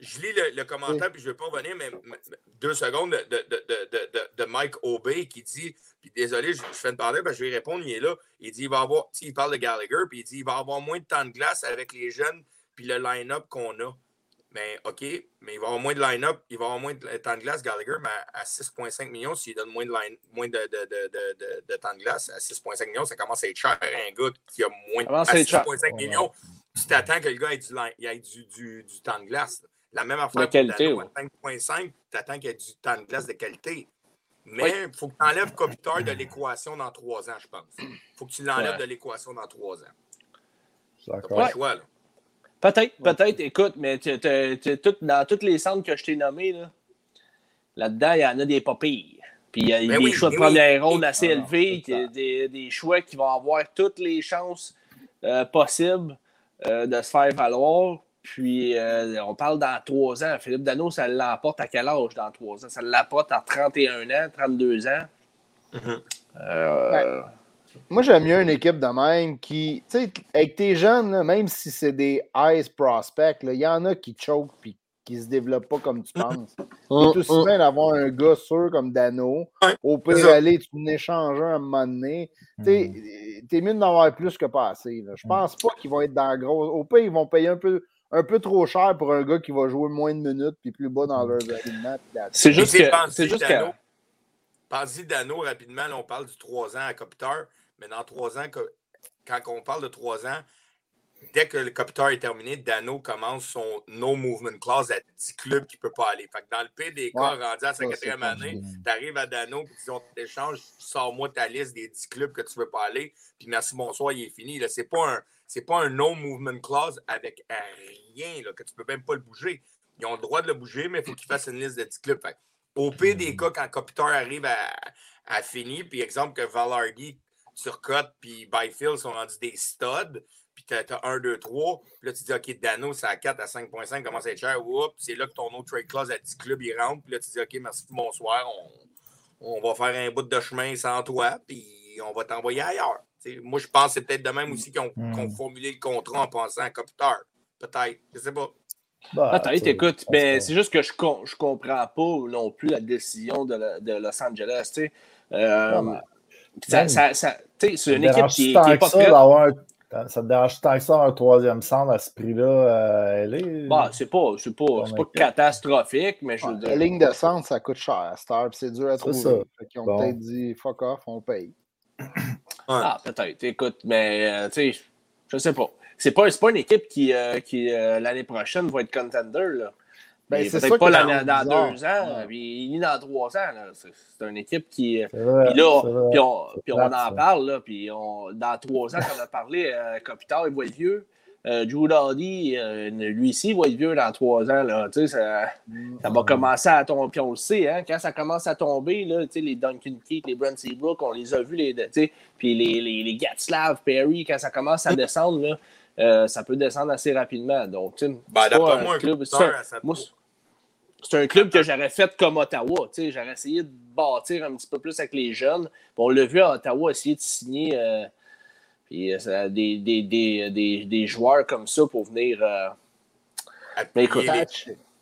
Je lis le, commentaire, puis je ne vais pas revenir, mais deux secondes de, de, de Mike Obey qui dit puis désolé, je, fais une parler, parce que je vais répondre, il est là. Il dit il va avoir, il parle de Gallagher, puis il dit il va avoir moins de temps de glace avec les jeunes, puis le line-up qu'on a. Mais OK, mais il va avoir moins de line-up, il va avoir moins de temps de glace, Gallagher, mais à 6,5 millions, s'il donne moins de, line, moins de, de, de, de temps de glace, à 6,5 millions, ça commence à être cher. Un gars qui a moins de 6,5 millions, tu t'attends que le gars ait du, ait du, du, du, temps de glace. La même affaire, de qualité, 5,5, tu attends qu'il y ait du temps de glace de qualité. Mais il faut que tu enlèves Kopitar de l'équation dans trois ans, je pense. Il faut que tu l'enlèves de l'équation dans trois ans. D'accord. choix, là. Peut-être, peut-être. Écoute, mais dans tous les centres que je t'ai nommés, là, dedans il y en a des pas Puis il y a ben des choix de ben première ronde assez ah, élevés, des, des, choix qui vont avoir toutes les chances euh, possibles euh, de se faire valoir. Puis, euh, on parle dans trois ans. Philippe Dano, ça l'emporte à quel âge dans trois ans? Ça l'apporte à 31 ans, 32 ans? Mm-hmm. Euh, moi, j'aime mieux une équipe de même qui, tu sais, avec tes jeunes, même si c'est des ice prospects, il y en a qui choke puis qui se développent pas comme tu penses. C'est tout aussi bien d'avoir un gars sûr comme Dano. Au pire, aller, tu échanger un moment donné. Tu mm. es mieux d'en avoir plus que pas assez. Je mm. pense pas qu'ils vont être dans gros. Au pire, ils vont payer un peu un peu trop cher pour un gars qui va jouer moins de minutes puis plus bas dans leur alignement. C'est juste que. C'est juste que. Pensez d'anneau rapidement, on parle du 3 ans à Copitar, mais dans 3 ans, quand on parle de 3 ans, dès que le Copitar est terminé, Dano commence son no movement clause à 10 clubs qui ne peut pas aller. Fait que dans le pays des cas, rendu à sa quatrième année, tu arrives à Dano et tu t'échanges, sors-moi ta liste des 10 clubs que tu ne veux pas aller, puis merci, bonsoir, il est fini. Ce n'est pas un pas un no-movement clause avec rien, là, que tu peux même pas le bouger. Ils ont le droit de le bouger, mais il faut qu'ils fassent une liste de 10 clubs. au pire des cas, quand Kopitar arrive à, à finir, puis exemple que Valardi, Turcotte, puis Byfield sont rendus des studs, puis tu as, 1, 2, 3, puis là tu dis, OK, Dano, c'est à 4, à 5,5, commence à être cher, oups, c'est là que ton autre trade clause à 10 clubs, il rentre, puis là tu dis, OK, merci, bonsoir, on, on va faire un bout de chemin sans toi, puis on va t'envoyer ailleurs moi, je pense que c'est peut-être de même aussi qu'ils ont, hmm. formulé le contrat en pensant à Kopitar. Peut-être. Je ne sais pas. Bah, peut-être, écoute, mais c'est juste que je ne comprends pas non plus la décision de, de Los Angeles. Euh, ça, ça, ça c'est une équipe qui n'est pas prête. Ça te dérange tant que ça un troisième centre à ce prix-là, euh, elle est. Bah, c'est pas, c'est pas, pas catastrophique, mais je veux dire. La ligne de centre, ça coûte cher. C'est dur à trouver. Ça. Ils ont peut-être dit fuck off, on paye. Ah, peut-être. Écoute, mais euh, tu sais, je sais pas. C'est pas, pas une équipe qui, euh, qui euh, l'année prochaine va être contender. Là. Ben, c'est peut-être pas l'année dans deux ans, puis ni dans trois ans. C'est une équipe qui. puis là, puis on, puis on en parle, là, puis on, dans trois ans, on a parlé, euh, Kopitar, il va être vieux. Euh, Drew Doughty, euh, lui ici, va être vieux dans trois ans. Là, ça, ça va mm. commencer à tomber. Puis on le sait, hein, quand ça commence à tomber, là, les Duncan Keith, les Brent Seabrook, on les a vus. Les, puis les, les, les Gatslav, Perry, quand ça commence à descendre, là, ça peut descendre assez rapidement. Donc, tu ben, pas un club. C'est un club que j'aurais fait comme Ottawa. J'aurais essayé de bâtir un petit peu plus avec les jeunes. on l'a vu à Ottawa essayer de signer euh, puis, euh, des, des, des, des, joueurs comme ça pour venir. Euh... Mais écoute,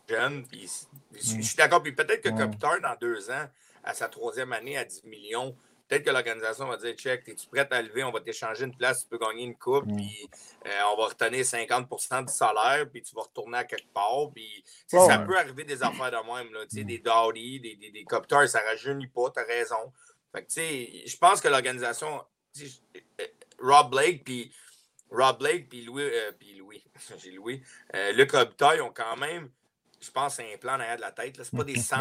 jeunes, je suis d'accord. Puis peut-être que ouais. dans deux ans, à sa troisième année à 10 millions, Peut-être que l'organisation va dire check, es-tu prêt à lever, on va t'échanger une place, tu peux gagner une coupe, mm. puis euh, on va retenir 50% du salaire, puis tu vas retourner à quelque part. Puis, ça peut arriver des affaires de même, là, mm. des Dowdy, des, des, des Copters, ça rajeunit pas, tu as raison. Fait que, je pense que l'organisation, euh, Rob Blake, puis Rob Blake, puis Louis, euh, puis Louis, j'ai Louis, euh, Luc Robitaille ont quand même, je pense, un plan derrière de la tête. C'est pas des 100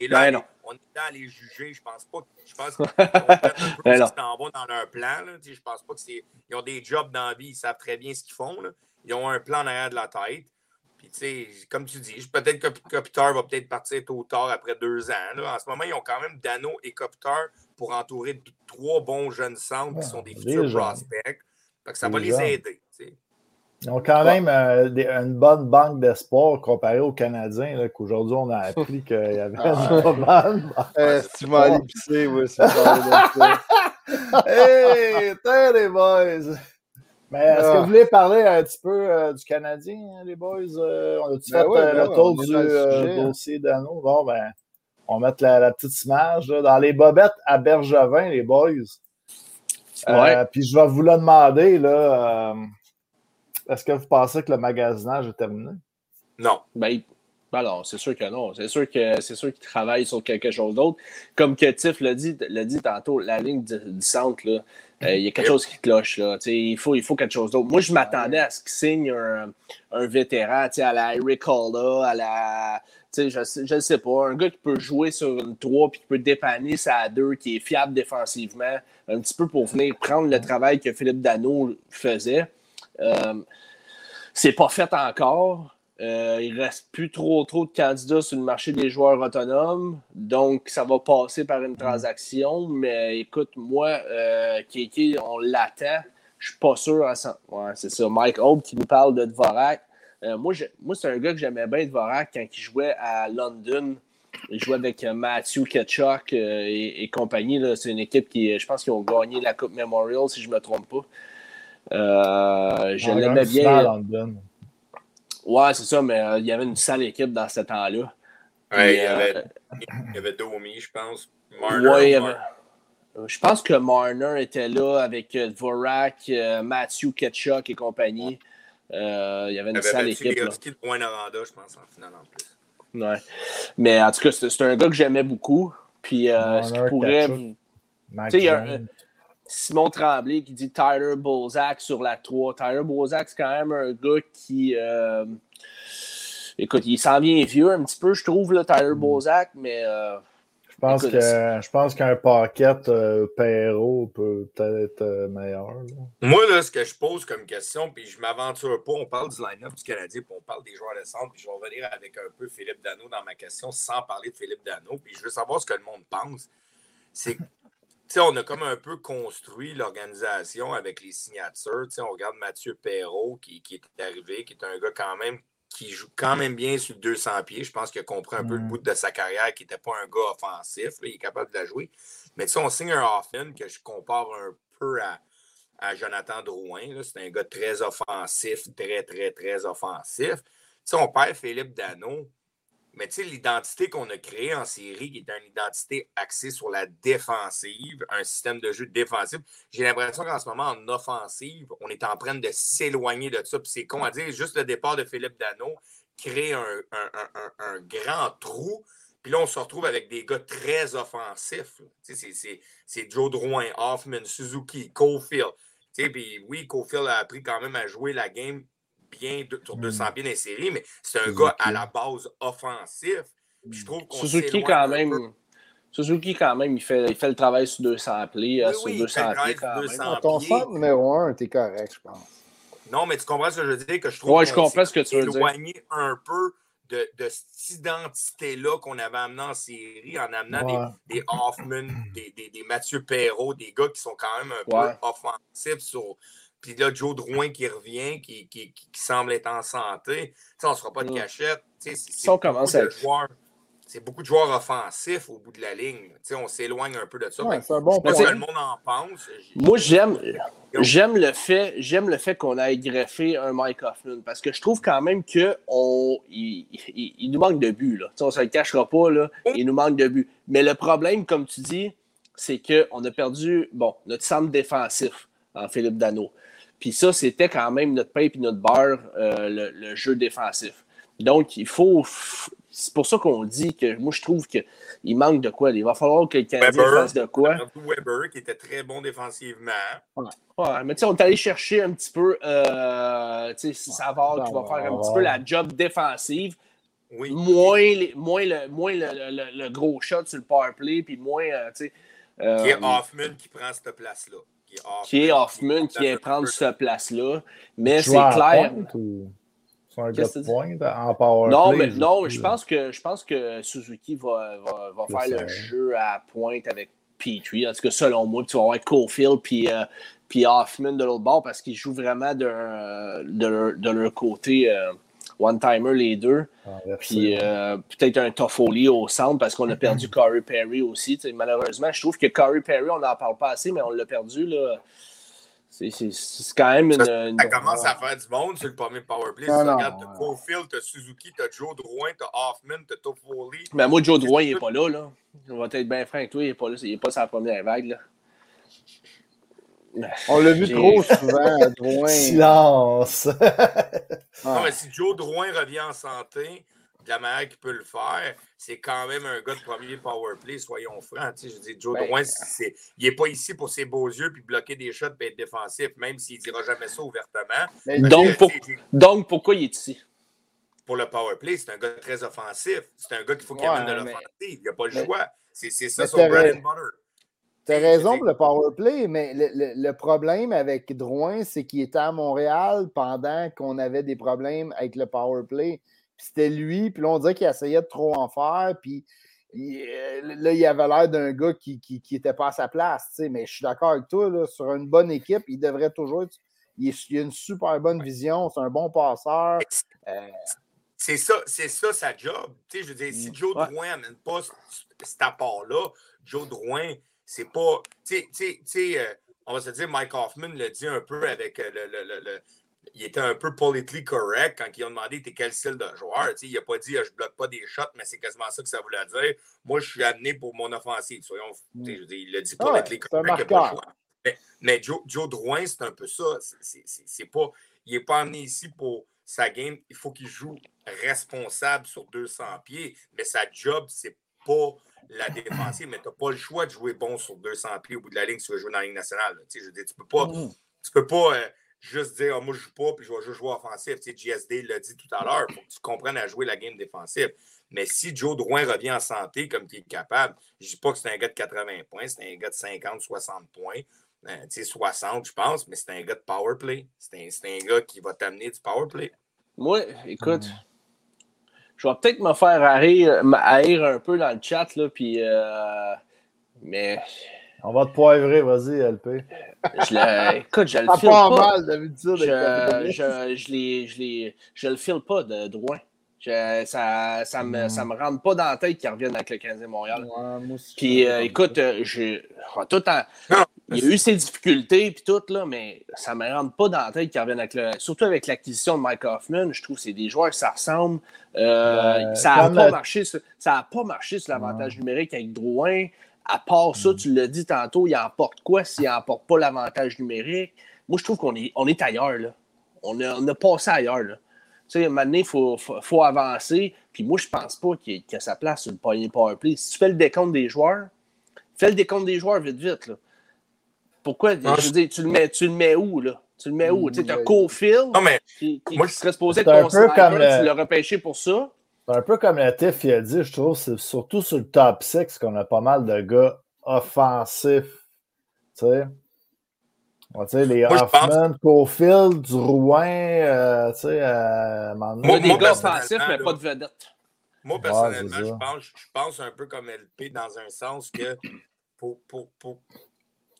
et là, ben on est dans les juger. Je pense pas. Je pense qu'ils ben s'en vont dans leur plan. Là. Je pense pas qu'ils ont des jobs dans la vie. Ils savent très bien ce qu'ils font. Là. Ils ont un plan derrière de la tête. Puis, tu sais, comme tu dis, peut-être que Kopitar va peut-être partir tôt ou tard après deux ans. Là. En ce moment, ils ont quand même Dano et Kopitar pour entourer trois bons jeunes centres qui sont des futurs prospects. Fait que ça va les aider. Ils ont quand même euh, une bonne banque d'espoir comparée aux Canadiens, qu'aujourd'hui, on a appris qu'il y avait ah, une bonne euh, Si tu aller pisser, oui, c'est Hey, t'es les boys! Mais est-ce que ah. vous voulez parler un petit peu euh, du Canadien, hein, les boys? on a-tu ben fait le ben tour du hein. dossier d'anneau? Bon, ben, on va mettre la, petite image dans les bobettes à Bergevin, les boys. Puis je vais vous le demander, là est-ce que vous pensez que le magasinage est terminé? Non. Ben, alors, c'est sûr que non. C'est sûr que c'est sûr qu'il travaille sur quelque chose d'autre. Comme que Tiff l'a dit, dit tantôt, la ligne du, centre, là, euh, il y a quelque chose qui cloche. Là. Il, faut, il faut quelque chose d'autre. Moi, je m'attendais à ce qu'il signe un, un vétéran à la Eric Holla, à la. Je ne sais pas, un gars qui peut jouer sur une 3 puis qui peut dépanner sa 2, qui est fiable défensivement, un petit peu pour venir prendre le travail que Philippe Dano faisait. Euh, c'est pas fait encore. Euh, il reste plus trop trop de candidats sur le marché des joueurs autonomes. Donc, ça va passer par une transaction. Mais écoute, moi, euh, Kiki, on l'attend. Je suis pas sûr à ça. Ouais, c'est ça. Mike Hope qui nous parle de Dvorak. Euh, moi, moi c'est un gars que j'aimais bien Dvorak quand il jouait à London. Il jouait avec Matthew Ketchuk et, compagnie. C'est une équipe qui, je pense qu'ils ont gagné la Coupe Memorial, si je ne me trompe pas. Euh, je l'aimais bien. Ouais, c'est ça, mais euh, il y avait une sale équipe dans ce temps-là. Ouais, il, y avait, euh, il y avait Domi, je pense. Marner, Je pense que Marner était là avec Dvorak, Matthew Ketchuk et compagnie. il y avait une sale équipe. Il y avait de Point je pense, en finale en plus. Ouais. Mais en tout cas, c'est un gars que j'aimais beaucoup. Puis, ce qui pourrait. Tu sais, Simon Tremblay qui dit Tyler Bozak sur la 3. Tyler Bozak, c'est quand même un gars qui. Euh, écoute, il s'en vient vieux un petit peu, je trouve, là, Tyler mm. Bozak, mais. Euh, je pense, que, je pense qu'un paquet euh, Perrault peut peut-être être meilleur. Moi, là, ce que je pose comme question, puis je m'aventure pas, on parle du line-up du Canadien, puis on parle des joueurs de centre, puis je vais revenir avec un peu Philippe Dano dans ma question sans parler de Philippe Dano, puis je veux savoir ce que le monde pense. C'est on a comme un peu construit l'organisation avec les signatures. on regarde Mathieu Perrault qui, est arrivé, qui est un gars quand même qui joue quand même bien sur 200 pieds. Je pense qu'il a compris un peu le mm. bout de sa carrière, qui n'était pas un gars offensif. il est capable de la jouer. Mais on signe un Hoffman que je compare un peu à, Jonathan Drouin. C'est un gars très offensif, très, très, très offensif. on perd Philippe Dano. Mais tu sais, l'identité qu'on a créée en série, qui est une identité axée sur la défensive, un système de jeu défensif, j'ai l'impression qu'en ce moment, en offensive, on est en train de s'éloigner de ça. Puis c'est con à dire, juste le départ de Philippe Dano crée un, grand trou. Puis là, on se retrouve avec des gars très offensifs. C'est Joe Drouin, Hoffman, Suzuki, Cofield. Puis oui, Cofield a appris quand même à jouer la game bien sur 200 pieds dans série, mais c'est un gars à la base offensif. je trouve qu'on Suzuki, quand même. Suzuki, quand même, il fait, il fait le travail sur 200 pieds. Oui, sur 200 pieds quand même. Ton centre numéro 1, t'es correct, je pense. Non, mais tu comprends ce que je veux dire? Que je trouve ouais, je comprends ce que tu veux dire. un peu de, de cette identité-là qu'on avait amené en série en amenant des, des, Hoffman, des, des, des, Mathieu Perrault, des gars qui sont quand même un peu offensifs sur, Puis là, Joe Drouin qui revient, qui, qui, qui semble être en santé. on ne sera pas de cachette. On commence à c'est beaucoup de joueurs offensifs au bout de la ligne. on s'éloigne un peu de ça. c'est un bon point. le monde en pense? Moi, j'aime, j'aime le fait, j'aime le fait qu'on ait greffé un Mike Hoffman parce que je trouve quand même qu'il il, il, nous manque de buts. Là. on ne se le cachera pas. Là, il nous manque de buts. Mais le problème, comme tu dis, c'est qu'on a perdu bon, notre centre défensif en Philippe Dano. Puis ça, c'était quand même notre pain et notre beurre, euh, le, le, jeu défensif. Donc, il faut, c'est pour ça qu'on dit que moi, je trouve qu'il manque de quoi. Il va falloir que le Canadien fasse de quoi. Weber, qui était très bon défensivement. Ouais. mais tu sais, on est allé chercher un petit peu euh, Savard qui va faire un petit peu la job défensive. Oui. Moins, les, moins, le, moins le, le, gros shot sur le power play, puis moins. Euh, tu sais, euh, qui est Hoffman qui prend cette place-là. Qui est Hoffman qui, est prendre cette place-là. Mais c'est clair un gars de point en power Non, mais non, je pense que je pense que Suzuki va, va, va faire le jeu à pointe avec Petrie. En tout cas, selon moi, tu vas avoir Cofield puis, euh, puis Hoffman de l'autre bord parce qu'ils jouent vraiment de, de, leur, de leur côté euh, one-timer les deux. Ah, puis euh, peut-être un Toffoli au centre parce qu'on a perdu Corey Perry aussi. malheureusement, je trouve que Corey Perry, on n'en parle pas assez, mais on l'a perdu. Là. C'est quand même une. Ça, commence à faire du monde sur le premier powerplay. Si tu regardes, t'as Cofield, t'as Suzuki, t'as Joe Drouin, t'as Hoffman, t'as Toffoli. Mais moi, Joe Drouin, il n'est pas là. là. On va être bien franc avec toi, il n'est pas là. Il n'est pas la première vague. Là. On l'a vu trop souvent, Drouin. Silence. non, mais si Joe Drouin revient en santé, de la manière qu'il peut le faire, c'est quand même un gars de premier power play, soyons francs. Je dis, Joe ben, Drouin, il n'est pas ici pour ses beaux yeux puis bloquer des shots et être défensif, même s'il ne dira jamais ça ouvertement. Donc, donc, pourquoi il est ici? Pour le power play, c'est un gars très offensif. C'est un gars qu'il faut qu'il amène de l'offensive. Il n'y a pas le choix. C'est ça son bread and butter. Tu as raison pour le power play, mais le, problème avec Drouin, c'est qu'il était à Montréal pendant qu'on avait des problèmes avec le power play c'était lui, puis là, on dirait qu'il essayait de trop en faire, puis euh, là, il avait l'air d'un gars qui n'était pas à sa place, mais je suis d'accord avec toi, là, sur une bonne équipe, il devrait toujours Il, a une super bonne vision, c'est un bon passeur. Euh, c'est ça, c'est ça sa job. je veux dire, si mm. Joe Drouin n'amène pas cet apport-là, Joe Drouin, c'est pas. Tu sais, euh, on va se dire, Mike Hoffman le dit un peu avec le il était un peu politically correct quand ils ont demandé t'es quel style de joueur. il n'a pas dit je bloque pas des shots, mais c'est quasiment ça que ça voulait dire. Moi, je suis amené pour mon offensive. Soyons, il l'a dit politically correct. Mais, mais, Joe, Joe Drouin, c'est un peu ça. C'est pas, il n'est pas amené ici pour sa game. Il faut qu'il joue responsable sur 200 pieds, mais sa job, c'est pas la défensive, mais tu n'as pas le choix de jouer bon sur 200 pieds au bout de la ligne si tu veux jouer dans la ligne nationale. Je veux dire, tu peux pas. Mm. Tu peux pas euh, juste dire, oh, moi, je joue pas, puis je vais juste jouer offensif. Tu sais, GSD l'a dit tout à l'heure, il faut que tu comprennes à jouer la game défensive. Mais si Joe Drouin revient en santé comme tu es capable, je ne dis pas que c'est un gars de 80 points, c'est un gars de 50, 60 points. Euh, tu sais, 60, je pense, mais c'est un gars de power play. C'est un, un, gars qui va t'amener du power play. Moi, écoute, je vais peut-être me faire haïr, un peu dans le chat, là, puis. Euh, mais on va te poivrer, vas-y, LP. Je écoute, je le file pas. mal d'habitude. Je, je, je, je, je le file pas de droit. ça ça me, ça me rentre pas dans la tête qu'il revienne avec le 15e Montréal. puis euh, écoute, euh, je, tout il y a eu ses difficultés puis tout, là, mais ça me rentre pas dans la tête qu'il revienne avec le. Surtout avec l'acquisition de Mike Hoffman, je trouve que c'est des joueurs qui ça ressemble. Euh, ça n'a pas, marché, ça a pas marché sur l'avantage numérique avec Drouin. À part ça, mm. tu l'as dit tantôt, il emporte quoi s'il n'emporte pas l'avantage numérique? Moi, je trouve qu'on est, on est ailleurs. Là. On, a, on a passé ailleurs. Là. Tu sais, maintenant, il faut, faut, avancer. Puis moi, je pense pas qu'il qu a sa place sur le power powerplay. Si tu fais le décompte des joueurs, fais le décompte des joueurs vite, vite. Là. Pourquoi? je veux dire, tu le mets, tu le mets où, là? Tu le mets où? Tu sais, as Cofield qui, qui, moi, serait supposé être ton comme tu l'as repêché pour ça. C'est un peu comme la Tiff il a dit, je trouve, c'est surtout sur le top 6 qu'on a pas mal de gars offensifs. Tu sais? Tu sais, les Moi, Hoffman, Cofield, Drouin, euh, tu sais, euh, moi, des gars offensifs, mais pas de vedette. Moi, personnellement, je, pense, je pense un peu comme LP dans un sens que pour, pour, pour...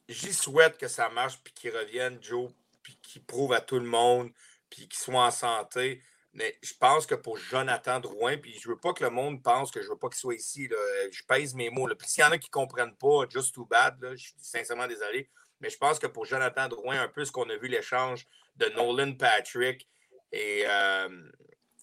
j'y souhaite que ça marche puis qu'il revienne, Joe, puis qui prouve à tout le monde, puis qui soit en santé. Mais je pense que pour Jonathan Drouin, puis je veux pas que le monde pense que je veux pas qu'il soit ici. Je pèse mes mots. Puis s'il y en a qui ne comprennent pas, just too bad, je suis sincèrement désolé. Mais je pense que pour Jonathan Drouin, un peu ce qu'on a vu l'échange de Nolan Patrick et, euh,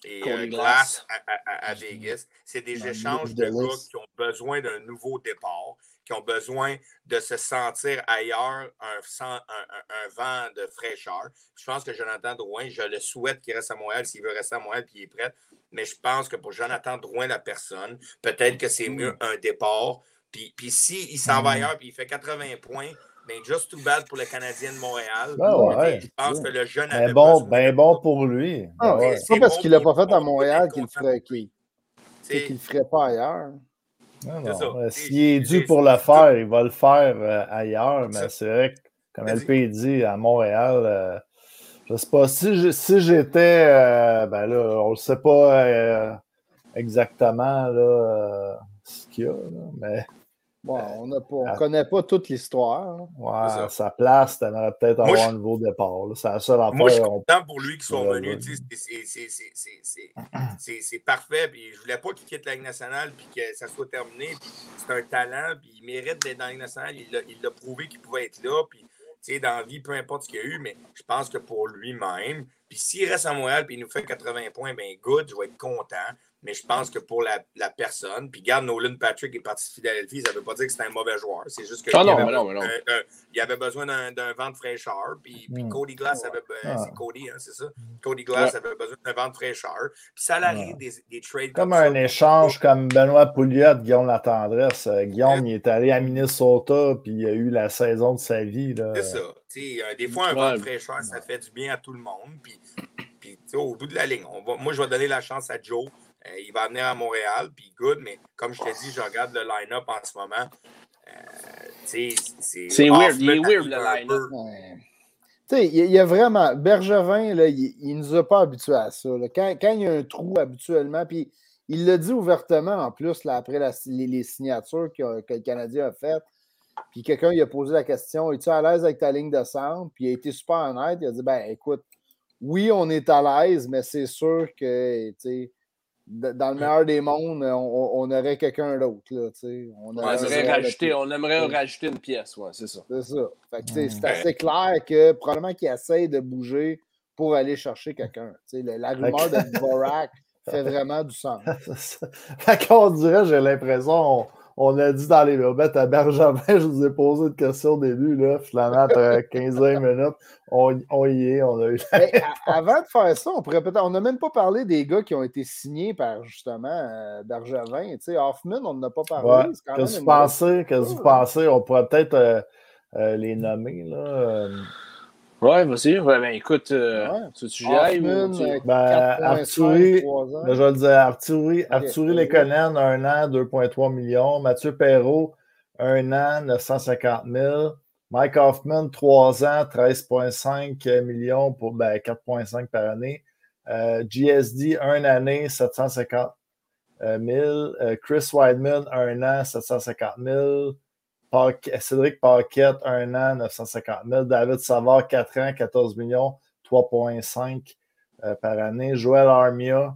et euh, Glass à, Vegas, c'est des échanges de gars qui ont besoin d'un nouveau départ, qui ont besoin de se sentir ailleurs, un, un, un, vent de fraîcheur. Je pense que Jonathan Drouin, je le souhaite qu'il reste à Montréal s'il veut rester à Montréal puis il est prêt. Mais je pense que pour Jonathan Drouin, la personne, peut-être que c'est mieux un départ. Puis, puis s'il s'en va mm. ailleurs puis il fait 80 points, mais just too bad pour le Canadien de Montréal. Ben je pense que le jeune ben bon, ben bon pour lui. Ah, C'est pas parce qu'il l'a pas fait à Montréal qu'il ne le ferait pas ailleurs. S'il est dû pour le faire, il va le faire euh, ailleurs, mais c'est vrai que, comme LP dit, à Montréal, euh, je ne sais pas, si, si j'étais, euh, ben là, on ne sait pas exactement là, ce qu'il y a, mais Bon, on ne connaît pas toute l'histoire. Ouais, sa place, tu aimerais peut-être avoir un nouveau départ. C'est la seule Moi, je suis content pour lui qu'ils soit venu. C'est parfait. Puis je voulais pas qu'il quitte la Ligue nationale puis que ça soit terminé. C'est un talent. Puis il mérite d'être dans la Ligue nationale. Il l'a prouvé qu'il pouvait être là. Puis, dans la vie, peu importe ce qu'il y a eu, mais je pense que pour lui-même, puis s'il reste à Montréal et il nous fait 80 points, ben good, je vais être content. Mais je pense que pour la, la personne, puis garde Nolan Patrick est parti de Philadelphie, ça ne veut pas dire que c'est un mauvais joueur. C'est juste qu'il ah il avait besoin d'un vent de fraîcheur. Puis, puis hmm. Cody Glass avait besoin. Ah. C'est Cody, hein, c'est ça? Cody Glass avait besoin d'un vent de fraîcheur. Puis ça arrive des, des, trades comme, un échange comme Benoît Pouliot, Guillaume Latendresse. Euh, Guillaume, il est allé à Minnesota, puis il a eu la saison de sa vie. C'est ça. Euh, des fois, un vent de fraîcheur, ça fait du bien à tout le monde. Puis, puis au bout de la ligne, on va, moi, je vais donner la chance à Joe. Euh, il va venir à Montréal, puis good, mais comme je t'ai dit, je regarde le line-up en ce moment. Euh, c'est weird, il est weird le line-up. Il y a vraiment. Bergevin, là, il ne nous a pas habitués à ça. Quand, quand, il y a un trou habituellement, puis il l'a dit ouvertement en plus là, après les, signatures que, que, le Canadien a faites. Puis quelqu'un lui a posé la question Es-tu à l'aise avec ta ligne de centre Puis il a été super honnête. Il a dit Ben écoute, oui, on est à l'aise, mais c'est sûr que dans le meilleur des mondes, on, aurait quelqu'un d'autre. On, aimerait rajouter, on aimerait rajouter une pièce, ouais, c'est ça. C'est ça. c'est assez clair que probablement qu'il essaye de bouger pour aller chercher quelqu'un. La rumeur de Dvorak fait vraiment du sens. fait qu'on dirait, j'ai l'impression, on a dit dans les bobettes à Benjamin, je vous ai posé une question au début, là, finalement, après 15 minutes, on, y est, on a eu. avant de faire ça, on pourrait peut-être. On n'a même pas parlé des gars qui ont été signés par justement euh, Bergevin. Tu sais, Hoffman, on n'en a pas parlé. Qu'est-ce que vous pensez? Qu'est-ce que vous pensez? On pourrait peut-être euh, euh, les nommer. Là. Ouais, vas-y. Ouais, ben, écoute, euh, tu, tu ben, Arturi, ben, je vais le dire, Arturi, Arturi Lekonen, un an, 2,3 millions. Mathieu Perrault, un an, 950 000. Mike Hoffman, 3 ans, 13,5 millions pour ben, 4,5 par année. Euh, GSD, un année, 750 000. Euh, Chris Weidman, un an, 750 000. Cédric Paquette, 1 an, 950 000. David Savard, 4 ans, 14 millions, 3,5 euh, par année. Joël Armia,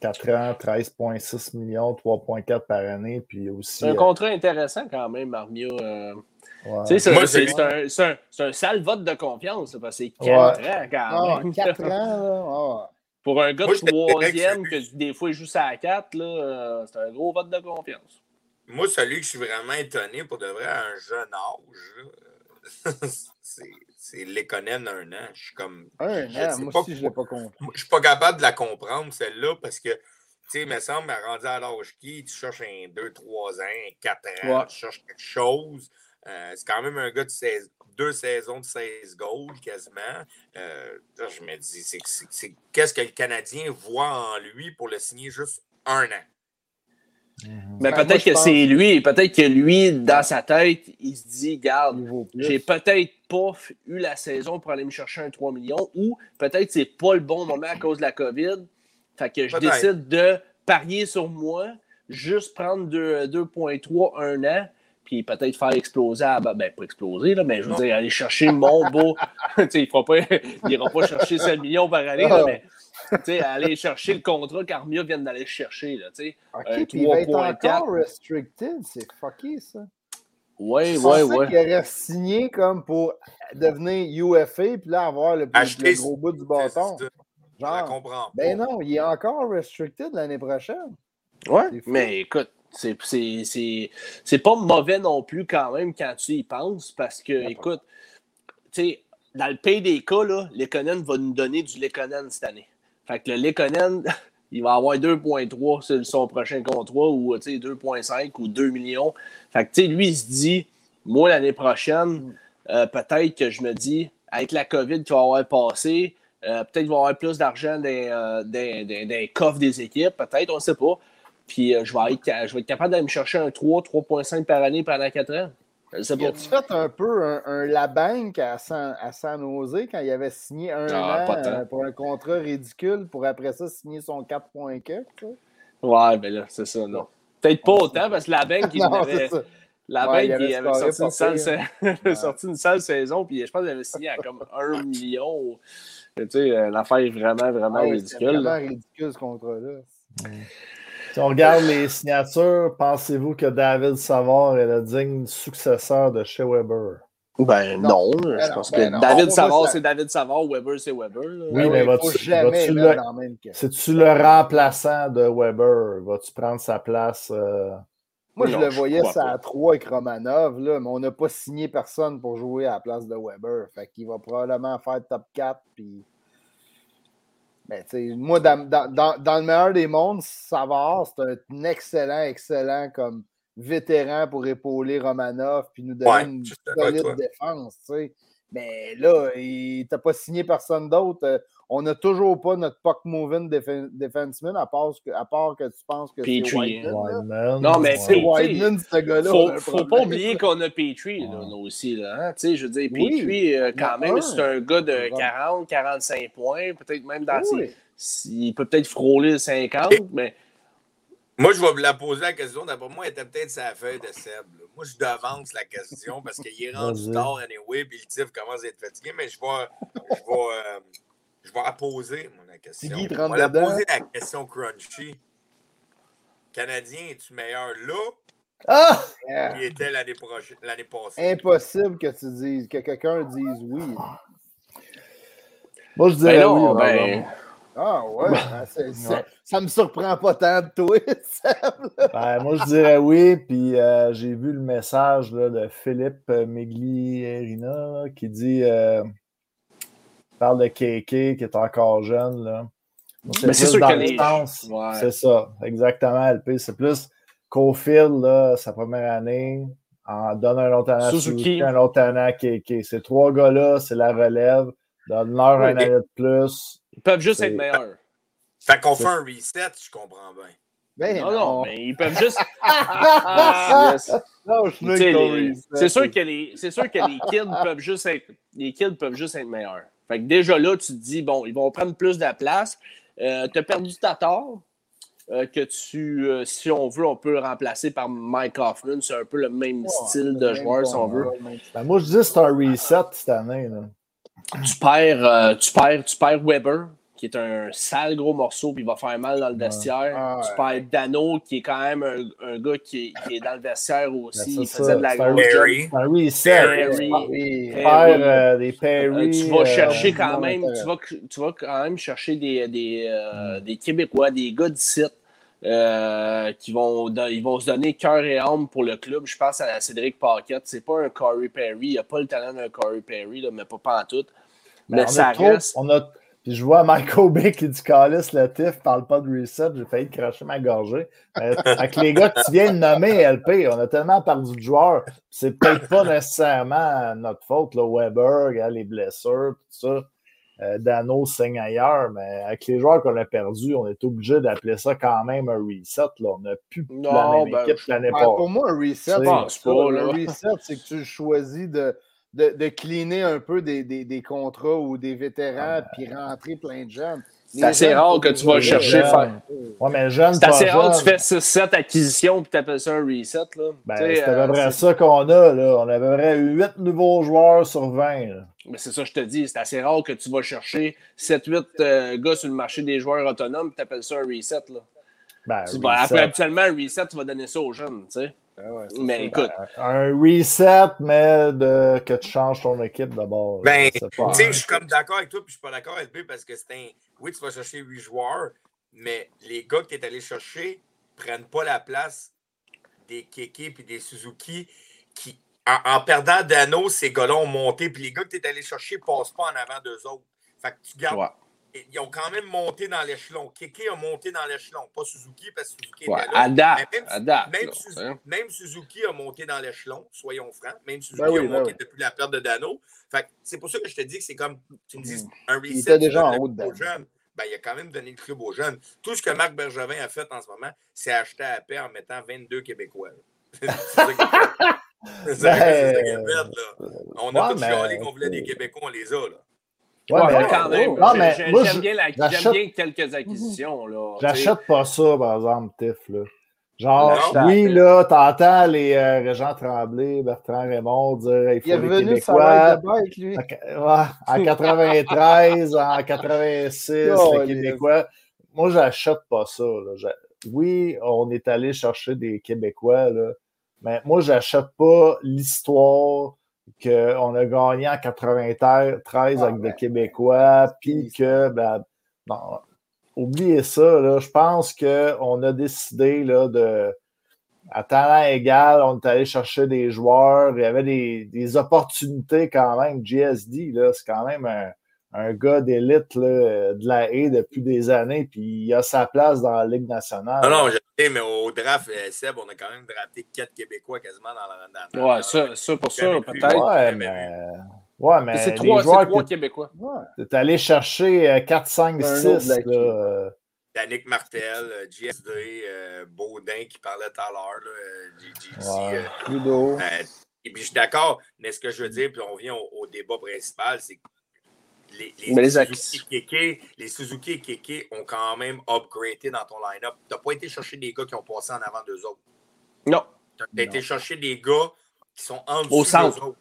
4 ans, 13,6 millions, 3,4 par année. Puis aussi. C'est un euh, contrat intéressant quand même, Armia. Euh... C'est un, un, sale vote de confiance, parce que c'est 4 ans quand même. 4 ans, Pour un gars de troisième que des fois il joue ça à 4, euh, c'est un gros vote de confiance. Moi, celui que je suis vraiment étonné pour de vrai à un jeune âge, c'est Lekonen un an. Je suis comme. Un an, moi aussi, je l'ai pas compris. Je suis pas capable de la comprendre, celle-là, parce que, tu sais, il me semble, rendu à l'âge qui, tu cherches un 2, 3 ans, 4 ans, tu cherches quelque chose. Euh, c'est quand même un gars de 16, deux saisons de 16 goals quasiment. Euh, je me dis, c'est qu'est-ce que le Canadien voit en lui pour le signer juste un an? Mhm. Mais ben, peut-être que c'est lui, peut-être que lui, dans sa tête, il se dit Garde, j'ai peut-être pas eu la saison pour aller me chercher un 3 millions, ou peut-être que c'est pas le bon moment à cause de la COVID. Fait que je décide de parier sur moi, juste prendre 2.3 un an, puis peut-être faire exploser, à, ben, pas exploser, là, mais je veux dire, aller chercher mon beau. il n'ira pas chercher 7 millions par année, là, mais aller chercher le contrat qu'Armia vient d'aller chercher. Là, okay, un il va être encore restricted, c'est fucké ça. Oui, oui, oui. qu'il aurait signé comme pour devenir UFA, puis là avoir le, le gros bout du bâton. Genre, je comprends Ben non, il est encore restricted l'année prochaine. Ouais, mais écoute, c'est pas mauvais non plus quand même quand tu y penses parce que, écoute, tu sais, dans le pays des cas, là, Lekonen va nous donner du Lekonen cette année. Fait que le Lekonen, il va avoir 2,3 sur son prochain contrat ou 2,5 ou 2 millions. Fait que, lui, il se dit, moi, l'année prochaine, mm. euh, peut-être que je me dis, avec la COVID qui va avoir passé, euh, peut-être qu'il va avoir plus d'argent dans, euh, des coffres des équipes, peut-être, on ne sait pas. Puis je, vais être, je vais être capable d'aller me chercher un 3, 3,5 par année pendant 4 ans. Tu fait un peu un, un la banque à San, à San Jose quand il avait signé un ah, an pour un contrat ridicule pour après ça signer son 4.4? Ouais, ben là, c'est ça, non. Peut-être pas autant parce que la banque, il avait. La banque, il avait, sorti, une sale, sorti une sale saison, puis je pense qu'il avait signé à comme 1 million. Tu sais, euh, l'affaire est vraiment, vraiment ridicule. C'est vraiment ridicule ce contrat-là. Si on regarde les signatures, pensez-vous que David Savard est le digne successeur de chez Weber? Ben non, je ben pense que ben David Savard, c'est David Savard, Weber, c'est Weber. Oui, mais vas-tu vas le... C'est-tu le remplaçant de Weber? Vas-tu prendre sa place? Euh? Moi, je le voyais ça à 3 avec Romanov, là, mais on n'a pas signé personne pour jouer à la place de Weber. Fait qu'il va probablement faire top 4 puis ben, moi, dans, le meilleur des mondes, Savard, c'est un excellent, excellent comme vétéran pour épauler Romanov puis nous donner une solide défense. Mais là, il t'a pas signé personne d'autre. On n'a toujours pas notre puck moving defenseman à part, que, à part que tu penses que c'est Whiteman. Non, mais c'est Whiteman, ce gars-là. Faut, faut pas oublier qu'on a Petrie, là, nous aussi. Là, hein? Je veux dire, Petrie, euh, quand même, c'est un gars de 40, 45 points, peut-être même dans ses... Il peut peut-être frôler le 50, mais... Moi, je vais vous la poser la question. D'après moi, elle était peut-être sa feuille de Seb. Moi, je devance la question parce qu'il est rendu tard anyway, puis le tif commence à être fatigué, mais je vais, je vais, euh, je vais poser, mon question. je vais la poser la question crunchy. Canadien, es-tu meilleur là? Ah! Il était l'année passée? Impossible que tu dises, que quelqu'un dise oui. Moi, je dirais ben oui. Ben... Ah ouais, ben, ça me surprend pas tant de toi, ben, moi, je dirais oui. Puis euh, j'ai vu le message là, de Philippe Miglierina qui dit euh, parle de KK qui est encore jeune. Là. Mais c'est sûr que C'est ça, exactement, LP. C'est plus Cofield, là, sa première année, en donne un autre an à Suzuki, un autre an à KK. Ces trois gars-là, c'est la relève. Donne-leur un année de plus ils peuvent juste être meilleurs. Fait qu'on fait un reset, je comprends bien. Ben non, non, mais ils peuvent juste. ah, c'est sûr que les, c'est sûr que les kids peuvent juste être, les kids peuvent juste être meilleurs. Fait que déjà là, tu te dis bon, ils vont prendre plus de place. Euh, tu as perdu ta tort. Euh, que tu, euh, si on veut, on peut le remplacer par Mike Hoffman. C'est un peu le même style de joueur, si on veut. Ben, moi, je dis c'est un reset cette année. Là. Tu perds, euh, tu, perds, tu perds Weber, qui est un sale gros morceau, puis il va faire mal dans le vestiaire. Ah, tu perds Dano, qui est quand même un, gars qui est, qui est, dans le vestiaire aussi. Il faisait de la grosse job. Oui, Tu perds euh, des Perry. Euh, tu vas chercher quand même, tu vas, tu vas quand même chercher des, des, mm. des Québécois, des gars d'ici euh, qui vont, ils vont se donner cœur et âme pour le club. Je pense à Cédric Paquette. C'est pas un Corey Perry. Il n'a pas le talent d'un Corey Perry, là, mais pas, pas en tout. Mais, ça reste. On a... Puis je vois Michael Bay qui dit Calis, le TIF, parle pas de reset. J'ai failli cracher ma gorgée. avec les gars que tu viens de nommer, LP, on a tellement perdu de joueurs. C'est peut-être pas nécessairement notre faute, là, Weber, les blessures, tout ça. Euh, Dano signe ailleurs, mais avec les joueurs qu'on a perdus, on est obligé d'appeler ça quand même un reset. Là. On n'a plus la même ben, équipe l'année passée. Pour moi, un reset, c'est pas, un reset, c'est que tu choisis de, de, de cleaner un peu des, des, des, contrats ou des vétérans puis rentrer plein de jeunes. C'est assez rare que tu vas chercher faire. Ouais, mais jeune, c'est assez rare que tu fais 6-7 acquisitions et tu appelles ça un reset. Là. Ben, c'est à peu près ça qu'on a. Là. On a à peu près 8 nouveaux joueurs sur 20. Là. Mais c'est ça, je te dis. C'est assez rare que tu vas chercher 7-8 euh, gars sur le marché des joueurs autonomes et tu appelles ça un reset. Là. Ben, tu après, habituellement, un reset, tu vas donner ça aux jeunes. Tu sais. Ah ouais, mais écoute. Ben, un reset, mais de, que tu changes ton équipe d'abord. Ben, tu sais, je suis comme d'accord avec toi, puis je suis pas d'accord avec lui parce que c'est un. Oui, tu vas chercher 8 joueurs, mais les gars que tu es allé chercher prennent pas la place des Keke et des Suzuki qui, en, perdant Dano, ces gars-là ont monté, puis les gars que tu es allé chercher ne passent pas en avant d'eux autres. Fait que tu gardes ils ont quand même monté dans l'échelon. Keke a monté dans l'échelon, pas Suzuki, parce que Suzuki ouais, était là. Même, adapte, même, là, Suzuki, hein. même, Suzuki a monté dans l'échelon, soyons francs. Même Suzuki Ben oui, a ben monté oui. depuis la perte de Dano. C'est pour ça que je te dis que c'est comme, tu me dis, un reset. Il était déjà en haut de Dano. jeunes. Ben, il a quand même donné le club aux jeunes. Tout ce que Marc Bergevin a fait en ce moment, c'est acheter à paix en mettant 22 Québécois. c'est ça qu'il a fait. C'est ça qu'il a fait, là. On a Ouais, tous mais- qu'on voulait des Québécois, on les a. Là. Ouais, Ouais, mais- mais quand même. Non, j'ai- mais j'ai- moi, J'aime bien, la- j'achète- j'aime bien quelques acquisitions. J'achète pas ça, par exemple, Tiff. Là. Genre, Non. oui, là, t'entends les euh, Régent Tremblay, Bertrand Raymond dire il Il est faut les revenu Québécois. ça de bike, lui. En, en 93, en 86, Oh, les Québécois. Moi, j'achète pas ça. là. Oui, on est allé chercher des Québécois, là, mais moi, j'achète pas l'histoire qu'on a gagné en 93 Ah, avec des ben, Québécois, puis c'est que, ben, non, oubliez ça, là, je pense qu'on a décidé là, de, à talent égal, on est allé chercher des joueurs, il y avait des, des opportunités quand même. GSD, c'est quand même un, un gars d'élite là, de la haie depuis des années, puis il a sa place dans la Ligue nationale. Non, non, je sais, mais au draft, euh, Seb, on a quand même drafté quatre Québécois quasiment dans la. Dans, dans- Ouais, ça, ça pour ça, peut-être. Ouais, mais- ouais, mais C'est trois, Québécois. Ouais. tu es allé chercher euh, 4, 5, Un 6. autre de la- Là, Martel, euh, GSD, euh, Baudin qui parlait tout à l'heure, là, GGC. Trudeau. et puis je suis d'accord, mais ce que je veux dire, puis on revient au, au débat principal, c'est que les, les Mais les Suzuki Keke, les Suzuki et Keke ont quand même upgradé dans ton line-up. Tu n'as pas été chercher des gars qui ont passé en avant d'eux autres. Non. Tu as été chercher des gars qui sont en dessous Au centre. d'eux autres.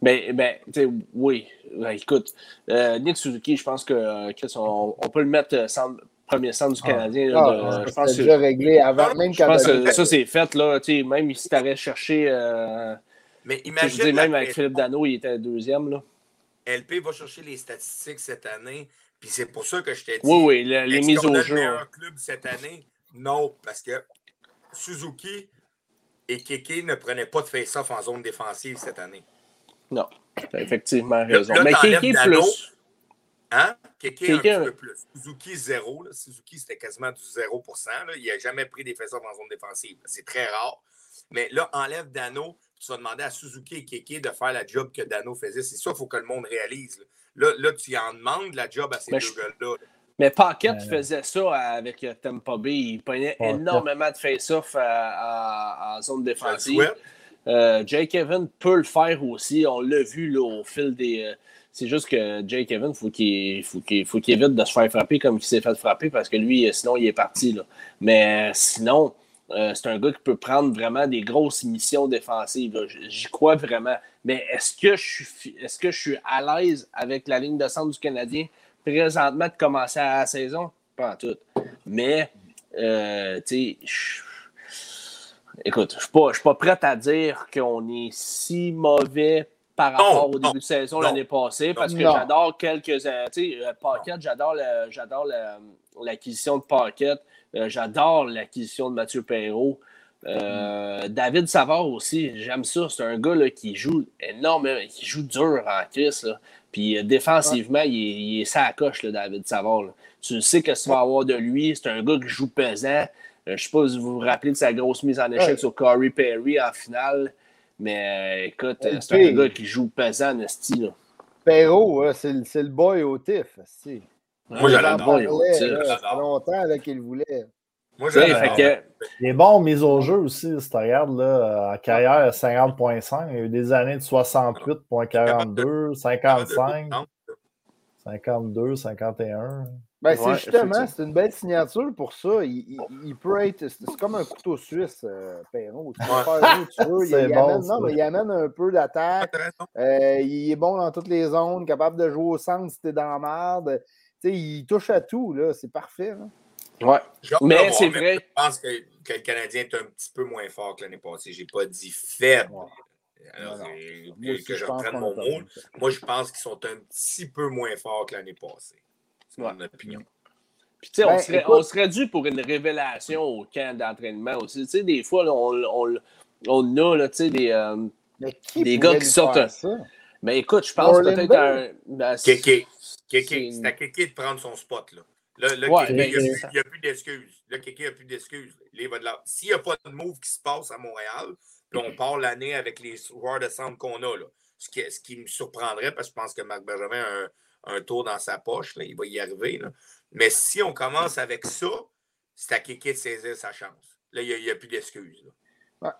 Ben, ben tu sais, oui. Ben, écoute, euh, Nick Suzuki, je pense que euh, Chris, on, on peut le mettre euh, centre- premier centre du Canadien. là, Ah, de- ça, je pense que, déjà réglé avant, même je pense que ça, c'est fait. Là, tu sais, même si tu avais cherché. Euh, Mais je imagine, veux dire, même avec Philippe Dano, il était deuxième. Là. LP va chercher les statistiques cette année, puis c'est pour ça que je t'ai dit. Oui, oui, le- les mises au jeu. le meilleur club cette année? Non, parce que Suzuki et Keke ne prenaient pas de face-off en zone défensive cette année. Non, t'as effectivement raison. là, Mais Dano. plus. Hein? Keke, un Keke, petit euh, peu plus. Suzuki, zéro. là. Suzuki, c'était quasiment du 0 là. Il n'a jamais pris des face-off en zone défensive. C'est très rare. Mais là, enlève Dano. Tu vas demander à Suzuki et Keke de faire la job que Dano faisait. C'est ça qu'il faut que le monde réalise. Là, là, là, tu en demandes la job à ces Mais deux je- gars-là. Mais Paquette Euh, faisait ça avec euh, Tampa Bay. Il prenait Paquette. énormément de face-off en zone défensive. Euh, Jake Evan peut le faire aussi. On l'a vu là, au fil des. euh, c'est juste que Jake Evan, faut qu'il faut qu'il faut qu'il évite de se faire frapper comme il s'est fait frapper parce que lui, sinon, il est parti. Là. Mais euh, sinon, euh, c'est un gars qui peut prendre vraiment des grosses missions défensives. J'y crois vraiment. Mais est-ce que je suis est-ce que je suis à l'aise avec la ligne de centre du Canadien présentement de commencer à la saison? Pas en tout. Mais euh, tu sais, Écoute, je ne suis, pas- je suis pas prêt à dire qu'on est si mauvais par rapport au non, début de saison l'année passée, parce que j'adore quelques. euh, Tu sais, Paquette, j'adore le- j'adore le- l'acquisition de Paquette, euh, j'adore l'acquisition de Mathieu Perrault. Euh, David Savard aussi, j'aime ça. C'est un gars là, qui joue énormément, qui joue dur en crise. là. Puis euh, défensivement, il, est, il est ça coche, là, David Savard. Tu sais que tu vas avoir de lui. C'est un gars qui joue pesant. Euh, je ne sais pas si vous vous rappelez de sa grosse mise en échec Ouais. sur Corey Perry en finale. Mais euh, écoute, euh, c'est un gars qui joue pesant, Nasty. Là. Perrault, c'est le, c'est le boy au TIF. Moi, je l'adore. Ça fait longtemps qu'il voulait. Moi, que... Il est bon mise au jeu aussi. Si tu regardes, là, en carrière, à 50.5, il y a eu des années de 68.42, 55, 52, 51. Ben, c'est justement, c'est une belle signature pour ça. Il, peut être. C'est comme un couteau suisse, euh, Perron. Tu peux faire tu veux. Il, amène, non, mais il amène un peu d'attaque. Euh, il est bon dans toutes les zones, capable de jouer au centre si t'es dans la merde. Sais, il touche à tout, là. C'est parfait. Là. Ouais. mais c'est vrai. Je pense que, le Canadien est un petit peu moins fort que l'année passée. J'ai pas dit faible. Alors, que je reprenne mon mot. Moi, je pense qu'ils sont un petit peu moins forts que l'année passée. C'est mon opinion. Puis, tu sais, on, ben, serait, on serait dû pour une révélation au camp d'entraînement aussi. Tu sais, des fois, on, on, on, a, là, tu sais, des, euh, des gars qui sortent. Mais écoute, je pense peut-être à un. Ben, Kéké. Kéké. C'est à Kéké de prendre son spot, là. Là, là Kéké, il n'y a, plus d'excuses. Là, Kéké n'a plus d'excuses. S'il n'y a pas de move qui se passe à Montréal, puis on part l'année avec les joueurs de centre qu'on a, là, ce, qui, ce qui me surprendrait, parce que je pense que Marc Benjamin a un, un tour dans sa poche. Là, il va y arriver. Là. Mais si on commence avec ça, c'est à Kéké de saisir sa chance. Là, il n'y a, plus d'excuses. Ouais.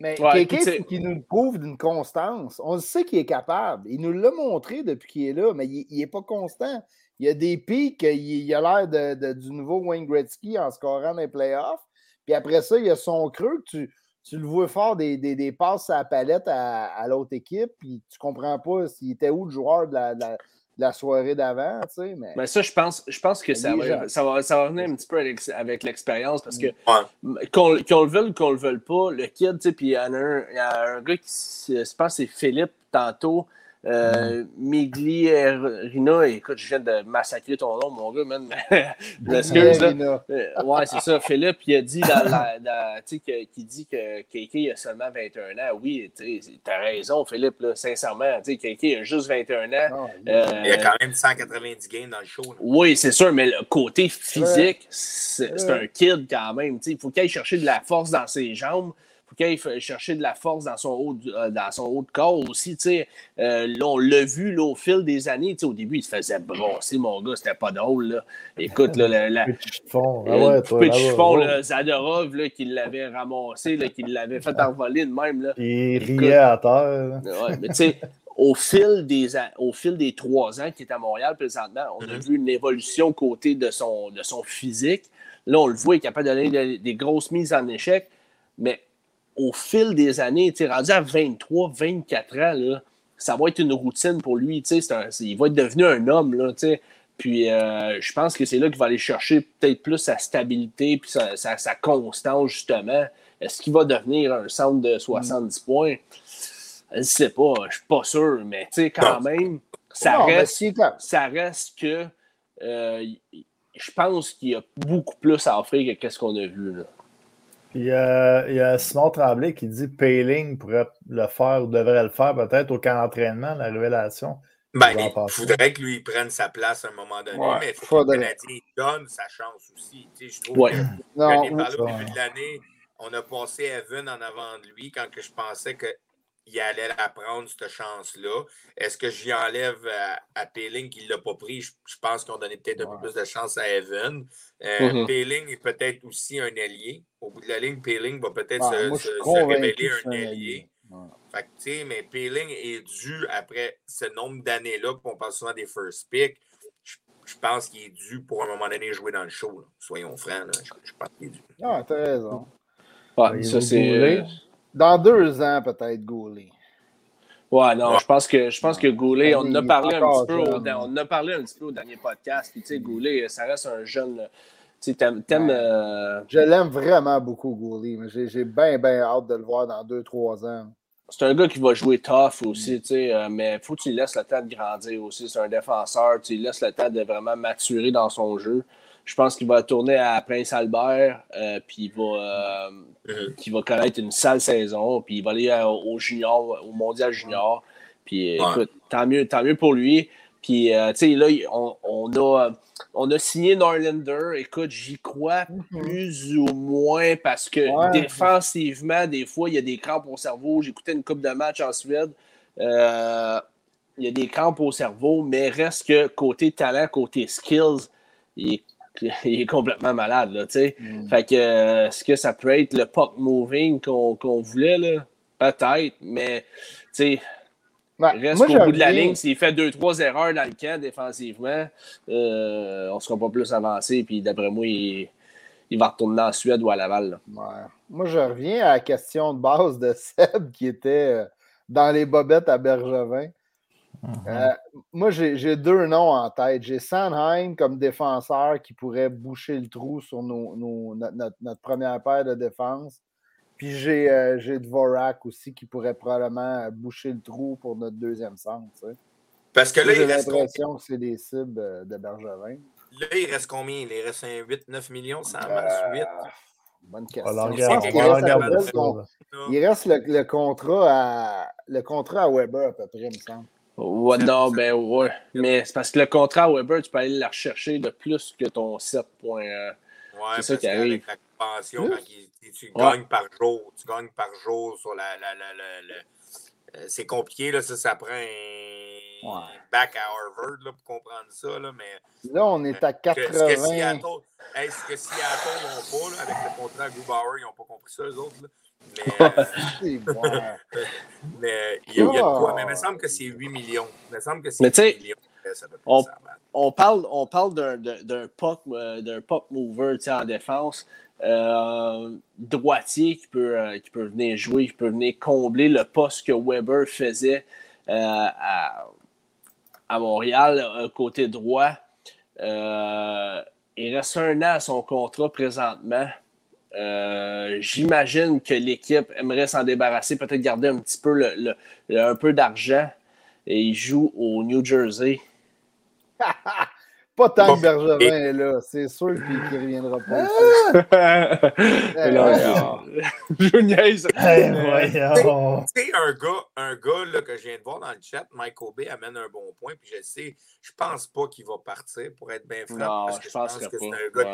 Mais ouais, Kéké, qui nous prouve d'une constance. On sait qu'il est capable. Il nous l'a montré depuis qu'il est là, mais il n'est pas constant. Il y a des pics, il, a l'air de, du nouveau Wayne Gretzky en scorant les playoffs. Puis après ça, il y a son creux que tu, tu le vois fort des, des, des passes à la palette à, l'autre équipe, puis tu comprends pas s'il était où le joueur de la, la soirée d'avant, tu sais. Mais... mais ça, je pense, je pense que ça va, ça, va, ça va venir un petit peu avec, l'expérience parce que qu'on le veuille ou qu'on le veuille pas, le kid, tu sais, puis il y, a un, il y a un gars qui, je pense c'est Philippe tantôt, euh, Migli Rina, écoute, je viens de massacrer ton nom, mon gars, man. Excuse, là. Euh, ouais, c'est ça. Philippe, il a dit dans la, tu sais, qu'il dit que Kéké a seulement 21 ans. Oui, tu as raison, Philippe, là, sincèrement. Tu sais, Kéké a juste 21 ans. Ah, euh, il y a quand même 190 games dans le show. Oui, c'est sûr, mais le côté physique, c'est un kid quand même. Tu sais, il faut qu'il aille chercher de la force dans ses jambes faut qu'il aille chercher de la force dans son haut, euh, dans son haut de corps aussi. Euh, là, on l'a vu là, au fil des années. Au début, il se faisait brosser, mon gars, c'était pas drôle. Là. Écoute, là, la, la, chiffon, ah ouais, toi, chiffon là, Zadorov là, qui l'avait ramassé, là, qui l'avait fait envoler de même. Là. Il riait à terre. Ouais, mais tu sais, au fil des au fil des trois ans qu'il est à Montréal présentement, on a mm-hmm. vu une évolution côté de son, de son physique. Là, on le voit, il est capable de donner des grosses mises en échec. Mais au fil des années, rendu à 23, 24 ans, là, ça va être une routine pour lui. Un, il va être devenu un homme. Là, puis euh, je pense que c'est là qu'il va aller chercher peut-être plus sa stabilité puis sa, sa, constance, justement. Est-ce qu'il va devenir un centre de 70 mm. points? Je ne sais pas, je ne suis pas sûr, mais quand même, ça, reste, ça reste que euh, je pense qu'il y a beaucoup plus à offrir que ce qu'on a vu. Là. Il y, a, Simon Tremblay qui dit Payling pourrait le faire ou devrait le faire peut-être au camp d'entraînement, la révélation. Ben, il faudrait que lui prenne sa place à un moment donné, mais il faut que le Canadien donne sa chance aussi. Tu sais, je trouve que non, au début de l'année, on a passé Evan en avant de lui quand que je pensais que il allait la prendre, cette chance-là. Est-ce que j'y enlève à, à Péling qui ne l'a pas pris? Je, pense qu'on donnait peut-être un peu plus de chance à Evan. Euh, mm-hmm. est peut-être aussi un allié. Au bout de la ligne, Péling va peut-être se, révéler un allié. Fait mais Péling est dû après ce nombre d'années-là, qu'on parle souvent des first picks. Je, pense qu'il est dû pour un moment donné jouer dans le show. Soyons francs. Je, pense qu'il est dû. Ah, t'as raison. ça, c'est. Dans deux ans, peut-être, Goulet. Ouais, non, je pense que je pense que Goulet, on en a parlé un petit peu au, on a parlé un petit peu au dernier podcast. tu sais, Goulet, ça reste un jeune. Tu sais, t'aimes. Euh, je l'aime vraiment beaucoup, Goulet. Mais j'ai bien, bien hâte de le voir dans deux, trois ans. C'est un gars qui va jouer tough aussi, tu sais, euh, mais il faut que tu lui laisses le temps de grandir aussi. C'est un défenseur, tu lui laisses le temps de vraiment maturer dans son jeu. Je pense qu'il va tourner à Prince Albert, euh, puis il va, euh, mhm. va connaître une sale saison, puis il va aller euh, au junior, au mondial junior. Puis écoute, tant mieux, tant mieux pour lui. Puis, tu sais, là, on, a, on a signé Norlander. Écoute, j'y crois mhm. plus ou moins parce que défensivement, des fois, il y a des crampes au cerveau. J'écoutais une coupe de match en Suède. il y a des crampes au cerveau, mais reste que côté talent, côté skills, il est il est complètement malade, là, tu sais. Mm. Fait que, est-ce que ça peut être le puck moving qu'on voulait, là? Peut-être, mais, tu sais, reste au bout de la ligne. S'il fait deux, trois erreurs dans le camp défensivement, euh, on ne sera pas plus avancé. Puis d'après moi, il, va retourner en Suède ou à Laval. Moi, je reviens à la question de base de Seb qui était euh, dans les bobettes à Bergevin. Mm-hmm. Euh, moi, j'ai deux noms en tête. J'ai Sandheim comme défenseur qui pourrait boucher le trou sur notre, première paire de défense. Puis j'ai euh, Dvorak aussi qui pourrait probablement boucher le trou pour notre deuxième centre. Parce que là, j'ai l'impression que c'est des cibles euh, de Bergevin. Là, il reste combien? Il reste 8-9 millions, ça en euh, 8. Bonne question. il, reste le, contrat à, le contrat à Weber à peu près, il me semble. Ouais, non, ben ouais. Mais c'est parce que le contrat à Weber, tu peux aller la rechercher de plus que ton 7 points. Euh, ouais, c'est ça qui arrive. Avec la pension, quand tu gagnes par jour, tu gagnes par jour sur la. la, la, la euh, c'est compliqué, là, ça, ça prend un back à Harvard là, pour comprendre ça. Là, mais, là, on est à 80. Est-ce que Seattle, est-ce que Seattle n'ont pas, là, avec le contrat à Grubauer, ils n'ont pas compris ça, eux autres? Là? Mais, mais il y, a, de quoi. Mais il me semble que c'est 8 millions. Il me semble que c'est 8 millions. On, on, parle, on parle d'un puck, euh, puck mover en défense. Euh, droitier qui peut, euh, qui peut venir jouer, qui peut venir combler le poste que Weber faisait à, à, Montréal, côté droit. il reste un an à son contrat présentement. Euh, j'imagine que l'équipe aimerait s'en débarrasser, peut-être garder un petit peu le, un peu d'argent. Et il joue au New Jersey. Pas tant que Bergevin est là, c'est sûr qu'il ne reviendra pas. Je niaise. Tu un gars, un gars là, que je viens de voir dans le chat, Mike Obey amène un bon point, puis je sais, je pense pas qu'il va partir, pour être bien franc, parce que je, pense, que c'est un, gars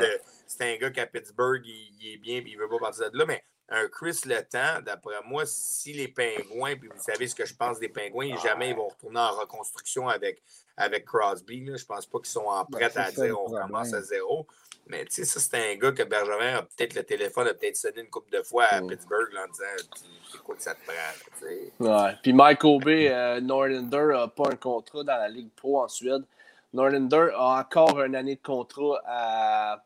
un gars qu'à Pittsburgh, il, est bien, puis il veut pas partir de là, mais un Chris Letang, d'après moi, si les Pingouins, puis vous savez ce que je pense des Pingouins, jamais ils vont retourner en reconstruction avec, avec Crosby. Là. Je pense pas qu'ils sont en ben, prêt à dire on commence à zéro. Mais tu sais, ça, c'est un gars que Bergevin a peut-être le téléphone, a peut-être sonné une couple de fois à mm. Pittsburgh en disant écoute, ça te prend. ouais. Puis Mike Obey, euh, Norlander n'a pas un contrat dans la Ligue Pro en Suède. Norlander a encore une année de contrat à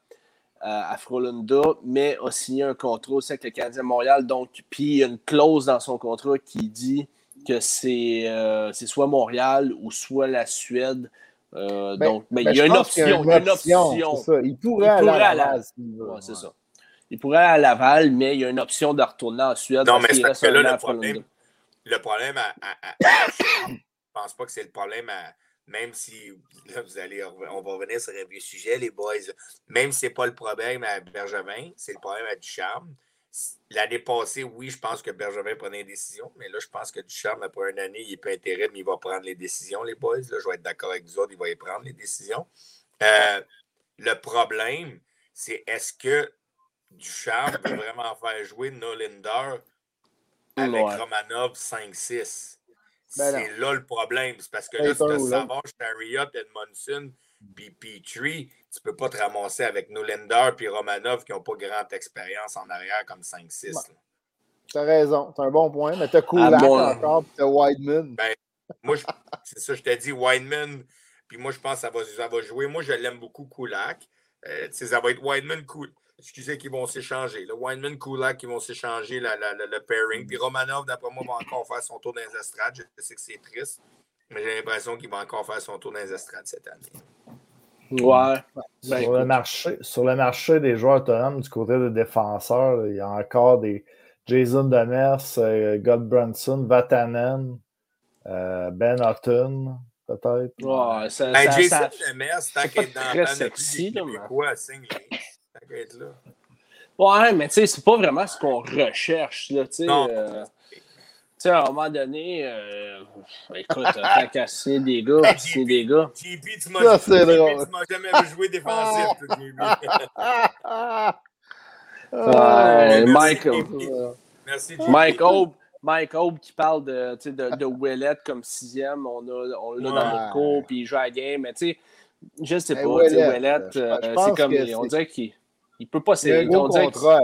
à Frolunda, mais a signé un contrat aussi avec le Canadien Montréal. Donc, puis il y a une clause dans son contrat qui dit que c'est euh, soit Montréal ou soit la Suède. Euh, ben, donc, mais ben, il y a une option. Il, y a une option. il pourrait, aller à Laval. c'est ça. Il pourrait aller à Laval, mais il y a une option de retourner en Suède. Non, mais c'est parce que là, le problème, le problème je ne pense pas que c'est le problème à même si, là, vous allez, on va revenir sur un vieux sujet, les boys, même si ce n'est pas le problème à Bergevin, c'est le problème à Ducharme. L'année passée, oui, je pense que Bergevin prenait des décisions, mais là, je pense que Ducharme, après une année, il n'est pas intérêt, mais il va prendre les décisions, les boys. Là, je vais être d'accord avec vous autres, il va y prendre les décisions. Euh, le problème, c'est est-ce que Ducharme peut vraiment faire jouer Nolinder avec Romanov 5-6? Ben c'est là le problème. C'est parce que là, si tu as Savard, Chariot, Edmondson, puis Petrie, tu peux pas te ramasser avec Nolender puis Romanov qui n'ont pas grande expérience en arrière comme 5-6. Tu as raison. C'est un bon point. Mais tu as Kulak ah, encore, puis tu as Wideman. Ben, moi, c'est ça, je t'ai dit, Wideman. Puis moi, je pense que ça va, ça va jouer. Moi, je l'aime beaucoup, Kulak. Euh, ça va être Wideman, Kulak excusez, qui vont s'échanger. Le Weinman, Kulak qui vont s'échanger le pairing. Puis Romanov, d'après moi, va encore faire son tour dans les estrades. Je sais que c'est triste, mais j'ai l'impression qu'il va encore faire son tour dans les estrades cette année. Ouais. Ben, sur, le marché, sur le marché des joueurs autonomes du côté des défenseurs, il y a encore des Jason Demers, euh, God Brunson, Vatanen, euh, Ben Hutton, peut-être. Ouais, ça, ben, Jason Demers, tant qu'il est dans la sexy, quoi, signe là. Ouais, mais tu sais, c'est pas vraiment ce qu'on recherche, là, tu sais. Euh, tu sais, à un moment donné, euh, écoute, tant qu'à signer des gars, signer des gars. JP, tu m'as jamais vu jouer défensif, ouais, Mike, Merci, Mike Aube. Mike Aube qui parle de, de, de Willett comme sixième, on l'a on dans notre cours, puis il joue à la game. Mais tu sais, Je sais pas. Ouellette, c'est comme. On dirait qu'il ne peut pas s'élever. Il y a un gros contrat.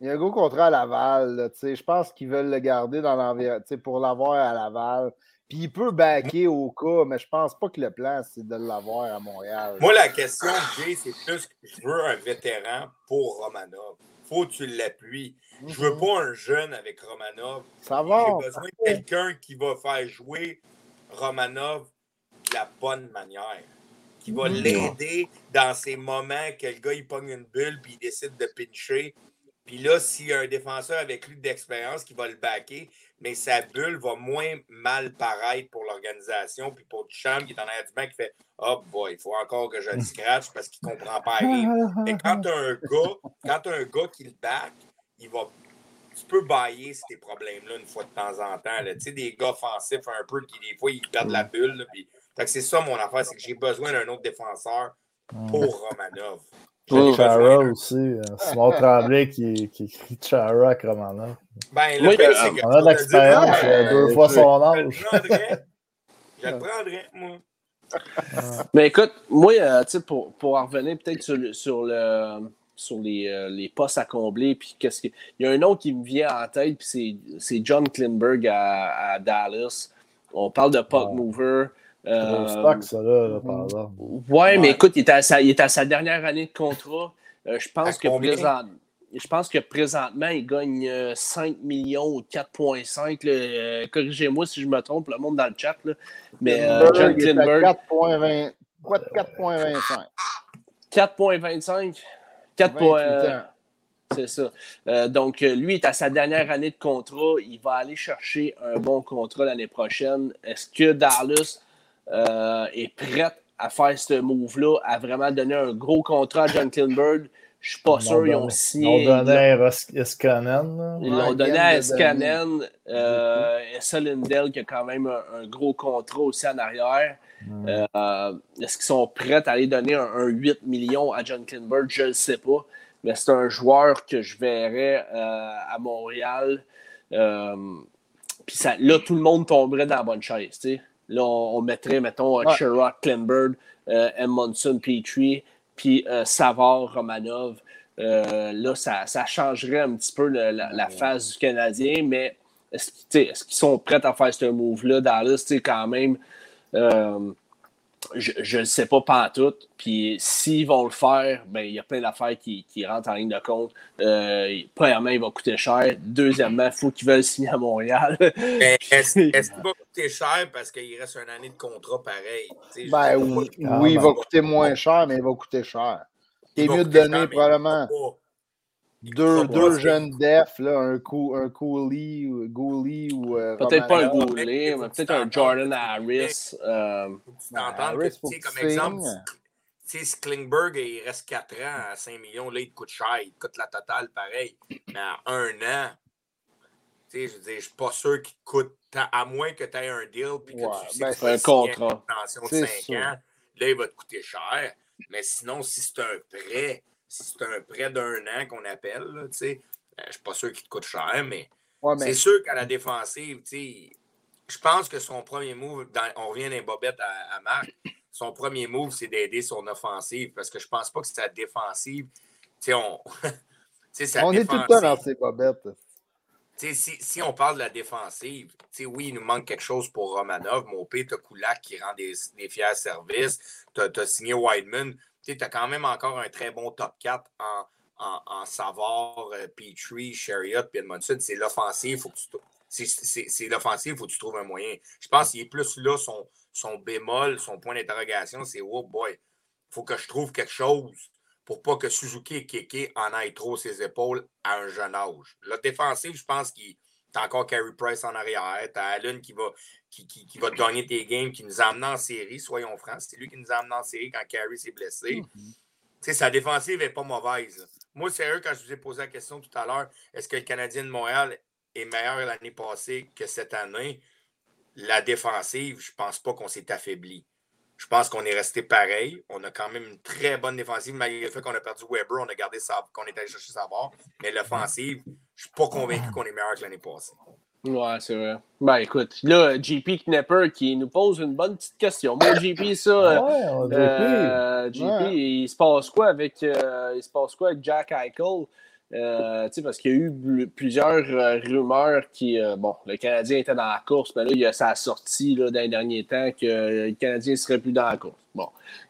Il y a un gros contrat à Laval. je pense qu'ils veulent le garder dans l'environnement pour l'avoir à Laval. Puis il peut backer au cas, mais je pense pas que le plan, c'est de l'avoir à Montréal. Moi, la question que j'ai, c'est plus que je veux un vétéran pour Romanov. Faut que tu l'appuies. Je veux mhm. pas un jeune avec Romanov. Ça va. J'ai besoin de quelqu'un qui va faire jouer Romanov de la bonne manière. Qui va mhm. l'aider dans ces moments que le gars il pogne une bulle puis il décide de pincher. Puis là, s'il y a un défenseur avec lui d'expérience qui va le backer, mais sa bulle va moins mal paraître pour l'organisation. Puis pour Duchamp, qui est en arrière du banc, qui fait Oh boy, il faut encore que je le scratch parce qu'il ne comprend pas rien. Mais quand tu as un gars, quand as un gars qui le back, il va. Tu peux bailler ces problèmes-là une fois de temps en temps. Tu sais, des gars offensifs un peu qui, des fois, ils perdent la bulle. puis... c'est ça mon affaire, c'est que j'ai besoin d'un autre défenseur pour Romanov. J'ai Chara aussi. Euh, Simon Tremblay qui, qui écrit Chara à Romanov. Ben, le oui, fait, c'est On a de l'expérience, euh, deux fois son âge. Je le prendrais, moi. Mais écoute, moi, euh, pour, pour en revenir peut-être sur, sur, le, sur les, euh, les, postes à combler, puis qu'est-ce que... il y a un nom qui me vient en tête, puis c'est John Klinberg à, à, Dallas. On parle de puck mover. Euh, stock, ça, là, par exemple. Ouais, mais écoute, il est, à sa, il est à sa dernière année de contrat. Euh, je pense que présentement je pense que présentement, il gagne 5 euh, millions ou 4,5. Euh, corrigez-moi si je me trompe, le monde dans le chat. Là. Mais euh, John Klinberg. 4,25. 4,25. 4,25. C'est ça. donc, lui est à sa dernière année de contrat. Il va aller chercher un bon contrat l'année prochaine. Est-ce que Dallas est prêt à faire ce move-là, à vraiment donner un gros contrat à John Klinberg? Je suis pas sûr, ils ont signé. Ils l'ont donné à Escanen. Ils l'ont donné à Escanen. Euh, Essa Lindell qui a quand même un, gros contrat aussi en arrière. Euh, est-ce qu'ils sont prêts à aller donner un, 8 millions à John Klinberg? Je ne le sais pas. Mais c'est un joueur que je verrais euh, à Montréal. Euh, puis là, tout le monde tomberait dans la bonne chaise. Là, on, mettrait, mettons, ouais. Sherrod Klinberg, Monson Petrie puis euh, Savard, Romanov. Euh, là, ça, changerait un petit peu la, phase du Canadien, mais est-ce, qu'ils sont prêts à faire ce move-là? Dallas, quand même, euh, je ne sais pas pas tout. Puis s'ils vont le faire, ben, il y a plein d'affaires qui, rentrent en ligne de compte. premièrement, il va coûter cher. Deuxièmement, il faut qu'ils veulent signer à Montréal. est-ce, qu'il va coûter cher parce qu'il reste une année de contrat pareil? Ben, oui, oui il va coûter moins cher, mais il va coûter cher. C'est mieux de donner probablement deux, deux jeunes defs, là, un, co un Cooley, Gooley ou. Euh, peut-être pas un Gooley, mais peut-être un Jordan Harris. Euh... Tu t'entends que, comme exemple, si Klingberg, il reste 4 ans à 5 millions, là, il te coûte cher, il te coûte la totale pareil. Mais à un an, je veux dire, je suis pas sûr qu'il coûte, à moins que tu aies un deal puis que tu sais ben, un contrat. Une de 5 ans, là, il va te coûter cher. Mais sinon, si c'est un prêt, c'est un prêt d'un an qu'on appelle, je ne ben, je suis pas sûr qu'il te coûte cher, mais, c'est sûr qu'à la défensive, je pense que son premier move, on revient d'un bobette à, Marc, son premier move, c'est d'aider son offensive parce que je pense pas que c'est sa défensive. on, on est tout le temps dans ces bobettes. Si, si, on parle de la défensive, oui, il nous manque quelque chose pour Romanov. Mon P, tu Kulak qui rend des, fiers services. Tu as, signé Wideman tu as quand même encore un très bon top 4 en, en, Savard, euh, Petrie, Chariot, puis Edmondson. C'est l'offensive, faut que tu c'est tu trouves un moyen. Je pense qu'il est plus là, son, son bémol, son point d'interrogation, c'est oh boy, il faut que je trouve quelque chose pour pas que Suzuki et Keke en aillent trop ses épaules à un jeune âge. La défensive, je pense qu'il T'as encore Carey Price en arrière. T'as Allen qui va, qui, qui, qui, va te gagner tes games, qui nous a amenés en série, soyons francs. C'est lui qui nous a amenés en série quand Carey s'est blessé. Mm-hmm. Sa défensive n'est pas mauvaise. Moi, sérieux, quand je vous ai posé la question tout à l'heure, est-ce que le Canadien de Montréal est meilleur l'année passée que cette année? La défensive, je ne pense pas qu'on s'est affaibli. Je pense qu'on est resté pareil. On a quand même une très bonne défensive, malgré le fait qu'on a perdu Weber, on a gardé qu'on est allé chercher sa barre. Mais l'offensive, je ne suis pas convaincu qu'on est meilleur que l'année passée. Ouais, c'est vrai. Ben écoute, là, JP Knepper qui nous pose une bonne petite question. Moi, JP, ça. Ouais, euh, JP, Ouais. il se passe quoi avec euh, il se passe quoi avec Jack Eichel? Euh, tu sais, parce qu'il y a eu plusieurs euh, rumeurs qui. euh, bon, le Canadien était dans la course, mais là, il y a ça a sorti là, dans les derniers temps que le Canadien ne serait plus dans la course. Bon.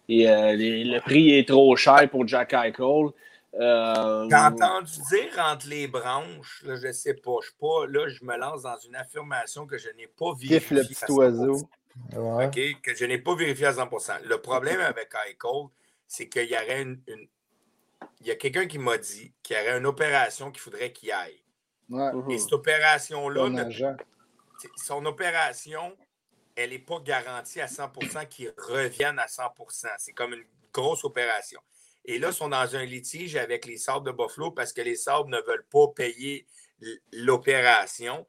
Et euh, les- le prix est trop cher pour Jack Eichel. Euh, J'ai entendu dire entre les branches, là, je ne sais pas, je suis pas, là, je me lance dans une affirmation que je n'ai pas vérifiée. Kiff le à petit 100%. oiseau. Ouais. Que je n'ai pas vérifié à 100% Le problème avec Eichel, c'est qu'il y aurait une. une- Il y a quelqu'un qui m'a dit qu'il y aurait une opération qu'il faudrait qu'il aille. Ouais. mhm. Et cette opération-là, son opération, elle n'est pas garantie à 100% qu'il revienne à 100% C'est comme une grosse opération. Et là, ils sont dans un litige avec les Sabres de Buffalo parce que les Sabres ne veulent pas payer l'opération.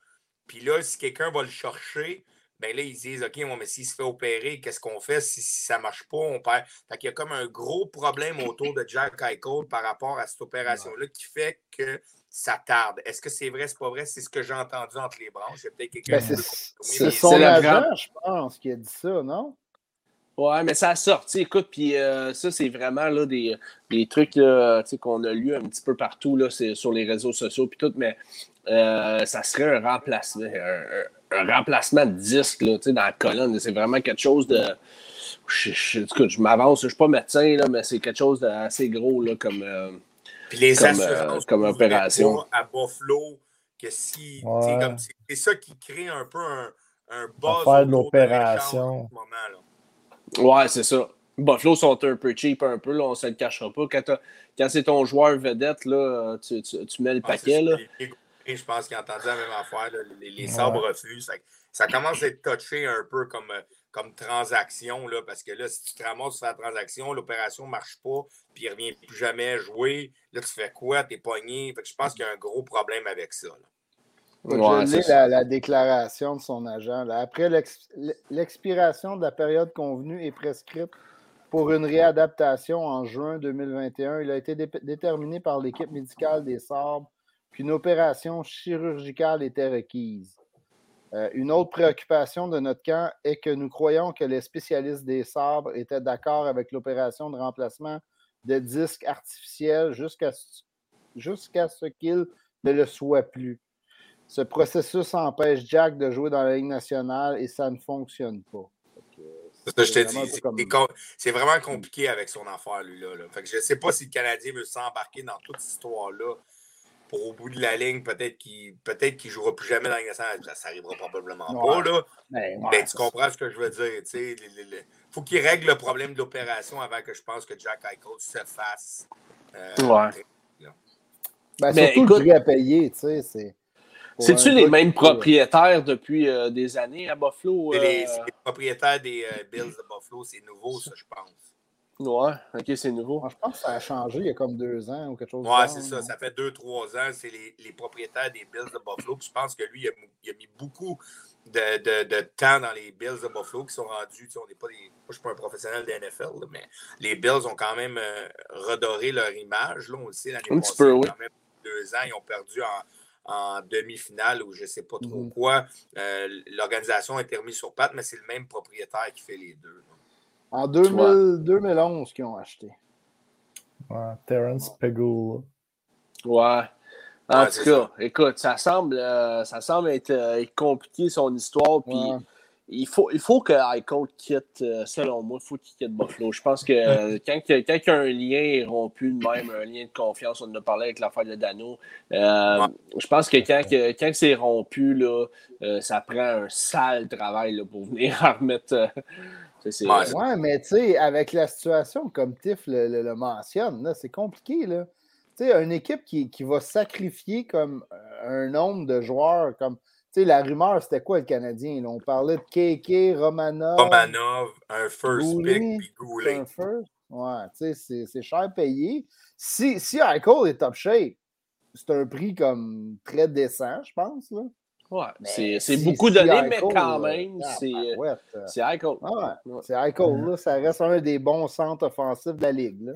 Puis là, si quelqu'un va le chercher, ben là, ils disent OK, bon, mais s'il se fait opérer, qu'est-ce qu'on fait? Si, si ça ne marche pas, on perd. Fait qu'il y a comme un gros problème autour de Jack Eichel par rapport à cette opération-là qui fait que ça tarde. Est-ce que c'est vrai, c'est pas vrai? C'est ce que j'ai entendu entre les branches. Y a peut-être quelqu'un Ben, qui c'est c'est son c'est agent, je pense, qui a dit ça, non? Ouais, mais ça a sorti, écoute, puis euh, ça, c'est vraiment là, des, des trucs là, tu sais, qu'on a lu un petit peu partout là, c'est sur les réseaux sociaux, puis tout, mais euh, ça serait un remplacement, un, remplacement de disque là, tu sais, dans la colonne. C'est vraiment quelque chose de. Je, je, écoute, je m'avance, je ne suis pas médecin, là, mais c'est quelque chose d'assez gros là, comme. euh, Puis les Comme, assurances euh, comme couvraient opération. pas à Buffalo, que si. tu sais, Ouais. comme C'est ça qui crée un peu un, un buzz. faire de autour l'opération. l'échange en ce moment, là. Ouais, c'est ça. Buffalo sont un peu cheap, un peu, là, on ne se le cachera pas. Quand, quand c'est ton joueur vedette, là, tu, tu, tu mets le paquet. Là. Je pense qu'ils entendaient la même affaire. là. Les, les sabres refusent. Fait que Ça commence à être touché un peu comme, euh, comme transaction, là, parce que là, si tu te ramasses sur la transaction, l'opération ne marche pas, puis il ne revient plus jamais jouer. Là, tu fais quoi? Tu es pogné. Fait que je pense qu'il y a un gros problème avec ça. là. Ouais, je la, la déclaration de son agent. là. Après l'ex- l'expiration de la période convenue et prescrite pour une réadaptation en juin 2021, il a été dé- déterminé par l'équipe médicale des Sabres qu'une opération chirurgicale était requise. Euh, une autre préoccupation de notre camp est que nous croyons que les spécialistes des sabres étaient d'accord avec l'opération de remplacement de disques artificiels jusqu'à ce qu'ils ne le soient plus. Ce processus empêche Jack de jouer dans la Ligue nationale et ça ne fonctionne pas. C'est ça, je te vraiment dis. c'est- comme- vraiment compliqué avec son affaire, lui-là. là. Fait que je ne sais pas si le Canadien veut s'embarquer dans toute cette histoire-là. Pour au bout de la ligne, peut-être qu'il peut ne jouera plus jamais dans la Ligue nationale. Ça, ça arrivera probablement Ouais. pas, là. Ben, ouais, Mais tu c'est comprends ce que je veux dire. tu sais, le- le- le- faut qu'il règle le problème de l'opération avant que je pense que Jack Eichel se fasse. euh, Ouais. Ben, Mais surtout écoute- le prix à payer, tu sais. c'est- C'est-tu les mêmes propriétaires depuis euh, des années à Buffalo? C'est les, euh? c'est les propriétaires des euh, Bills de Buffalo. C'est nouveau, ça, je pense. Ouais, ok, c'est nouveau. Moi, je pense que ça a changé il y a comme deux ans ou quelque chose Ouais, c'est ça. Ça fait deux, trois ans. C'est les, les propriétaires des Bills de Buffalo. Puis je pense que lui, il a, il a mis beaucoup de, de- de temps dans les Bills de Buffalo qui sont rendus. tu sais, On n'est pas des. Moi, je ne suis pas un professionnel de NFL, là, mais les Bills ont quand même euh, redoré leur image. Là, on le sait, l'année Un petit passée, peu, oui. quand même deux ans, ils ont perdu en, en demi-finale ou je ne sais pas trop Mhm. quoi. Euh, L'organisation a été remise sur pattes, mais c'est le même propriétaire qui fait les deux. En 2000 2011 qu'ils ont acheté. Ouais, Terrence Pegula. Ouais. En Ouais, tout cas, écoute, ça semble, euh, ça semble être, euh, être compliqué son histoire. Puis Ouais. Il, faut, il faut que Eichel quitte, euh, selon moi, il faut qu'il quitte Buffalo. Je pense que euh, quand, quand il y a un lien rompu de même, un lien de confiance, on en a parlé avec l'affaire de Dano. euh, Ouais. Je pense que quand, que, quand c'est rompu, là, euh, ça prend un sale travail là, pour venir en remettre. euh, c'est- c'est- Ouais, Ouais, mais tu sais, avec la situation comme Tiff le, le- le mentionne, là, c'est compliqué. Là. Tu sais, une équipe qui, qui va sacrifier comme un nombre de joueurs, comme. Tu sais, la rumeur, c'était quoi le Canadien? là? On parlait de KK, Romanov. Romanov, un first Goulet, pick, puis Goulet. un first. Ouais, tu sais, c'est- c'est cher payé. Si, si Eichel est top shape, c'est un prix comme très décent, je pense. Là. Ouais, c'est c'est si- beaucoup si donné, Eichel, mais quand euh, même, c'est tabarouette, euh, c'est Eichel. ah c'est Eichel, là, ça reste un des bons centres offensifs de la Ligue. Là.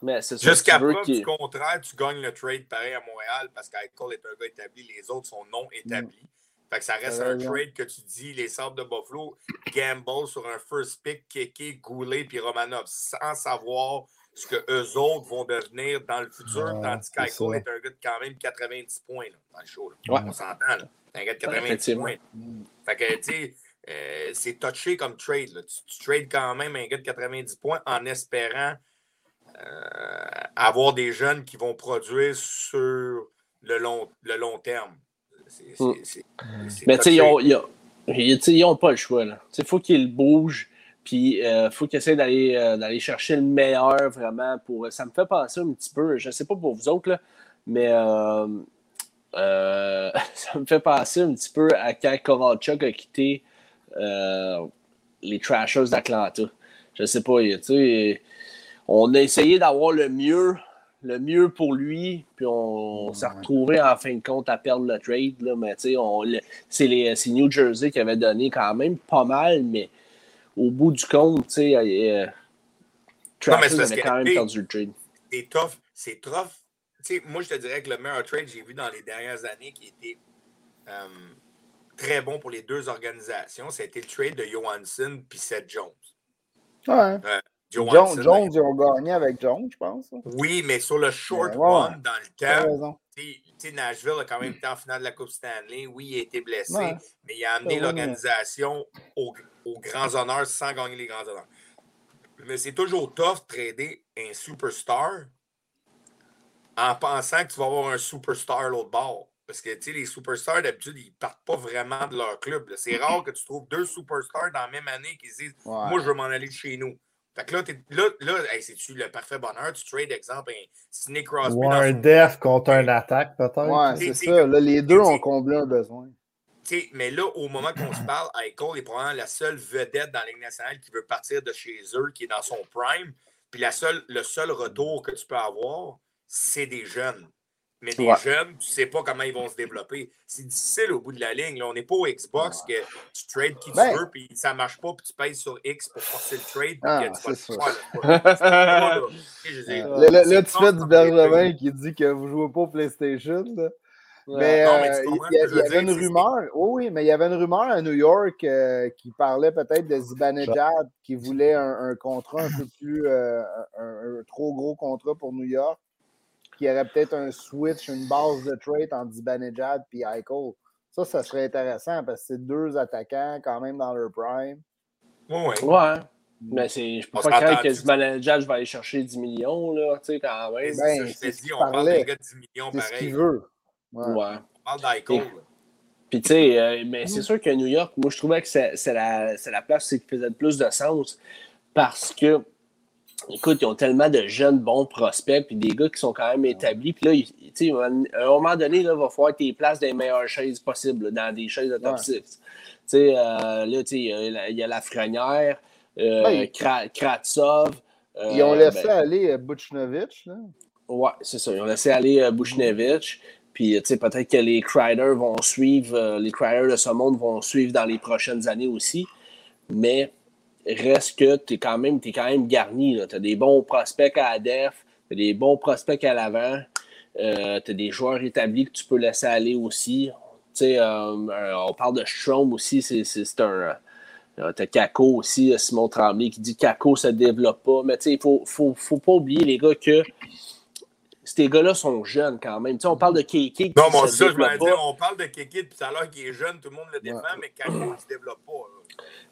Mais c'est Jusqu'à preuve du contraire, tu gagnes le trade pareil à Montréal parce qu'Eichel est un gars établi, les autres sont non établis. Fait que ça reste un trade que tu dis, les Sabres de Buffalo gamble sur un first pick, Keke, Goulet puis Romanov, sans savoir ce que eux autres vont devenir dans le futur, tandis qu'Aiko est, un gars de quand même 90 points dans le show. On s'entend, là. un gars de 90 points. Fait que, tu sais, euh, c'est touché comme trade. Tu, trades quand même un gars de 90 points en espérant euh, avoir des jeunes qui vont produire sur le long, le long terme. Mm. Mais tu sais, ils n'ont pas le choix. Il faut qu'ils bougent. Puis il euh, faut qu'ils essaient d'aller, d'aller chercher le meilleur vraiment pour. Ça me fait penser un petit peu, je ne sais pas pour vous autres, là, mais ça me fait penser un petit peu à quand Kovalchuk a quitté euh, les Trashers d'Atlanta. Je sais pas, on a essayé d'avoir le mieux, le mieux pour lui, puis on, s'est retrouvé en fin de compte à perdre le trade. Là, mais c'est New Jersey qui avait donné quand même pas mal, mais au bout du compte, tu sais, euh, Trashers avait quand même perdu le trade. C'est tough. C'est tough. moi, je te dirais que le meilleur trade que j'ai vu dans les dernières années qui était. Euh, très bon pour les deux organisations. Été le trade de Johansson puis Seth Jones. Ouais. Euh, Jones, Jones, ils ont gagné avec Jones, je pense. Oui, mais sur le short run, dans le temps, Nashville a quand même été en finale de la Coupe Stanley. Oui, il a été blessé, mais il a amené l'organisation aux, grands honneurs sans gagner les grands honneurs. Mais c'est toujours tough de trader un superstar en pensant que tu vas avoir un superstar l'autre bord. Parce que les superstars, d'habitude, ils partent pas vraiment de leur club. C'est rare que tu trouves deux superstars dans la même année qui disent Moi, je veux m'en aller de chez nous. Fait que là, là, là c'est-tu le parfait bonheur? Tu trades, exemple, un Sidney Crosby. Ou un def contre un attaque, peut-être. Ouais, c'est ça. Là, les deux ont comblé un besoin. mais là, au moment qu'on se parle, Eichel est probablement la seule vedette dans la Ligue nationale qui veut partir de chez eux, qui est dans son prime. Puis la seule, le seul retour que tu peux avoir, c'est des jeunes. Mais des jeunes, tu ne sais pas comment ils vont se développer. C'est difficile au bout de la ligne. On n'est pas au Xbox que tu trades qui tu ben veux, puis ça ne marche pas, puis tu payes sur X pour forcer le trade. Ah, tu là, là, tu fais du Benjamin qui dit que vous ne jouez pas au PlayStation. Mais, euh, il y, avait une rumeur, oui, mais il y avait une rumeur à New York euh, qui parlait peut-être de Zibanejad qui voulait un, contrat un peu plus, euh, un, trop gros contrat pour New York qu'il y aurait peut-être un switch, une base de trade entre Zibanejad et Eichel. Ça, ça serait intéressant parce que c'est deux attaquants quand même dans leur prime. Oui. Ouais. Mais c'est, je peux pas croire que Zibanejad va aller chercher 10 millions, là, tu sais, quand même. Ben, je t'ai dit, on parle de gars de 10 millions pareil. ce qu'il veut. Ouais. On parle d'Eichel. Puis, tu sais, euh, mais c'est sûr que New York, moi, je trouvais que c'est, la, la place qui faisait le plus de sens parce que écoute, ils ont tellement de jeunes bons prospects, puis des gars qui sont quand même établis. Puis là, à un moment donné, il va falloir que tu places des meilleures chaises possibles, dans des chaises de top 6. Tu sais, euh, là, il y a la Frenière, euh, Kratsov. Euh, ils ont laissé ben aller Buchnovich. Ouais, c'est ça. Ils ont laissé aller Buchnevich. Puis, tu sais, peut-être que les Criders vont suivre, les Criders de ce monde vont suivre dans les prochaines années aussi. Mais reste que tu es, quand même, quand même garni. Tu as des bons prospects à la def, tu as des bons prospects à l'avant, euh, tu as des joueurs établis que tu peux laisser aller aussi. Euh, euh, on parle de Strom aussi, c'est un. Euh, tu as Kako aussi, Simon Tremblay, qui dit Kako ne se développe pas. Mais il ne faut, faut, faut, pas oublier, les gars, que ces gars-là sont jeunes quand même. on parle de Keke. Non, moi, ça, je me dire, on parle de Keke depuis tout à l'heure qui est jeune, tout le monde le défend, mais Kako ne se développe pas.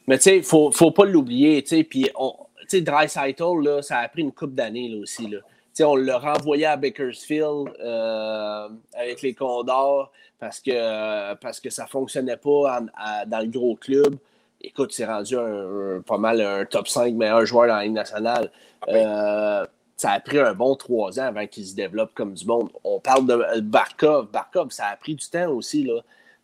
Mais tu sais, il faut, faut pas l'oublier. Tu sais, puis tu sais, Dry là, ça a pris une coupe d'années aussi. Là. on l'a renvoyé à Bakersfield euh, avec les Condors parce que, parce que ça ne fonctionnait pas dans le gros club. Écoute, c'est rendu un, pas mal un top 5 meilleur joueur dans la Ligue nationale. Ah euh, ça a pris un bon trois ans avant qu'il se développe comme du monde. On parle de Barkov. Barkov, ça a pris du temps aussi. Là.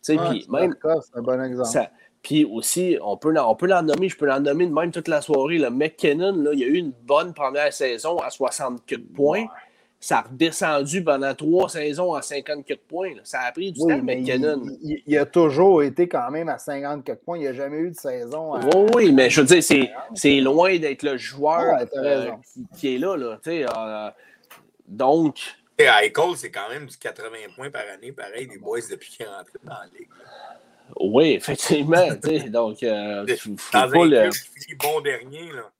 Même, Barkov, c'est un bon exemple. Puis aussi, on peut, on peut l'en nommer, je peux l'en nommer de même toute la soirée. Le McKinnon, là, il a eu une bonne première saison à 64 points. Ça a redescendu pendant trois saisons à 54 points. Ça a pris du temps, McKinnon. Il, a toujours été quand même à 54 points. Il n'a jamais eu de saison. Oui, oui, mais je veux dire, c'est loin d'être le joueur euh, qui, est là. là euh, donc. Et à Eichel, c'est quand même du 80 points par année, pareil, des boys depuis qu'il est rentré dans la ligue. Oui, effectivement. donc, euh, faut dans pas le... bon dernier. Là.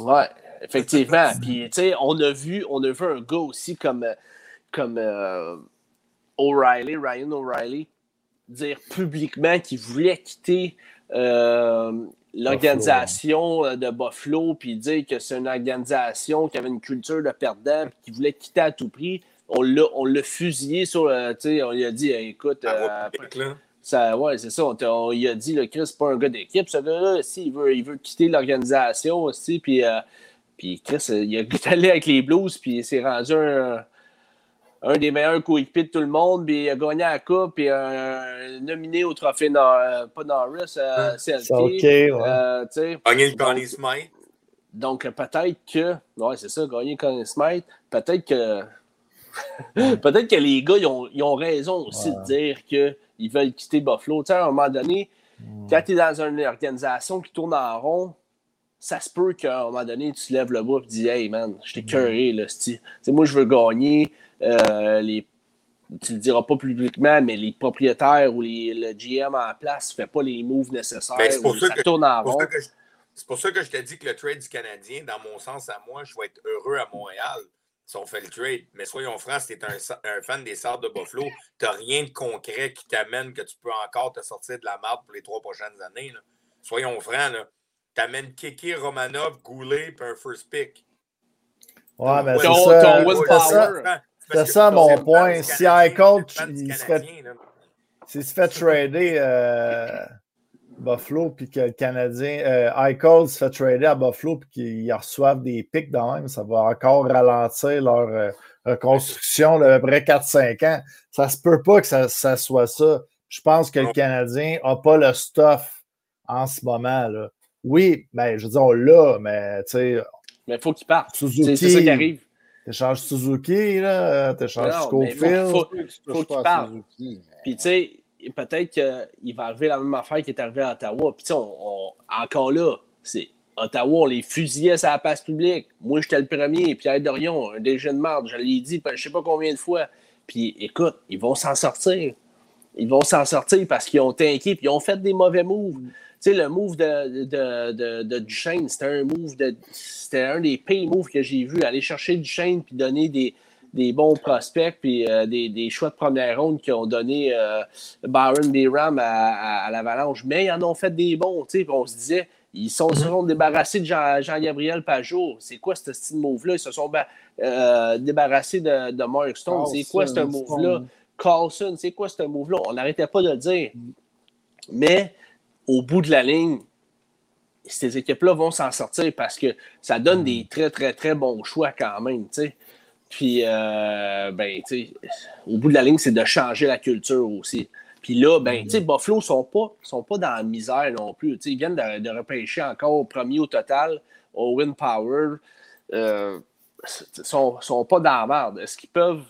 Ouais, effectivement. Puis, tu sais, on a vu, on a vu un gars aussi comme, comme euh, O'Reilly, Ryan O'Reilly, dire publiquement qu'il voulait quitter euh, l'organisation euh, de Buffalo, puis dire que c'est une organisation qui avait une culture de perdant, puis qu'il voulait quitter à tout prix. On l'a fusillé sur le. sais, on lui a dit écoute. Euh, ça, ouais, c'est ça. On, lui a dit le Chris, c'est pas un gars d'équipe. Ce gars-là, il veut, il veut quitter l'organisation aussi. Puis, puis Chris, il a allé avec les Blues, puis il s'est rendu un un des meilleurs coéquipiers de tout le monde, puis il a gagné la coupe, puis nominé au trophée, euh, pas Norris, euh, CLT. OK, ouais. euh, gagné le Connie Smite. Donc, peut-être que, ouais, c'est ça, gagner le Connie Smite, peut-être que, peut-être que les gars, ils ont, ils ont raison aussi de dire qu'ils veulent quitter Buffalo. Tu sais, à un moment donné, quand tu es dans une organisation qui tourne en rond, ça se peut qu'à un moment donné, tu lèves le bras et tu dis Hey man, je t'ai curé, là, moi je veux gagner. Euh, les, tu le diras pas publiquement, mais les propriétaires ou les, le GM en place ne fait pas les moves nécessaires. Ben, pour, ça, tourne en rond. C'est pour ça que je te dis que le trade du Canadien, dans mon sens à moi, je vais être heureux à Montréal si on fait le trade. Mais soyons francs, si tu es un, fan des Sardes de Buffalo, tu n'as rien de concret qui t'amène que tu peux encore te sortir de la merde pour les trois prochaines années. Soyons francs, tu amènes Kiki, Romanov, Goulet et un first pick. Ouais, mais c'est ça. C'est ça mon point. Si Eichel, il se fait, s'il se fait trader euh, Buffalo, puis que le Canadien, euh, se fait trader à Buffalo, puis qu'ils reçoivent des pics dans même, ça va encore ralentir leur euh, reconstruction de à peu près 4-5 ans. Ça se peut pas que ça, ça soit ça. Je pense que le Canadien n'a pas le stuff en ce moment. Là. Oui, ben, je veux dire, on l'a, mais tu sais. Mais il faut qu'il parte. C'est ça qui arrive. T'échanges Suzuki, là, t'échanges Scofield. Il faut, faut, qu'il parle. Puis, tu sais, peut-être qu'il va arriver la même affaire qui est arrivée à Ottawa. Puis, tu sais, encore là, c'est Ottawa, on les fusillait sur la place publique. Moi, j'étais le premier. Pierre Dorion, un déjà de marde, je l'ai dit, je sais pas combien de fois. Puis, écoute, ils vont s'en sortir. Ils vont s'en sortir parce qu'ils ont inquiets, puis ils ont fait des mauvais moves. Tu sais, le move de, de, de, de c'était un move de. C'était un des pay moves que j'ai vu. Aller chercher Duchesne puis donner des, des bons prospects puis euh, des, des, choix de première ronde qui ont donné euh, Byron Rams à, à, l'Avalanche. Mais ils en ont fait des bons. Tu sais, on se disait, ils sont, se sont débarrassés de Jean-Gabriel Pajot. C'est quoi ce style move-là? Ils se sont euh, débarrassés de, de Mark Stone. C'est quoi ce move-là? Carlson, c'est quoi ce move-là? On n'arrêtait pas de le dire. Mais au bout de la ligne, ces équipes-là vont s'en sortir parce que ça donne des mm. très, très, très bons choix quand même. Puis, euh, ben, au bout de la ligne, c'est de changer la culture aussi. Puis là, ben, tu sais. Buffalo ne sont pas, sont pas dans la misère non plus. ils viennent de, repêcher encore au premier au total. Owen Power. Euh, sont, sont pas dans la merde. Est-ce qu'ils peuvent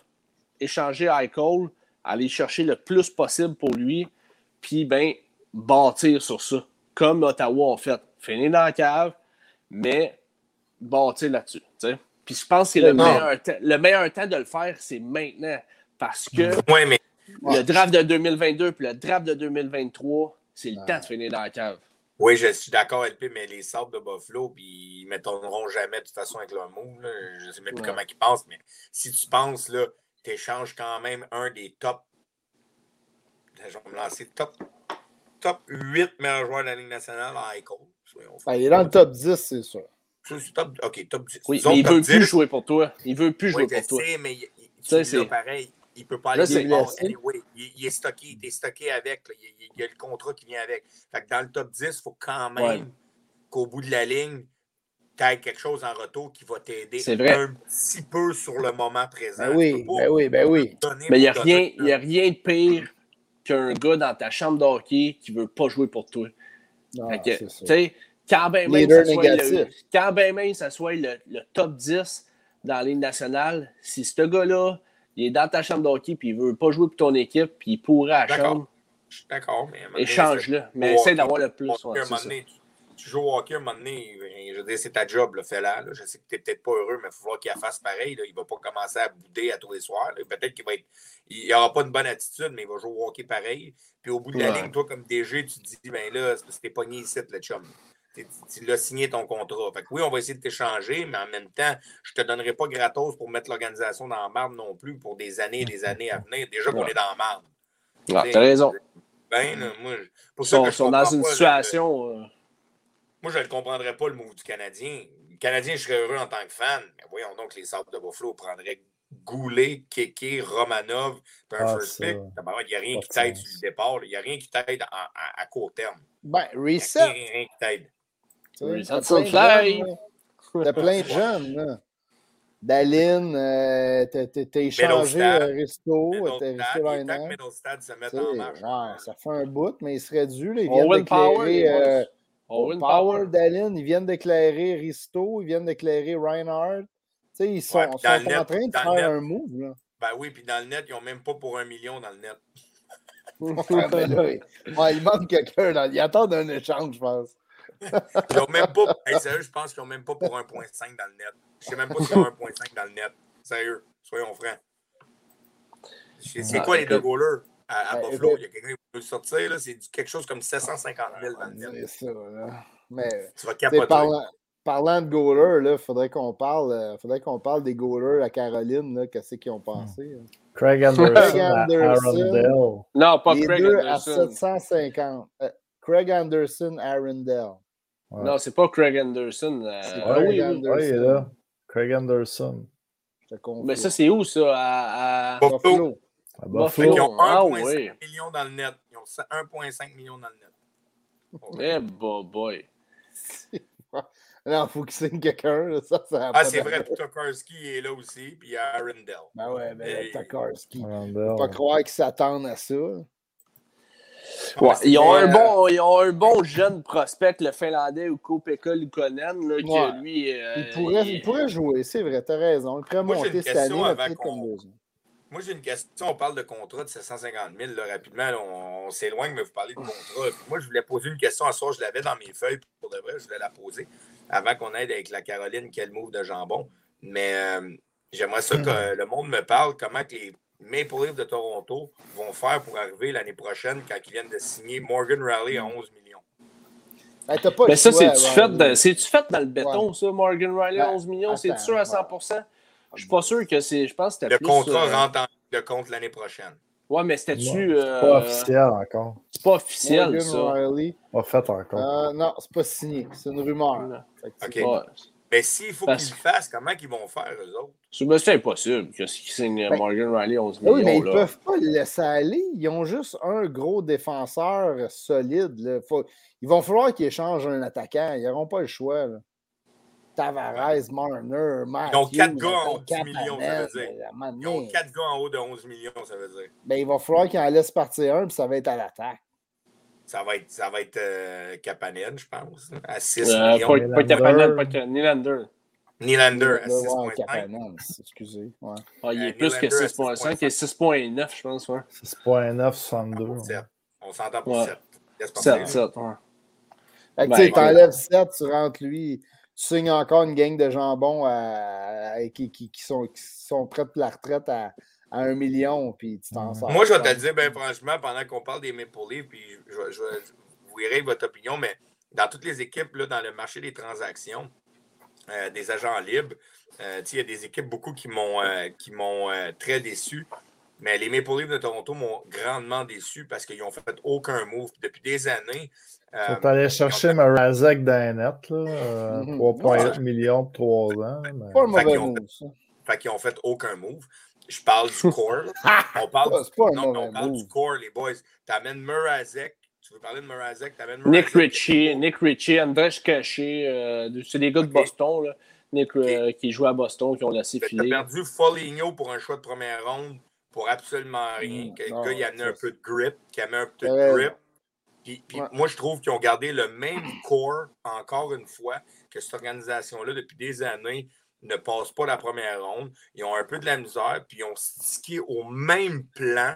échanger Eichel, aller chercher le plus possible pour lui, puis ben, bâtir sur ça, comme Ottawa a fait. Finir dans la cave, mais bâtir là-dessus. Puis je pense que le meilleur, le meilleur temps de le faire, c'est maintenant. Parce que le draft de 2022 puis le draft de 2023, c'est le temps de finir dans la cave. Oui, je suis d'accord, LP, mais les sortes de Buffalo, puis ils ne m'étonneront jamais de toute façon avec leur move. Je ne sais même plus comment ils pensent, mais si tu penses, tu échanges quand même un des top. Je vais me lancer top top 8 meilleurs joueurs de la Ligue nationale à Eichel. Ah, il est dans le top 10, c'est sûr. Top, OK, top 10. Oui, mais il ne veut plus jouer pour toi. Il ne veut plus jouer pour toi. Sais, mais il, c'est pareil. Il ne peut pas aller anyway, il, il, est stocké, il est stocké avec. Il, y a le contrat qui vient avec. Fait que dans le top 10, il faut quand même qu'au bout de la ligne, tu aies quelque chose en retour qui va t'aider un petit peu sur le moment présent. Ben oui, ben oui, ben oui. Mais il n'y a, rien, a rien de pire qu'un gars dans ta chambre d'hockey qui ne veut pas jouer pour toi. Ah, quand bien même, ça soit, le, quand même ça soit le, top 10 dans la ligne nationale, si ce gars-là, il est dans ta chambre d'hockey et il ne veut pas jouer pour ton équipe, puis il pourrait à la chambre. D'accord, mais. Échange-le. Mais essaie d'avoir le plus. Ouais, tu joues au hockey un moment donné, ben, je veux dire, c'est ta job, fais-la. Je sais que tu n'es peut-être pas heureux, mais il faut voir qu'il fasse pareil. Il ne va pas commencer à bouder à tous les soirs. Peut-être qu'il va être. Il n'aura pas une bonne attitude, mais il va jouer au hockey pareil. Puis au bout de la ligne, toi, comme DG, tu te dis, ben là, c'est parce que t'es pogné ici, le chum. Tu l'as signé ton contrat. Fait que oui, on va essayer de t'échanger, mais en même temps, je ne te donnerai pas gratos pour mettre l'organisation dans la marde non plus pour des années et des années à venir. Déjà qu'on est dans la marde. Ah, tu as raison. Ben, moi, pour ça sont, dans une situation. Euh, moi, je ne comprendrais pas le mot du Canadien. Le Canadien, je serais heureux en tant que fan. Mais voyons donc, les Sables de Buffalo prendraient Goulet, Kéké, Romanov, puis un ah, first pick. Il n'y a rien qui t'aide sur le départ. Il n'y a rien qui t'aide à, court terme. Ben, reset. Il n'y a rien qui t'aide. T'as plein de jeunes, là. Daline, euh, t'as échangé euh, Risto, t'as Risto Liner. Ouais, ça fait un bout, mais il serait dû. Là, ils viennent d'éclairer euh, Power, Power Daline, ils viennent d'éclairer Risto, ils viennent d'éclairer Reinhardt. sais, ils sont, sont en train de faire un move. Là. Ben oui, puis dans le net, ils n'ont même pas pour un million dans le net. ben là, ouais, il manque quelqu'un. Ils attendent un échange, je pense. Ils n'ont même pas. sérieux, je pense qu'ils n'ont même pas pour 1.5 dans le net. Je ne sais même pas s'ils ont 1.5 dans le net. Sérieux, soyons francs. C'est quoi les deux goalers? À, Buffalo? Il y a quelqu'un qui peut sortir. C'est quelque chose comme 750 000 dans le net. C'est ça. Là. Mais, tu vas capoter. Parlant, de goalers, il faudrait qu'on parle, euh, faudrait qu'on parle des goalers à Caroline. Qu'est-ce qu'ils ont pensé? Craig Anderson, Craig Anderson Non, pas Craig deux Anderson. à 750. Euh, Craig Anderson, Arundel. Non, c'est pas Craig Anderson. Euh... Craig Anderson. Oui, il est là. Craig Anderson. Mais ça, c'est où, ça? À, à... Buffalo. À Buffalo. Ils ont 1,5 ah, oui. million dans le net. Ils ont 1,5 million dans le net. Eh, boy. Non, il faut qu'il signe quelqu'un. Ça, ça ah, c'est vrai. Tokarski est là aussi. Puis il y a Arundel. Ben ouais, mais Tokarski. Il ne faut pas croire qu'ils s'attendent à ça. Ouais, ils, ont un bon, ils ont un bon jeune prospect, le Finlandais Uko Pekka Lukonen, là, qui lui. Euh, il, pourrait, il... pourrait jouer, c'est vrai, tu as raison. Il pourrait Moi, monter cette année, comme deux Moi, j'ai une question. On parle de contrat de 750 000 là, rapidement. on, s'éloigne, mais vous parlez de contrat. Moi, je voulais poser une question à soir. Je l'avais dans mes feuilles. Pour de vrai, je voulais la poser avant qu'on aide avec la Caroline quel move de jambon. Mais euh, j'aimerais ça que le monde me parle comment les Maple Leafs de Toronto vont faire pour arriver l'année prochaine quand ils viennent de signer Morgan Raleigh à 11 millions. mais ça, c'est-tu fait, fait, dans le béton, ça, Morgan Riley à 11 millions? C'est sûr à 100% Je suis pas sûr que c'est. Je pense que Le contrat euh, rentre en de compte l'année prochaine. Ouais, mais c'était-tu. Euh... pas officiel encore. C'est pas officiel, Morgan ça. Riley. Pas fait encore. Euh, non, c'est pas signé. C'est une rumeur. OK. Mais s'il faut qu'ils le fassent, comment ils vont faire, eux autres? C'est impossible qu'ils signent ben, Morgan Riley 11 millions. Oui, mais ils ne peuvent pas le laisser aller. Ils ont juste un gros défenseur solide. Là. Faut... Il va falloir qu'ils échangent un attaquant. Ils n'auront pas le choix. Là. Tavares, Marner, Matthews, Ils ont quatre gars en haut de 10 millions, ça veut dire. Ils ont quatre gars en haut de 11 millions, ça veut dire. Ben, il va falloir qu'ils en laissent partir un, puis ça va être à l'attaque. Ça va être, ça va être euh, Kapanen, je pense. À 6 euh, millions. Pas, pas Kapanen, pas Nylander. Nylander à 6,5. Excusez. Ouais. Ah, il est euh, plus que 6,5. Il est 6,9, je pense. Ouais. 6,9, 62. On s'entend pour 7. 7, 7, ouais. Fait que ben, tu t'enlèves 7, tu rentres lui, tu signes encore une gang de jambons à, qui, qui, qui, sont, qui sont prêts pour la retraite à, à un million, puis tu t'en sors. Moi, je vais te le dire, ben, franchement, pendant qu'on parle des Maple Leafs, puis je, je, vous verrez votre opinion, mais dans toutes les équipes, là, dans le marché des transactions, euh, des agents libres, euh, il y a des équipes beaucoup qui m'ont euh, qui m'ont très déçu. Mais les Maple Leafs de Toronto m'ont grandement déçu parce qu'ils n'ont fait aucun move depuis des années. Tu faut aller chercher fait... Marazek dans net, 3,8 millions pour 3 ans. Mais... Pas un mauvais move, ça. Fait qu'ils n'ont fait aucun move. Je parle du core. on parle, non, on parle du core, les boys. Tu amènes Murazek. Tu veux parler de Murazek? T'amènes Nick Ritchie, Nick Ritchie, Andrés Caché. Euh, c'est des gars de Boston, là. Nick, euh, qui jouent à Boston, qui ont laissé filer. Tu as perdu Foligno pour un choix de première ronde pour absolument rien. Mm, le gars, il a amené un peu de grip, qui a mis un peu de grip. Puis, puis moi, je trouve qu'ils ont gardé le même core, encore une fois, que cette organisation-là depuis des années ne passent pas la première ronde. Ils ont un peu de la misère, puis ils ont stické au même plan.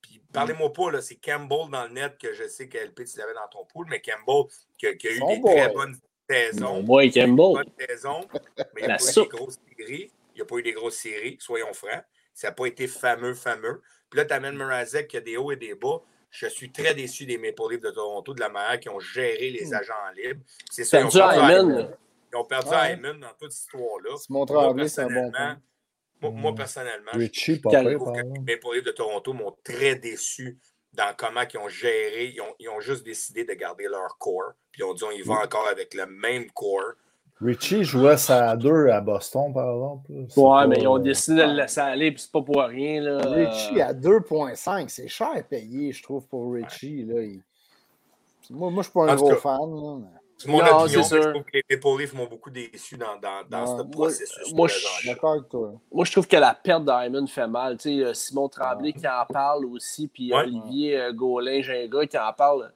Puis Puis parlez-moi pas, c'est Campbell dans le net que je sais que LP, tu l'avais dans ton pool, mais Campbell qui, a, eu des très bonnes saisons. Moi, Campbell. mais il n'y a pas eu des grosses séries. Il n'y a pas eu des grosses séries, soyons francs. Ça n'a pas été fameux, fameux. Puis là, tu amènes Mrazek qui a des hauts et des bas. Je suis très déçu des Maple Leafs de Toronto, de la manière qu'ils ont géré les hmm. agents libres. C'est ça, perdu Ils ont perdu ouais. dans toute cette histoire-là. Simon Tremblay, c'est un bon point. Moi, personnellement, Richie, je, trouve que les Maple de Toronto m'ont très déçu dans comment ils ont géré. Ils ont, juste décidé de garder leur core. Puis ils ont dit, on y va encore avec le même core. Richie jouait ça à deux à Boston, par exemple. Ouais, mais ils ont décidé de le laisser aller, puis c'est pas pour rien. Là. Richie à 2,5, c'est cher à payer, je trouve, pour Richie. Là. Moi, moi je suis pas un gros fan. Là. C'est mon non, opinion, je trouve que les Maple Leafs m'ont beaucoup déçu dans, dans, dans ce processus. Moi, je, moi, je trouve que la perte d'Hyman fait mal. Tu sais, Simon Tremblay qui en parle aussi, puis Olivier euh, Gaulin-Ginga qui en parle,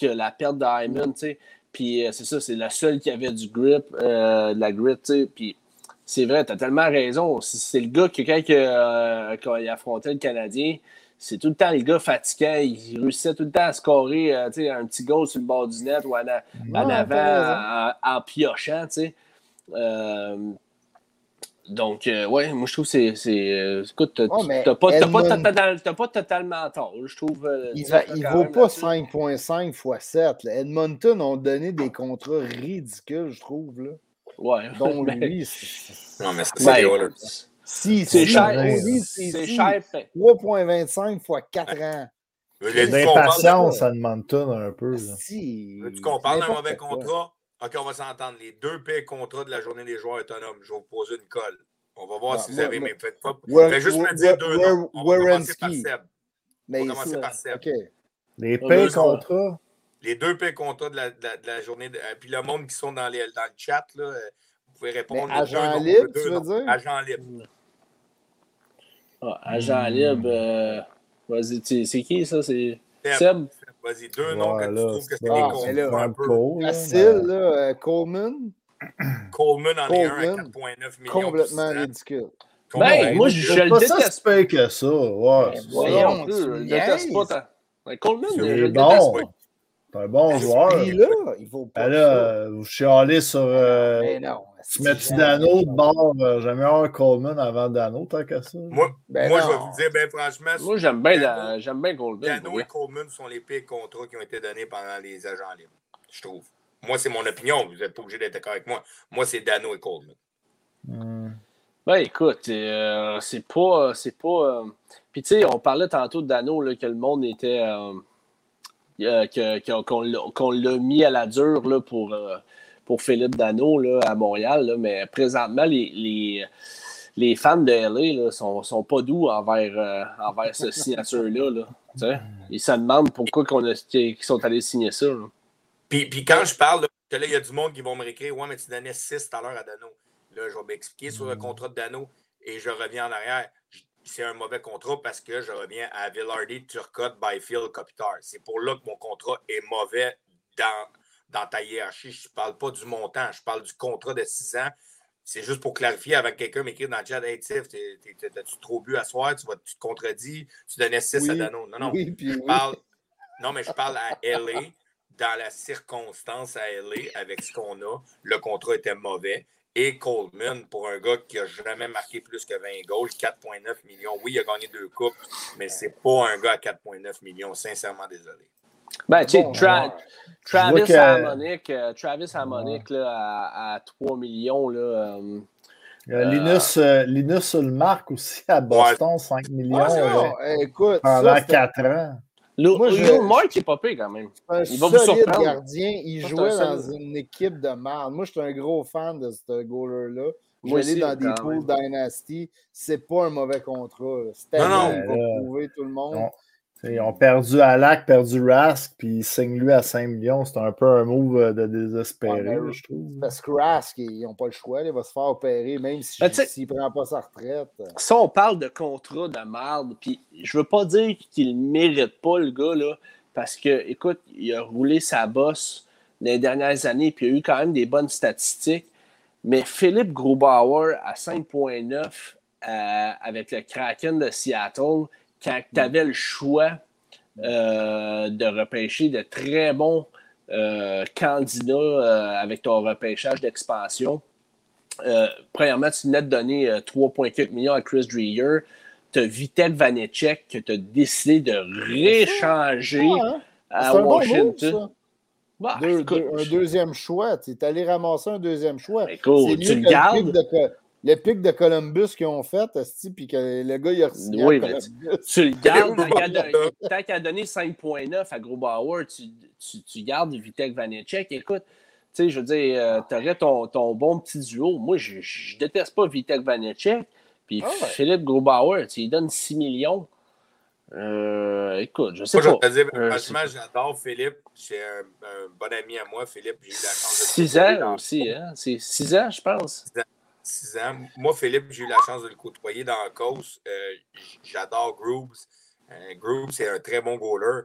que la perte d'Hyman, tu sais puis euh, c'est ça, c'est la seule qui avait du grip, euh, de la grit, tu sais. Puis c'est vrai, tu as tellement raison. C'est le gars que quand, euh, quand, il affrontait le Canadien, c'est tout le temps les gars fatigués. Il réussissait tout le temps à scorer tu sais, un petit goal sur le bord du net ou en, avant en, piochant, tu sais. Donc, euh, ouais, moi, je trouve que c'est. Euh, écoute, tu n'as pas, totalement tort, je trouve. Euh, il ne vaut pas 5,5 x 7. Edmonton ont donné des contrats ridicules, je trouve. Là. Ouais. Donc, lui. Non, mais c'est ça, ben, Si, c'est cher. C'est cher. 3,25 x 4 ans. L'impatience à Edmonton, un peu. Si. Tu compares un mauvais contrat? OK, on va s'entendre. Les deux pires contrats de la journée des joueurs autonomes. Je vais vous poser une colle. On va voir si vous avez mes faites pas. Faites juste me dire deux noms. On va commencer par Seb. on va commencer par Seb. Les pires contrats? Les deux pires contrats de la, de la, journée. De, euh, puis le monde qui sont dans, les, dans le chat, là, euh, vous pouvez répondre. Mais agent deux libre, tu veux dire? Agent libre. Ah, agent libre. Euh, vas-y, c'est qui ça? C'est Seb. Vas-y, deux noms que tu trouves que c'est des contrats un peu. Facile, là, euh, Coleman. Coleman en est un à 4,9 millions. Complètement ridicule. Ben, moi, je, je le déteste. pas que ça. Ouais, ben, voyons, je le déteste pas. Ben, Coleman, je le déteste pas. C'est un bon joueur. Là, il faut pas. Ben là, vous chialez sur. Euh, non. Tu mets Dano de bord, euh, j'aime bien Coleman avant Dano, tant qu'à ça? Moi, ben moi je vais vous dire, ben franchement. Moi, j'aime bien, j'aime bien Coleman. Dano et Coleman sont les pires contrats qui ont été donnés pendant les agents libres, je trouve. Moi, c'est mon opinion. Vous n'êtes pas obligé d'être d'accord avec moi. Moi, c'est Dano et Coleman. Hmm. Ben écoute, euh, c'est pas. C'est pas euh, Puis tu sais, on parlait tantôt de Dano, là, que le monde était. qu'on l'a mis à la dure là, pour pour Philippe Dano là, à Montréal, mais présentement, les, les, fans de LA ne sont, sont, pas doux envers, euh, envers cette signature-là. Ils se demandent pourquoi ils sont allés signer ça. Puis, puis, quand je parle, là, il y a du monde qui vont me réécrire Ouais, mais tu donnais 6 tout à l'heure à Dano. Là, je vais m'expliquer sur le contrat de Dano et je reviens en arrière. C'est un mauvais contrat parce que je reviens à Villardy, Turcotte, Byfield, Kopitar. C'est pour là que mon contrat est mauvais dans, dans ta hiérarchie. Je ne parle pas du montant, je parle du contrat de 6 ans. C'est juste pour clarifier avec quelqu'un m'écrire dans le chat Hey Tiff, as-tu trop bu à soir? Tu, tu te contredis? Tu donnais 6 à Dano. Non, non. je parle, non, mais je parle à LA. Dans la circonstance à LA, avec ce qu'on a, le contrat était mauvais. Et Coleman, pour un gars qui n'a jamais marqué plus que 20 goals, 4,9 millions. Oui, il a gagné deux coupes, mais c'est pas un gars à 4,9 millions. Sincèrement, désolé. Ben, tu sais, Travis Harmonic, euh, Travis Harmonic là, à, à, 3 millions. Là, euh, euh, Linus, euh, Linus Ulmark aussi à Boston, ouais. 5 millions. Ouais, écoute, pendant ça, 4 ans. Mark est pas quand même. Un il va vous surprendre. gardien. Il jouait dans une équipe de merde. Moi, je suis un gros fan de ce goaler-là. Je vais aller dans des pools Dynasty. C'est pas un mauvais contrat. C'était non, non, il va prouver tout le monde. Non. Ils ont perdu Alak, perdu Rask, puis ils signent lui à 5 millions. C'est un peu un move euh, de désespéré, ouais, je trouve. Parce que Rask, ils n'ont pas le choix. Il va se faire opérer, même s'il ne prend pas sa retraite. Si on parle de contrat de merde, puis je veux pas dire qu'il ne mérite pas, le gars, là, parce que, écoute, il a roulé sa bosse les dernières années, puis il a eu quand même des bonnes statistiques. Mais Philippe Grubauer à 5,9 euh, avec le Kraken de Seattle, quand tu avais le choix de repêcher de très bons candidats avec ton repêchage d'expansion, premièrement, tu venais de donner 3,4 millions à Chris Dreyer. Tu as Vitek Vanecek que tu as décidé de réchanger hein? à Washington. Bah, un deuxième choix. Tu es allé ramasser un deuxième choix. C'est mieux tu le gardes. Le pic de Columbus qu'ils ont fait, puis que le gars, il a reçu. Oui, tu le gardes. tant qu'à donner 5,9 à Grobauer, tu, tu, tu gardes Vitek Vanecek. Écoute, tu sais, je veux dire, euh, tu aurais ton, ton, bon petit duo. Moi, je, ne déteste pas Vitek Vanecek. Puis ah Philippe Grobauer, tu lui donnes 6 millions. Euh, écoute, je sais moi, pas. Je dire, euh, franchement, j'adore Philippe. C'est un, bon ami à moi, Philippe. J'ai eu la chance de 6 ans aussi, hein? C'est 6 ans, je pense. 6 ans. Moi, Philippe, j'ai eu la chance de le côtoyer dans la cause. Euh, j'adore Grooves. Grooves, c'est un très bon goaler,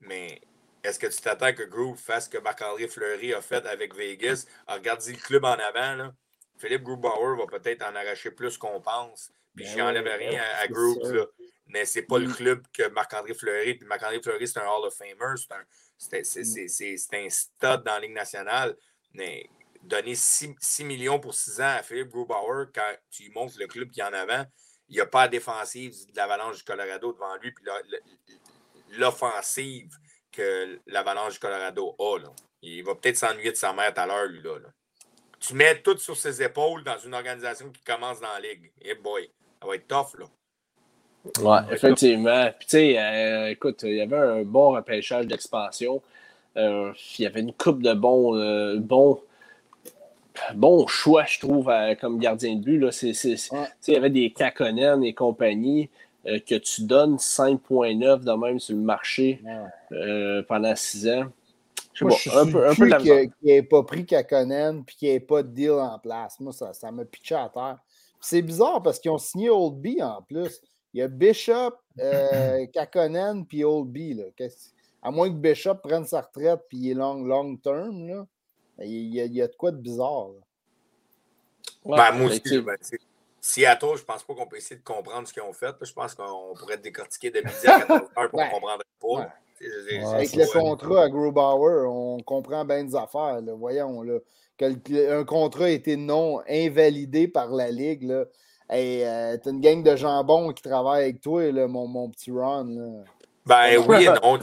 mais est-ce que tu t'attends que Groove fasse ce que Marc-André Fleury a fait avec Vegas? Regardez le club en avant. Là. Philippe Grubauer va peut-être en arracher plus qu'on pense. Puis ben je n'enlève rien à, à Grooves. Mais c'est pas le mm. club que Marc-André Fleury. Puis Marc-André Fleury, c'est un Hall of Famer. C'est un, un, stud dans la Ligue nationale. Mais donner 6, millions pour 6 ans à Philippe Grubauer quand tu montres le club qui est en avant, il n'y a pas la défensive de l'Avalanche du Colorado devant lui. Puis l'offensive que l'Avalanche du Colorado a. Il va peut-être s'ennuyer de sa mère tout à l'heure, lui. Là, Tu mets tout sur ses épaules dans une organisation qui commence dans la ligue. Et boy, ça va être tough, là. Oui, effectivement. Puis, tu sais, euh, écoute, il y avait un bon repêchage d'expansion. Euh, il y avait une coupe de bons, euh, bons, bons choix, je trouve, comme gardien de but. Là. Il y avait des Kakonen et compagnie. Euh, que tu donnes 5,9 de même sur le marché euh, pendant 6 ans. Je suis un peu, un peu qu'il n'ait pas pris Kakonen et qu'il n'y ait pas de deal en place. Moi, ça, ça m'a pitché à terre. C'est bizarre parce qu'ils ont signé Old B en plus. Il y a Bishop, euh, Kakonen puis Old B. À moins que Bishop prenne sa retraite puis il est long, long term, là. Il, y a, il, y a, de quoi de bizarre. ben, moi aussi, ben, Seattle, je pense pas qu'on peut essayer de comprendre ce qu'ils ont fait. Je pense qu'on pourrait décortiquer de midi à 14 heures pour comprendre pas. Avec le contrat à Grubauer, on comprend bien des affaires. Voyons, là, un contrat a été non invalidé par la Ligue. Là. Euh, t'as une gang de jambons qui travaille avec toi, là, mon, mon, petit Ron. Ben oui et non.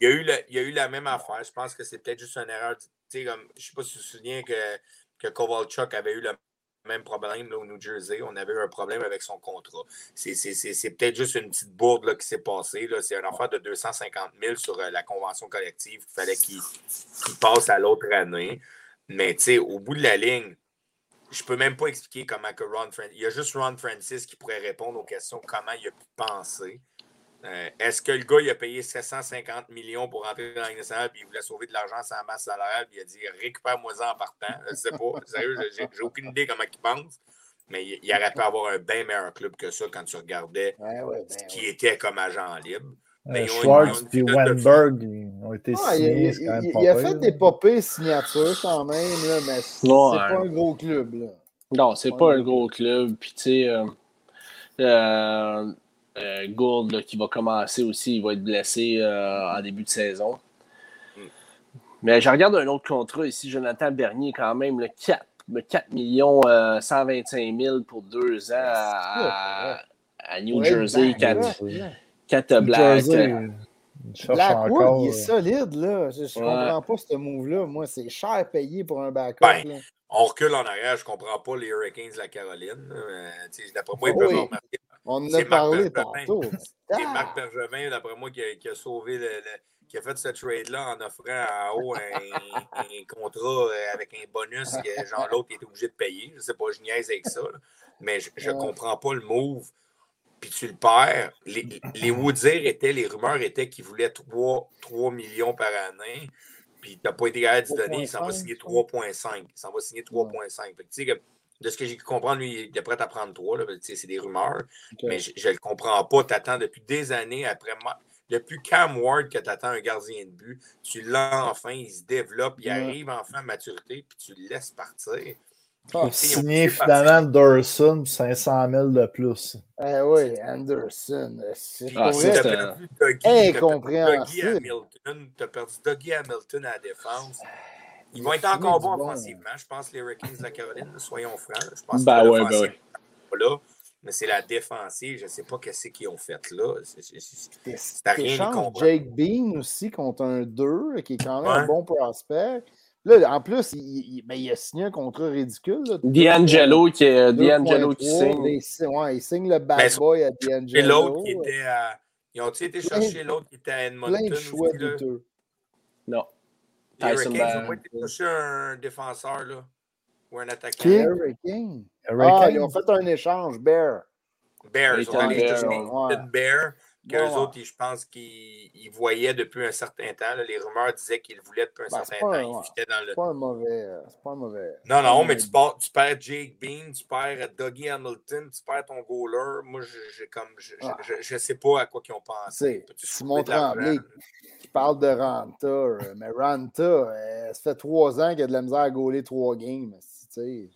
Il y, a eu il y a eu la même affaire. Je pense que c'est peut-être juste une erreur. Comme, je ne sais pas si tu te souviens que, que Kovalchuk avait eu le même problème au New Jersey. On avait eu un problème avec son contrat. C'est peut-être juste une petite bourde là, qui s'est passée. C'est un affaire de 250 000 sur euh, la convention collective. Il fallait qu'il passe à l'autre année. Mais au bout de la ligne, je ne peux même pas expliquer comment que Ron Francis. Il y a juste Ron Francis qui pourrait répondre aux questions comment il a pu penser. Euh, est-ce que le gars, il a payé 750 millions pour rentrer dans la nationale puis il voulait sauver de l'argent sans masse salariale puis il a dit récupère-moi-en en partant? Je ne sais pas. Sérieux, j'ai aucune idée comment il pense. Mais il, il, aurait pu avoir un bien meilleur club que ça quand tu regardais ben ce qui était comme agent libre. Mais Schwartz et Wenberg ont été signés. il, il, a fait des popées signatures quand même, là, mais c'est pas un gros club. Là. Non, c'est pas un gros club. Puis tu sais, euh, euh, Gould qui va commencer aussi, il va être blessé euh, en début de saison. Mais je regarde un autre contrat ici, Jonathan Bernier, quand même, le 4, 4 millions 125 euh, 000 pour deux ans à, New Jersey, 4, 4 Black. Blackwood, il est solide, là. Je ne comprends pas ce move-là. Moi, c'est cher payé pour un backup. Ben, on recule en arrière, je ne comprends pas les Hurricanes de la Caroline. D'après moi, ils peuvent oui. remarquer on en a parlé tantôt. C'est Marc Bergevin, d'après moi, qui a, sauvé le, qui a fait ce trade-là en offrant en haut un, contrat euh, avec un bonus que genre l'autre était obligé de payer. Je ne sais pas, je niaise avec ça. Mais je ne comprends pas le move. Puis tu le perds. Les, les étaient, les rumeurs étaient qu'ils voulaient 3, 3 millions par année. Puis tu n'as pas été capable de donner, il s'en va signer 3,5. Il s'en va signer 3,5. Tu sais que de ce que j'ai compris, lui, il est prêt à prendre trois. C'est des rumeurs. Mais je ne le comprends pas. Tu attends depuis des années après moi. Depuis Cam Ward que tu attends un gardien de but, tu l'as enfin, il se développe, il arrive enfin à maturité, puis tu le laisses partir. Pour signer finalement Dorson 500 000 de plus. Eh oui, Anderson. C'est ah, Hamilton. Tu as perdu Dougie Hamilton à la défense. Ils vont être encore bons offensivement. Je pense les Hurricanes de la Caroline, soyons francs. Je pense ben ouais, ben ouais. là. Mais c'est la défensive. Je ne sais pas ce qu'ils ont fait là. C'est rien. Jake Bean aussi contre un 2, qui est quand même un bon prospect. Là, en plus, il, ben, il, a signé un contrat ridicule. D'Angelo qui, D'Angelo qui signe. Ouais, il signe le bad ben, boy à D'Angelo. Et l'autre qui était à. Ils ont été chercher l'autre qui était à Edmonton? Plein de choix douteux. Non. Les Hurricanes pas un défenseur, là. Ou un attaquant. Qui? Hurricane. Ah, ils ont fait un échange, Bear. Bear, ils ont allé chercher Bear qu'eux autres, je pense qu'ils voyaient depuis un certain temps. les rumeurs disaient qu'ils voulaient depuis un ben, certain temps. C'est dans le... pas un mauvais. C'est pas un mauvais. Non, non, mais tu, perds, tu perds Jake Bean, tu perds Dougie Hamilton, tu perds ton goaler. Moi, j'ai comme. Je, ah. je, sais pas à quoi ils ont pensé. Simon Tremblay qui parle de Ranta. Euh, mais Ranta, euh, ça fait trois ans qu'il a de la misère à gauler trois games. Tu sais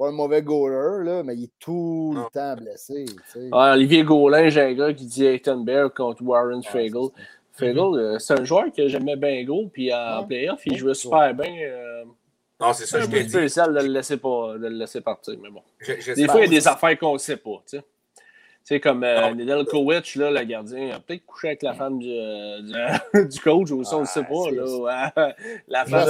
pas un mauvais goaler, là, mais il est tout le temps blessé. Olivier Gaulin, j'ai un gars qui dit Bear contre Warren Fagel. Fagel, euh, c'est un joueur que j'aimais bien gros, puis en playoff, il jouait super bien. Euh, non, c'est ça, je t'ai dit. C'est spécial de le laisser, pas, de le laisser partir, mais bon. des fois, il y a des affaires qu'on ne sait pas, tu sais. C'est comme euh, Nedeljkovic, là, le gardien, a peut-être couché avec la femme du, euh, du, coach, ou ça, on ne sait pas. Là, la femme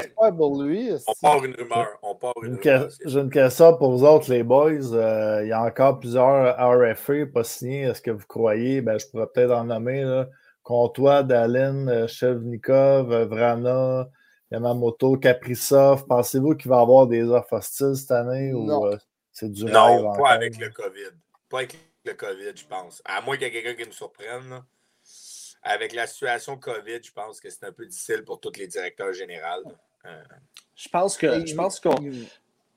c'est pas pour lui. On part une rumeur. On part une J'ai une question pour vous autres, les boys. Euh, il y a encore plusieurs RFA pas signés. Est-ce que vous croyez, ben, je pourrais peut-être en nommer, là, Comtois, Dalin, euh, Chevnikov, Vrana, Yamamoto, Kaprizov. Pensez-vous qu'il va y avoir des offres hostiles cette année? Non. Ou, c'est du non, pas avec le COVID pas avec le COVID, je pense. À moins qu'il y ait quelqu'un qui me surprenne. Avec la situation COVID, je pense que c'est un peu difficile pour tous les directeurs généraux. Euh, je pense que je pense qu'on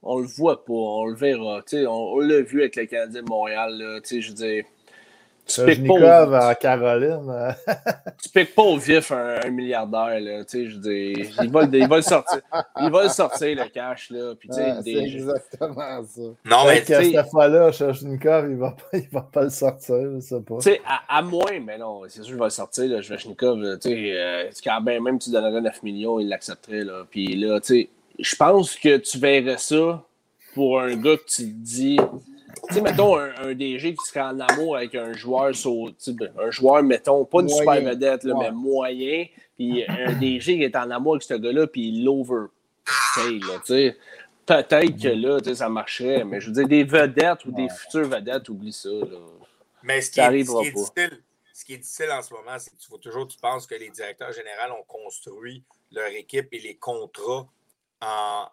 on le voit pas, on le verra. On, on l'a vu avec les Canadiens de Montréal. Je veux dire, tu piques pas au... Caroline. tu piques pas au vif un, milliardaire, là. Tu sais, je dis, il va, il va le sortir. Il va le sortir, le cash, là. Puis, tu sais, ah, c'est exactement ça. Non, mais tu sais. Cette fois-là, Chachnikov, il va pas, il va pas le sortir, je sais pas. Tu sais, à, à, moins, mais non, c'est sûr qu'il va le sortir, là, Chachnikov. Tu sais, euh, quand même, même tu donnerais 9 millions, il l'accepterait, là. Puis là, tu sais, je pense que tu verrais ça pour un gars que tu te dis tu sais, mettons un, DG qui serait en amour avec un joueur, ben, un joueur, mettons, pas une super vedette, là, mais moyen, puis un DG qui est en amour avec ce gars-là, puis il l'over tu sais. Peut-être que là, ça marcherait, mais je veux dire, des vedettes ou des futures vedettes, oublie ça. Là. Mais ce qui, est, difficile, ce qui est difficile en ce moment, c'est que tu, toujours, tu penses que les directeurs généraux ont construit leur équipe et les contrats en,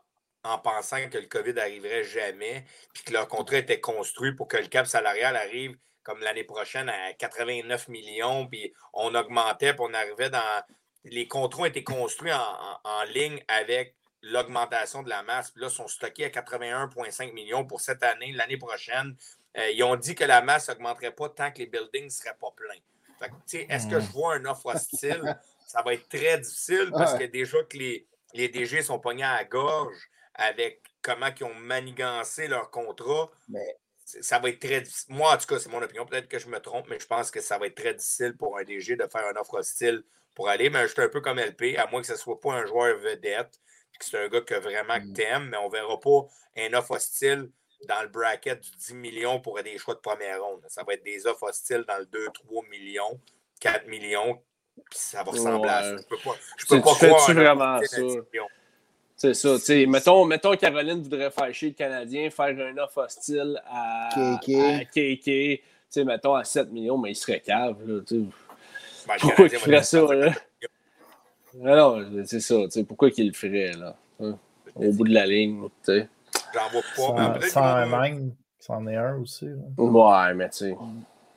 en pensant que le COVID n'arriverait jamais, puis que leur contrat était construit pour que le cap salarial arrive comme l'année prochaine à 89 millions, puis on augmentait, puis on arrivait dans... Les contrats ont été construits en, ligne avec l'augmentation de la masse, puis là, sont stockés à 81,5 millions pour cette année. L'année prochaine, euh, ils ont dit que la masse n'augmenterait pas tant que les buildings ne seraient pas pleins. Est-ce que je vois un offre hostile? Ça va être très difficile parce que déjà que les, les DG sont pognés à la gorge, avec comment ils ont manigancé leur contrat, mais... ça va être très difficile. Moi, en tout cas, c'est mon opinion. Peut-être que je me trompe, mais je pense que ça va être très difficile pour un DG de faire une offre hostile pour aller. Mais je suis un peu comme LP, à moins que ce ne soit pas un joueur vedette, que c'est un gars que vraiment mm. t'aimes, mais on ne verra pas un offre hostile dans le bracket du 10 millions pour des choix de première ronde. Ça va être des offres hostiles dans le 2-3 millions, 4 millions, puis ça va ressembler à ça. Je peux pas, je peux pas croire. vraiment ça? C'est ça. sais, mettons, mettons Caroline voudrait faire chier le Canadien, faire un offre hostile à KK. sais, mettons à 7 millions, mais il serait cave. Là, ben, pourquoi il ferait ça? Là? Alors, c'est ça. Pourquoi qu'il le ferait là? Hein, au bout de la ligne. J'en vois pas. Sans, un même, c'en est un aussi. Là. Ouais, mais tu sais.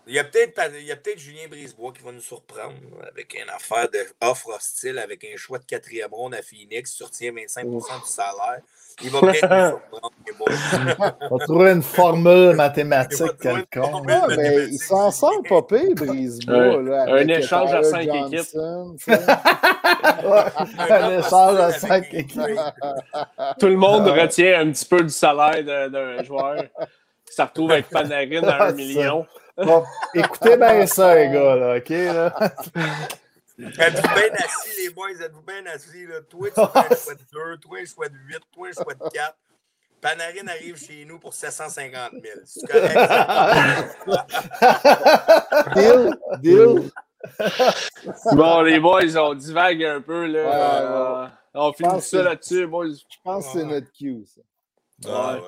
Il y a peut-être peut Julien Brisebois qui va nous surprendre avec une affaire d'offre hostile avec un choix de quatrième ronde à Phoenix, surtient 25 du salaire. Il va peut-être nous surprendre. On va trouver une formule mathématique quelconque. Ah, mais il s'en sort pas pire, Brisebois. Là, un échange à cinq équipes. un échange à cinq équipes. Tout le monde retient un petit peu du salaire d'un joueur. Ça retrouve avec Panarin à un million. Bon, écoutez bien ça, les gars, là, OK? Là? Êtes-vous bien assis, les boys? Êtes-vous bien assis? Là? Toi, tu fais un choix de 2, toi, un choix de 8, toi, un choix de 4. Panarin arrive chez nous pour 750 000. C'est correct? deal, deal. Bon, les boys, on divague un peu. Là. Ouais, euh, on finit ça là-dessus, boys. Je pense que c'est notre cue, ça. Ouais.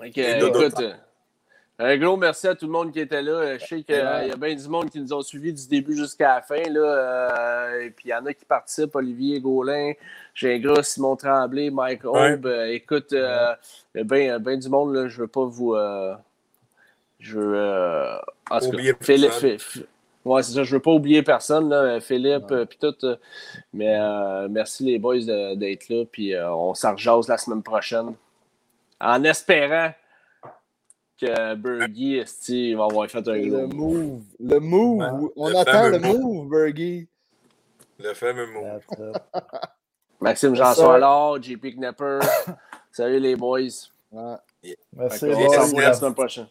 ouais. Ok, écoute. Un gros merci à tout le monde qui était là. Je sais qu'il y a bien du monde qui nous ont suivis du début jusqu'à la fin. Là. Euh, et puis il y en a qui participent, Olivier Gaulin, Gingras, Simon Tremblay, Mike Aube. Euh, écoute, euh, il y a bien ben du monde, là. je ne veux pas vous. je veux. en tout cas, Philippe. Ouais, c'est ça, je veux pas oublier personne, là, Philippe, puis tout. mais merci les boys d'être là, puis on s'en la semaine prochaine. En espérant que Bergie va avoir fait un Le move. Le move. On attend le move, Bergie. Le fameux move. Maxime Jean là, JP Knapper. Salut les boys. Merci. On se la semaine prochaine.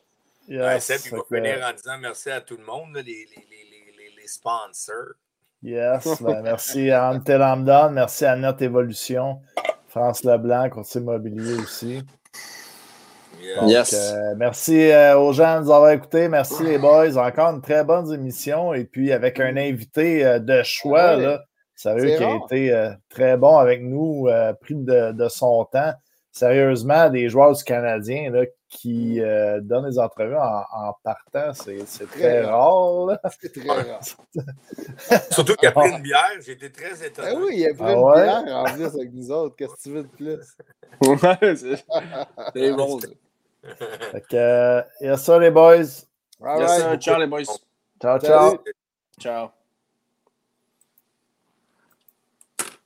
Yes, il va finir en disant merci à tout le monde, les, les, les, les, sponsors. Yes, ben, merci à Ante Lambda, merci à Notre Évolution, France Leblanc, Courtier Immobilier aussi. Yes. Euh, merci euh, aux gens de nous avoir écoutés. Merci les boys. Encore une très bonne émission. Et puis avec un invité euh, de choix, là, sérieux, qui a été très bon avec nous, pris de, son temps. Sérieusement, des joueurs du Canadien là, qui donnent des entrevues en, partant, c'est très, rare. C'est très rare. Surtout qu'il a pris une bière, j'ai été très étonné. Ah oui, il a pris ah une bière en plus avec nous autres. Qu'est-ce que tu veux de plus? c'est bon. Fait que, euh, y a ça, les boys. All right. Ciao, les boys. Ciao, ciao. Ciao.